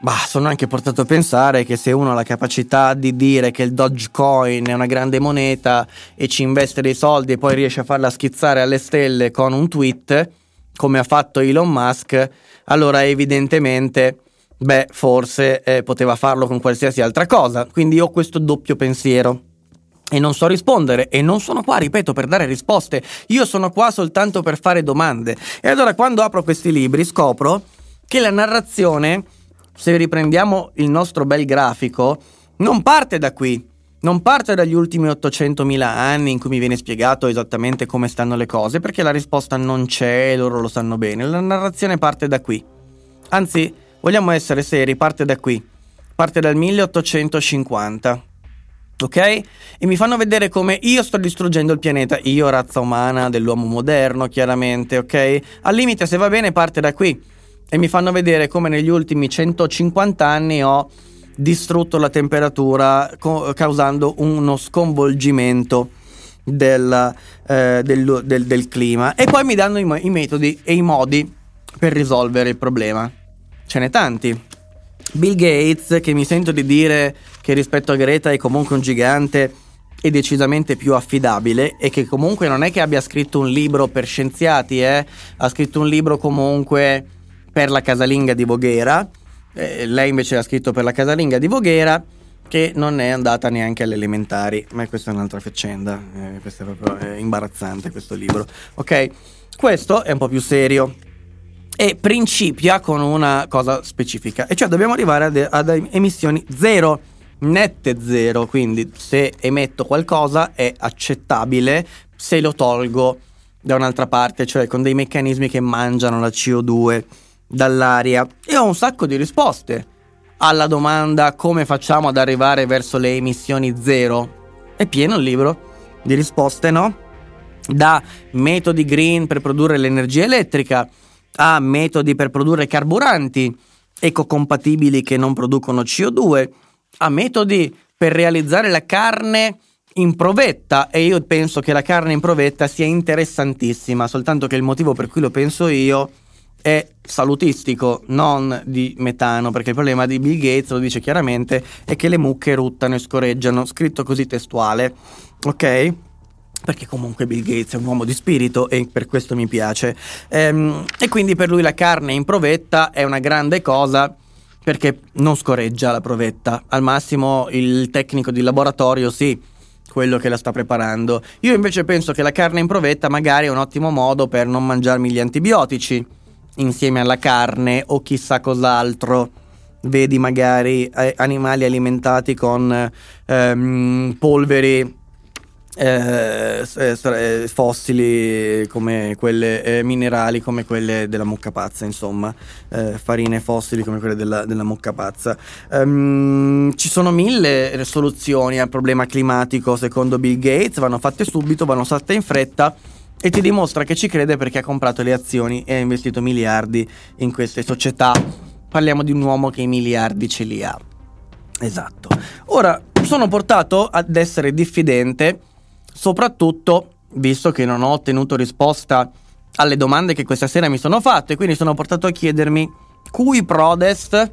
Bah, sono anche portato a pensare che se uno ha la capacità di dire che il Dogecoin è una grande moneta e ci investe dei soldi e poi riesce a farla schizzare alle stelle con un tweet, come ha fatto Elon Musk, allora evidentemente, beh, forse eh, poteva farlo con qualsiasi altra cosa. Quindi ho questo doppio pensiero. E non so rispondere e non sono qua, ripeto, per dare risposte. Io sono qua soltanto per fare domande. E allora quando apro questi libri scopro che la narrazione se riprendiamo il nostro bel grafico, non parte da qui. Non parte dagli ultimi 800.000 anni in cui mi viene spiegato esattamente come stanno le cose, perché la risposta non c'è e loro lo sanno bene. La narrazione parte da qui. Anzi, vogliamo essere seri, parte da qui. Parte dal 1850. Ok? E mi fanno vedere come io sto distruggendo il pianeta, io razza umana dell'uomo moderno, chiaramente, ok? Al limite, se va bene, parte da qui e mi fanno vedere come negli ultimi 150 anni ho distrutto la temperatura co- causando uno sconvolgimento del, eh, del, del, del, clima e poi mi danno i, i metodi e i modi per risolvere il problema. Ce n'è tanti. Bill Gates, che mi sento di dire che rispetto a Greta è comunque un gigante e decisamente più affidabile e che comunque non è che abbia scritto un libro per scienziati, eh? ha scritto un libro comunque per la casalinga di Voghera, eh, lei invece ha scritto per la casalinga di Voghera, che non è andata neanche alle elementari, ma questa è un'altra faccenda, eh, questo è proprio è imbarazzante questo libro, ok? Questo è un po' più serio e principia con una cosa specifica, e cioè dobbiamo arrivare ad, ad emissioni zero, nette zero, quindi se emetto qualcosa è accettabile, se lo tolgo da un'altra parte, cioè con dei meccanismi che mangiano la CO2 dall'aria. E ho un sacco di risposte alla domanda come facciamo ad arrivare verso le emissioni zero. È pieno il libro di risposte, no? Da metodi green per produrre l'energia elettrica a metodi per produrre carburanti ecocompatibili che non producono CO2, a metodi per realizzare la carne in provetta e io penso che la carne in provetta sia interessantissima, soltanto che il motivo per cui lo penso io è salutistico, non di metano, perché il problema di Bill Gates, lo dice chiaramente, è che le mucche ruttano e scorreggiano, scritto così testuale, ok? Perché comunque Bill Gates è un uomo di spirito e per questo mi piace. Ehm, e quindi per lui la carne in provetta è una grande cosa perché non scorreggia la provetta. Al massimo il tecnico di laboratorio sì, quello che la sta preparando. Io invece penso che la carne in provetta magari è un ottimo modo per non mangiarmi gli antibiotici insieme alla carne o chissà cos'altro. Vedi magari eh, animali alimentati con ehm, polveri eh, eh, eh, fossili come quelle eh, minerali come quelle della mucca pazza insomma. Eh, farine fossili come quelle della, della mucca pazza. Um, ci sono mille soluzioni al problema climatico secondo Bill Gates. Vanno fatte subito vanno fatte in fretta e ti dimostra che ci crede perché ha comprato le azioni e ha investito miliardi in queste società. Parliamo di un uomo che i miliardi ce li ha. Esatto. Ora sono portato ad essere diffidente soprattutto visto che non ho ottenuto risposta alle domande che questa sera mi sono fatte, quindi sono portato a chiedermi cui prodest,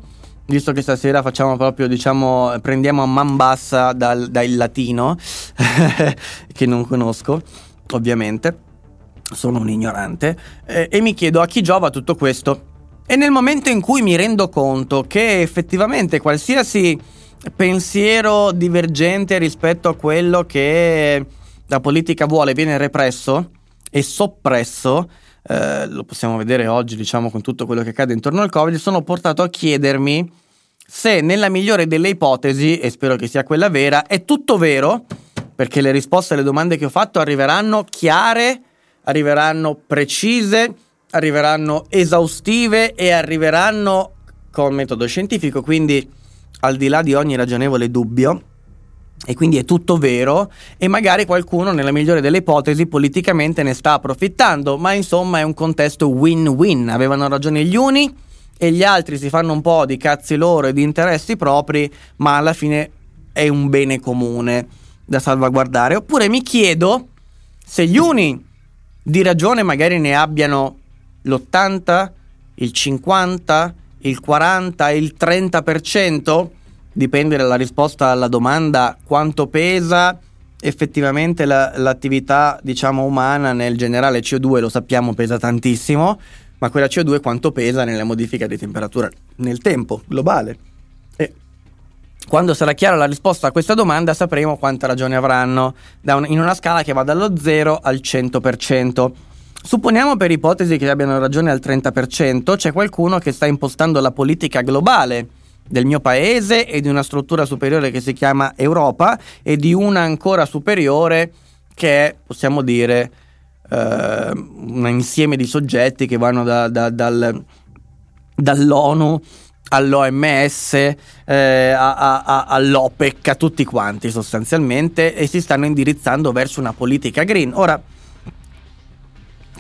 visto che stasera facciamo proprio, diciamo, prendiamo a man bassa dal, dal latino, che non conosco, ovviamente, sono un ignorante, eh, e mi chiedo a chi giova tutto questo. E nel momento in cui mi rendo conto che effettivamente qualsiasi pensiero divergente rispetto a quello che la politica vuole viene represso e soppresso, eh, lo possiamo vedere oggi diciamo con tutto quello che accade intorno al Covid, sono portato a chiedermi se nella migliore delle ipotesi, e spero che sia quella vera, è tutto vero, perché le risposte alle domande che ho fatto arriveranno chiare, arriveranno precise, arriveranno esaustive e arriveranno con metodo scientifico, quindi al di là di ogni ragionevole dubbio, e quindi è tutto vero e magari qualcuno nella migliore delle ipotesi politicamente ne sta approfittando, ma insomma è un contesto win-win, avevano ragione gli uni e gli altri si fanno un po' di cazzi loro e di interessi propri, ma alla fine è un bene comune da salvaguardare. Oppure mi chiedo se gli uni di ragione magari ne abbiano l'80, il 50, il 40, il 30%, dipende dalla risposta alla domanda quanto pesa effettivamente la, l'attività diciamo umana nel generale. CO2 lo sappiamo pesa tantissimo ma quella CO2 quanto pesa nella modifica di temperatura nel tempo globale. E quando sarà chiara la risposta a questa domanda sapremo quanta ragione avranno. Un, in una scala che va dallo 0 al 100% Supponiamo per ipotesi che abbiano ragione al 30%, c'è qualcuno che sta impostando la politica globale del mio paese e di una struttura superiore che si chiama Europa e di una ancora superiore che è, possiamo dire, eh, un insieme di soggetti che vanno da, da, dal, dall'ONU all'OMS, eh, a, a, a, all'OPEC, a tutti quanti sostanzialmente e si stanno indirizzando verso una politica green. Ora,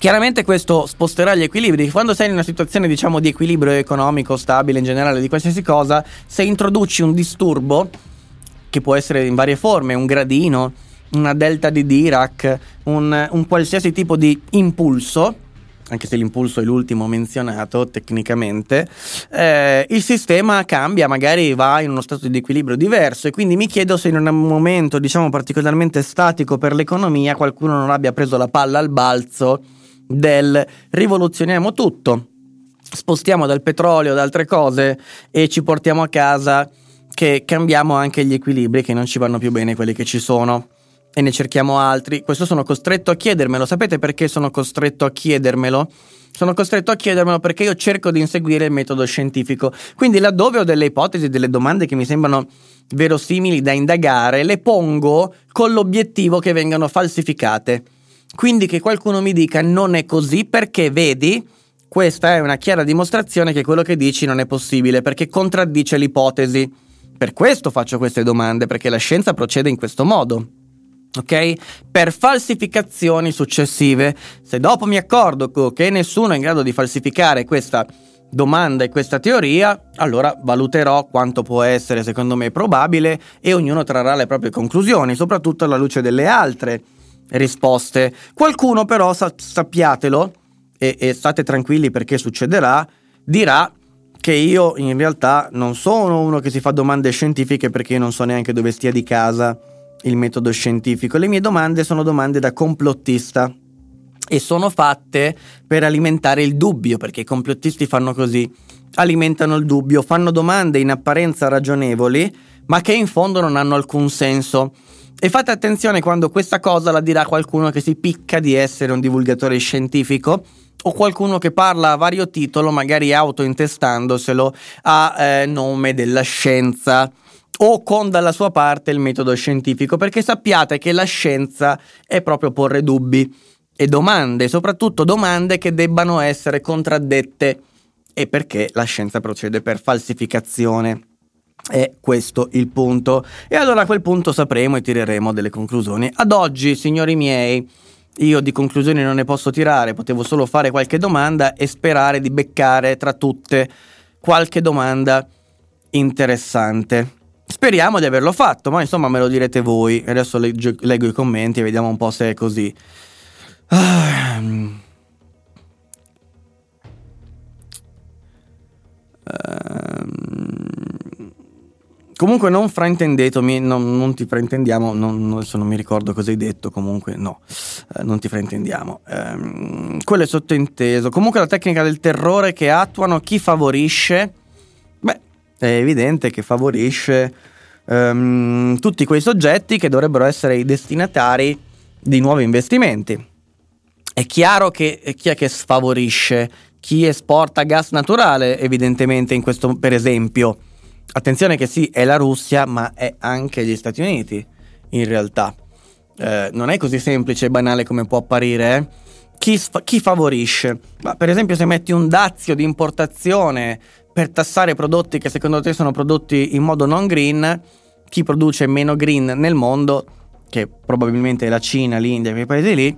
Chiaramente questo sposterà gli equilibri. Quando sei in una situazione, diciamo, di equilibrio economico stabile in generale di qualsiasi cosa, se introduci un disturbo, che può essere in varie forme, un gradino, una delta di Dirac, un, un qualsiasi tipo di impulso, anche se l'impulso è l'ultimo menzionato tecnicamente, eh, il sistema cambia, magari va in uno stato di equilibrio diverso e quindi mi chiedo se in un momento diciamo particolarmente statico per l'economia qualcuno non abbia preso la palla al balzo del rivoluzioniamo tutto, spostiamo dal petrolio, da altre cose e ci portiamo a casa che cambiamo anche gli equilibri che non ci vanno più bene quelli che ci sono e ne cerchiamo altri. Questo sono costretto a chiedermelo. Sapete perché sono costretto a chiedermelo? Sono costretto a chiedermelo perché io cerco di inseguire il metodo scientifico. Quindi laddove ho delle ipotesi, delle domande che mi sembrano verosimili da indagare, le pongo con l'obiettivo che vengano falsificate. Quindi che qualcuno mi dica non è così perché vedi, questa è una chiara dimostrazione che quello che dici non è possibile perché contraddice l'ipotesi. Per questo faccio queste domande, perché la scienza procede in questo modo ok? Per falsificazioni successive. Se dopo mi accorgo che nessuno è in grado di falsificare questa domanda e questa teoria, allora valuterò quanto può essere secondo me probabile e ognuno trarrà le proprie conclusioni, soprattutto alla luce delle altre risposte. Qualcuno però, sa- sappiatelo, e-, e state tranquilli perché succederà, dirà che io in realtà non sono uno che si fa domande scientifiche perché io non so neanche dove stia di casa il metodo scientifico. Le mie domande sono domande da complottista e sono fatte per alimentare il dubbio, perché i complottisti fanno così, alimentano il dubbio, fanno domande in apparenza ragionevoli, ma che in fondo non hanno alcun senso. E fate attenzione quando questa cosa la dirà qualcuno che si picca di essere un divulgatore scientifico o qualcuno che parla a vario titolo, magari autointestandoselo a eh, nome della scienza o con dalla sua parte il metodo scientifico, perché sappiate che la scienza è proprio porre dubbi e domande, soprattutto domande che debbano essere contraddette e perché la scienza procede per falsificazione. È questo il punto. E allora a quel punto sapremo e tireremo delle conclusioni. Ad oggi, signori miei, io di conclusioni non ne posso tirare, potevo solo fare qualche domanda e sperare di beccare tra tutte qualche domanda interessante. Speriamo di averlo fatto, ma insomma me lo direte voi. Adesso leggo, leggo i commenti e vediamo un po' se è così. Ah. Um. Comunque non fraintendetemi, non, non ti fraintendiamo, non, adesso non mi ricordo cosa hai detto, comunque no, eh, non ti fraintendiamo. Um, quello è sottointeso. Comunque la tecnica del terrore che attuano chi favorisce è evidente che favorisce um, tutti quei soggetti che dovrebbero essere i destinatari di nuovi investimenti. È chiaro che chi è che sfavorisce? Chi esporta gas naturale, evidentemente, in questo, per esempio. Attenzione che sì, è la Russia, ma è anche gli Stati Uniti, in realtà. Eh, non è così semplice e banale come può apparire, eh? chi, chi, favorisce? Ma per esempio se metti un dazio di importazione per tassare prodotti che secondo te sono prodotti in modo non green, chi produce meno green nel mondo, che probabilmente è la Cina, l'India, quei paesi lì,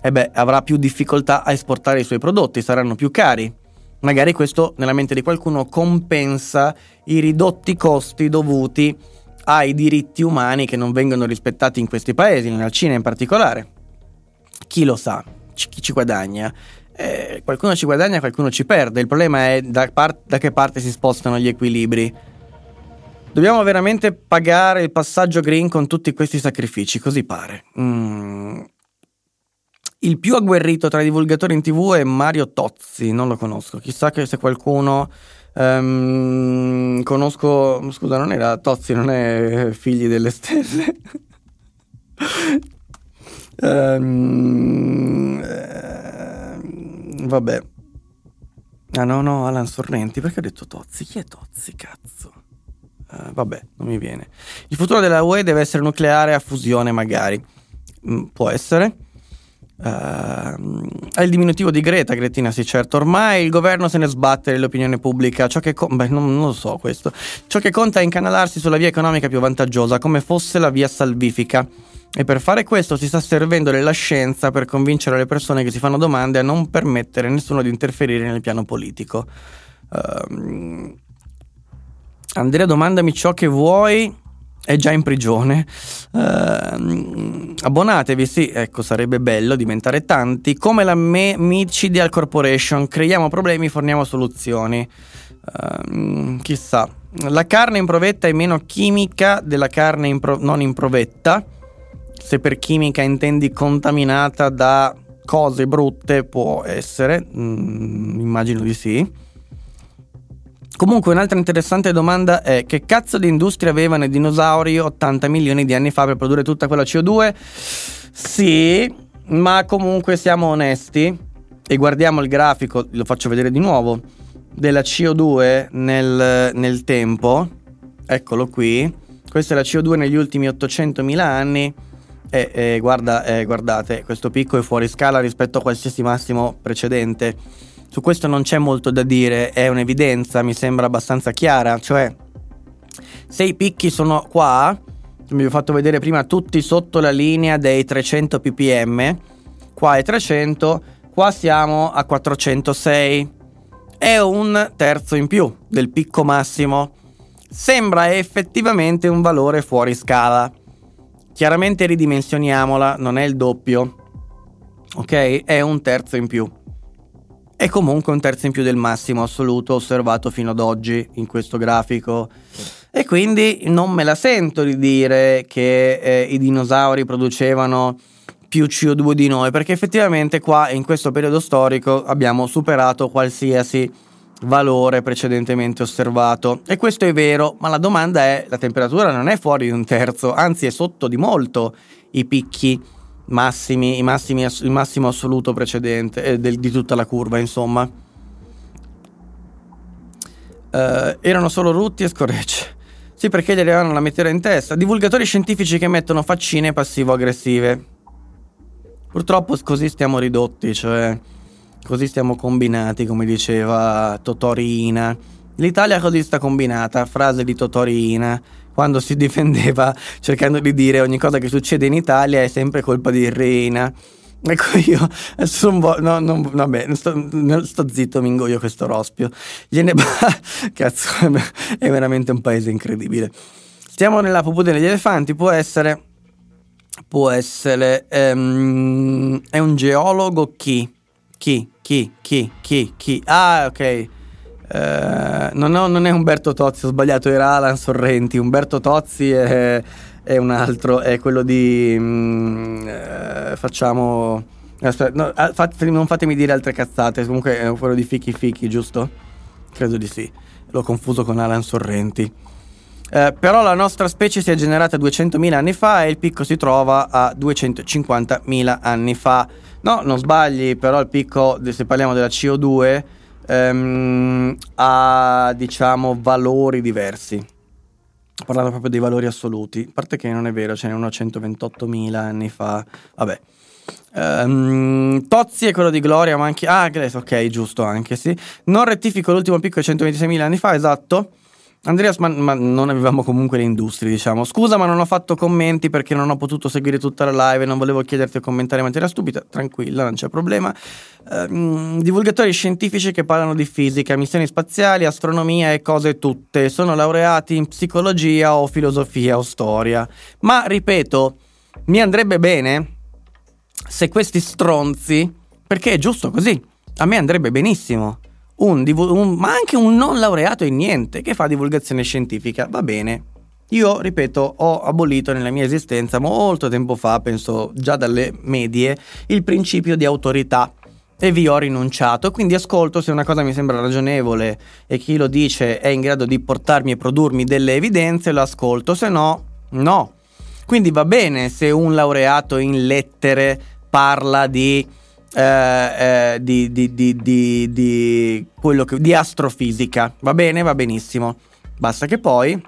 eh beh, avrà più difficoltà a esportare i suoi prodotti, saranno più cari. Magari questo nella mente di qualcuno compensa i ridotti costi dovuti ai diritti umani che non vengono rispettati in questi paesi, nella Cina in particolare. Chi lo sa, chi ci guadagna eh, qualcuno ci guadagna, qualcuno ci perde. Il problema è da, par- da che parte si spostano gli equilibri. Dobbiamo veramente pagare il passaggio green con tutti questi sacrifici, così pare. Mm. Il più agguerrito tra i divulgatori in tv è Mario Tozzi, non lo conosco. Chissà se qualcuno... Um, conosco... Scusa, non era Tozzi, non è Figli delle Stelle. um, Vabbè. Ah no, no, Alan Sorrenti, perché ho detto Tozzi? Chi è Tozzi, cazzo? Uh, vabbè, non mi viene. Il futuro della UE deve essere nucleare a fusione, magari. Mm, può essere. Uh, è il diminutivo di Greta, Gretina, sì, certo. Ormai il governo se ne sbatte dell'opinione pubblica. Ciò che co- beh, non, non, so questo. Ciò che conta è incanalarsi sulla via economica più vantaggiosa, come fosse la via salvifica. E per fare questo si sta servendo della scienza per convincere le persone che si fanno domande a non permettere a nessuno di interferire nel piano politico. Uh, Andrea, domandami ciò che vuoi. È già in prigione. Uh, abbonatevi, sì, ecco, sarebbe bello diventare tanti. Come la Me- Micidial Corporation, creiamo problemi, forniamo soluzioni. Uh, chissà. La carne in provetta è meno chimica della carne in pro- non in provetta se per chimica intendi contaminata da cose brutte, può essere, mm, immagino di sì. Comunque un'altra interessante domanda è che cazzo di industria avevano i dinosauri 80 milioni di anni fa per produrre tutta quella CO2? Sì, ma comunque siamo onesti e guardiamo il grafico, lo faccio vedere di nuovo, della CO2 nel, nel tempo, eccolo qui, questa è la CO2 negli ultimi 800.000 anni. E, e guarda, eh, guardate, questo picco è fuori scala rispetto a qualsiasi massimo precedente su questo non c'è molto da dire, è un'evidenza, mi sembra abbastanza chiara, cioè se i picchi sono qua, vi ho fatto vedere prima tutti sotto la linea dei 300 ppm, qua è 300, qua siamo a 406, è un terzo in più del picco massimo, sembra effettivamente un valore fuori scala. Chiaramente ridimensioniamola, non è il doppio, ok? È un terzo in più è comunque un terzo in più del massimo assoluto osservato fino ad oggi in questo grafico. E quindi non me la sento di dire che eh, i dinosauri producevano più CO2 di noi, perché effettivamente qua in questo periodo storico abbiamo superato qualsiasi valore precedentemente osservato. E questo è vero, ma la domanda è, la temperatura non è fuori di un terzo, anzi è sotto di molto i picchi massimi, massimi, il massimo assoluto precedente eh, del, di tutta la curva, insomma. Uh, erano solo rutti e scorregge. Sì, perché gli arrivavano la meteora in testa. Divulgatori scientifici che mettono faccine passivo-aggressive. Purtroppo così stiamo ridotti, cioè così stiamo combinati, come diceva Totorina. L'Italia così sta combinata, frase di Totorina quando si difendeva cercando di dire ogni cosa che succede in Italia è sempre colpa di Reina. Ecco io vo- no, no, vabbè, sto, sto zitto, mi ingoio questo rospio. Gliene Cazzo, è veramente un paese incredibile. Stiamo nella pupù degli elefanti, può essere... Può essere... Um, è un geologo chi? Chi? Chi? Chi? Chi? Chi? Ah, ok. Eh, non, ho, non, è Umberto Tozzi, ho sbagliato, era Alan Sorrenti. Umberto Tozzi è, è un altro, è quello di... Mm, eh, facciamo... Aspetta, no, ah, fat, non fatemi dire altre cazzate, comunque è quello di Fichi Fichi, giusto? Credo di sì. L'ho confuso con Alan Sorrenti. Eh, però la nostra specie si è generata 200.000 anni fa e il picco si trova a 250.000 anni fa. No, non sbagli, però il picco, se parliamo della CO2, ehm, ha diciamo valori diversi. Parlando proprio dei valori assoluti, a parte che non è vero, ce n'è uno a 128.000 anni fa, vabbè. Um, Tozzi è quello di Gloria, ma anche... Ah, ok, giusto anche, sì. Non rettifico l'ultimo picco di 126.000 anni fa, esatto. Andreas, ma, ma, non avevamo comunque le industrie, diciamo. Scusa, ma non ho fatto commenti perché non ho potuto seguire tutta la live e non volevo chiederti a commentare in materia stupida. Tranquilla, non c'è problema. Uh, divulgatori scientifici che parlano di fisica, missioni spaziali, astronomia e cose tutte. Sono laureati in psicologia o filosofia o storia. Ma, ripeto, mi andrebbe bene se questi stronzi, perché è giusto così, a me andrebbe benissimo un, un, ma anche un non laureato in niente che fa divulgazione scientifica, va bene. Io, ripeto, ho abolito nella mia esistenza molto tempo fa, penso già dalle medie, il principio di autorità e vi ho rinunciato. Quindi ascolto se una cosa mi sembra ragionevole e chi lo dice è in grado di portarmi e produrmi delle evidenze, lo ascolto, se no, no. Quindi va bene se un laureato in lettere parla di eh, eh, di, di, di, di, quello che, di astrofisica. Va bene, va benissimo. Basta che poi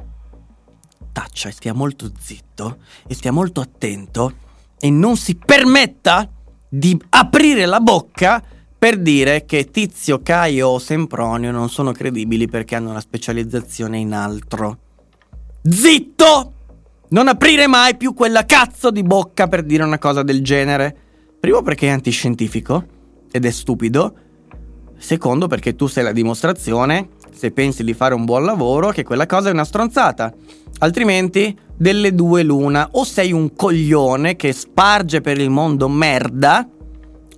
taccia e stia molto zitto e stia molto attento e non si permetta di aprire la bocca per dire che Tizio, Caio o Sempronio non sono credibili perché hanno una specializzazione in altro. Zitto! Non aprire mai più quella cazzo di bocca per dire una cosa del genere. Primo perché è antiscientifico ed è stupido. Secondo perché tu sei la dimostrazione, se pensi di fare un buon lavoro, che quella cosa è una stronzata. Altrimenti, delle due l'una, o sei un coglione che sparge per il mondo merda,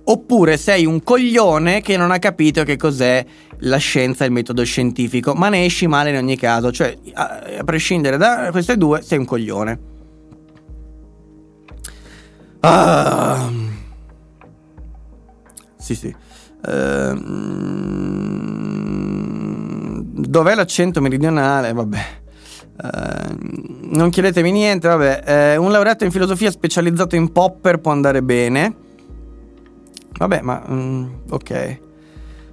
oppure sei un coglione che non ha capito che cos'è la scienza e il metodo scientifico, ma ne esci male in ogni caso, cioè a, prescindere da queste due sei un coglione. Ah. Sì, sì. Uh, dov'è l'accento meridionale? Vabbè. Uh, non chiedetemi niente, vabbè. Uh, un laureato in filosofia specializzato in popper può andare bene. Vabbè, ma... Um, ok.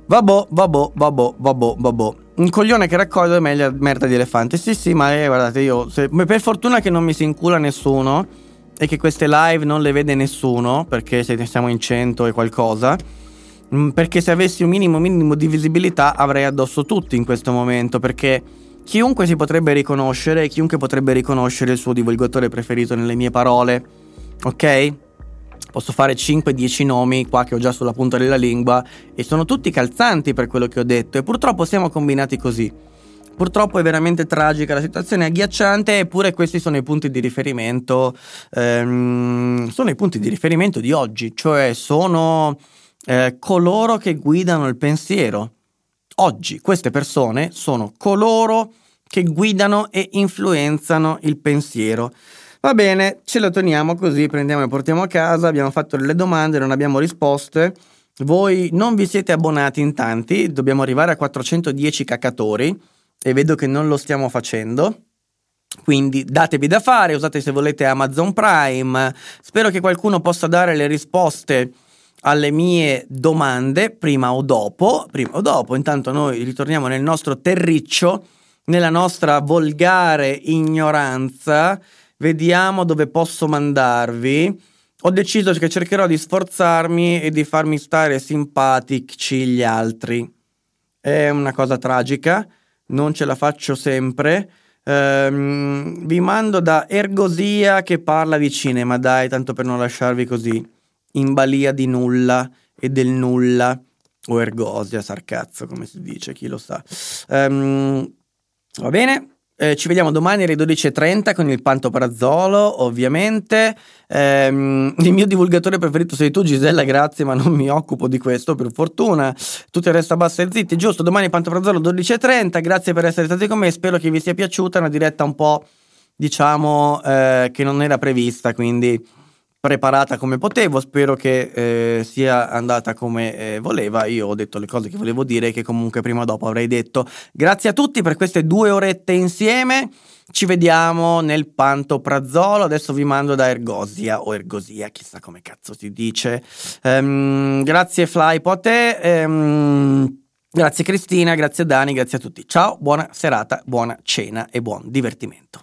Vabbò, vabbò, vabbò, vabbò, vabbò. Un coglione che raccoglie meglio merda di elefante. Sì, sì, ma eh, guardate, io... Se, per fortuna che non mi si incula nessuno e che queste live non le vede nessuno, perché se siamo in 100 e qualcosa Mm, perché se avessi un minimo minimo di visibilità avrei addosso tutti in questo momento, perché chiunque si potrebbe riconoscere, chiunque potrebbe riconoscere il suo divulgatore preferito nelle mie parole, ok? Posso fare 5-10 nomi qua che ho già sulla punta della lingua e sono tutti calzanti per quello che ho detto e purtroppo siamo combinati così. Purtroppo è veramente tragica, la situazione è agghiacciante, eppure questi sono i punti di riferimento, ehm, sono i punti di riferimento di oggi, cioè sono eh, coloro che guidano il pensiero. Oggi queste persone sono coloro che guidano e influenzano il pensiero. Va bene, ce lo teniamo così, prendiamo e portiamo a casa, abbiamo fatto delle domande, non abbiamo risposte. Voi non vi siete abbonati in tanti, dobbiamo arrivare a 410 cacatori e vedo che non lo stiamo facendo. Quindi datevi da fare, usate se volete Amazon Prime. Spero che qualcuno possa dare le risposte alle mie domande prima o dopo, prima o dopo, intanto noi ritorniamo nel nostro terriccio, nella nostra volgare ignoranza, vediamo dove posso mandarvi. Ho deciso che cercherò di sforzarmi e di farmi stare simpatici gli altri. È una cosa tragica, non ce la faccio sempre. Ehm, vi mando da Ergosia che parla di cinema, dai, tanto per non lasciarvi così in balia di nulla e del nulla, o ergosia, sarcazzo come si dice, chi lo sa. Um, va bene, eh, ci vediamo domani alle 12.30 con il pantoprazolo, ovviamente. Eh, il mio divulgatore preferito sei tu, Gisella, grazie, ma non mi occupo di questo, per fortuna. Tutto il resto bassa e zitti, giusto? Domani pantoprazolo 12.30, grazie per essere stati con me, spero che vi sia piaciuta, una diretta un po', diciamo, eh, che non era prevista, quindi preparata come potevo, spero che eh, sia andata come eh, voleva, io ho detto le cose che volevo dire che comunque prima o dopo avrei detto. Grazie a tutti per queste due orette insieme, ci vediamo nel Pantoprazzolo, adesso vi mando da Ergosia o Ergosia, chissà come cazzo si dice. Um, grazie Flypo a te. Um, Grazie Cristina, grazie Dani, grazie a tutti. Ciao, buona serata, buona cena e buon divertimento.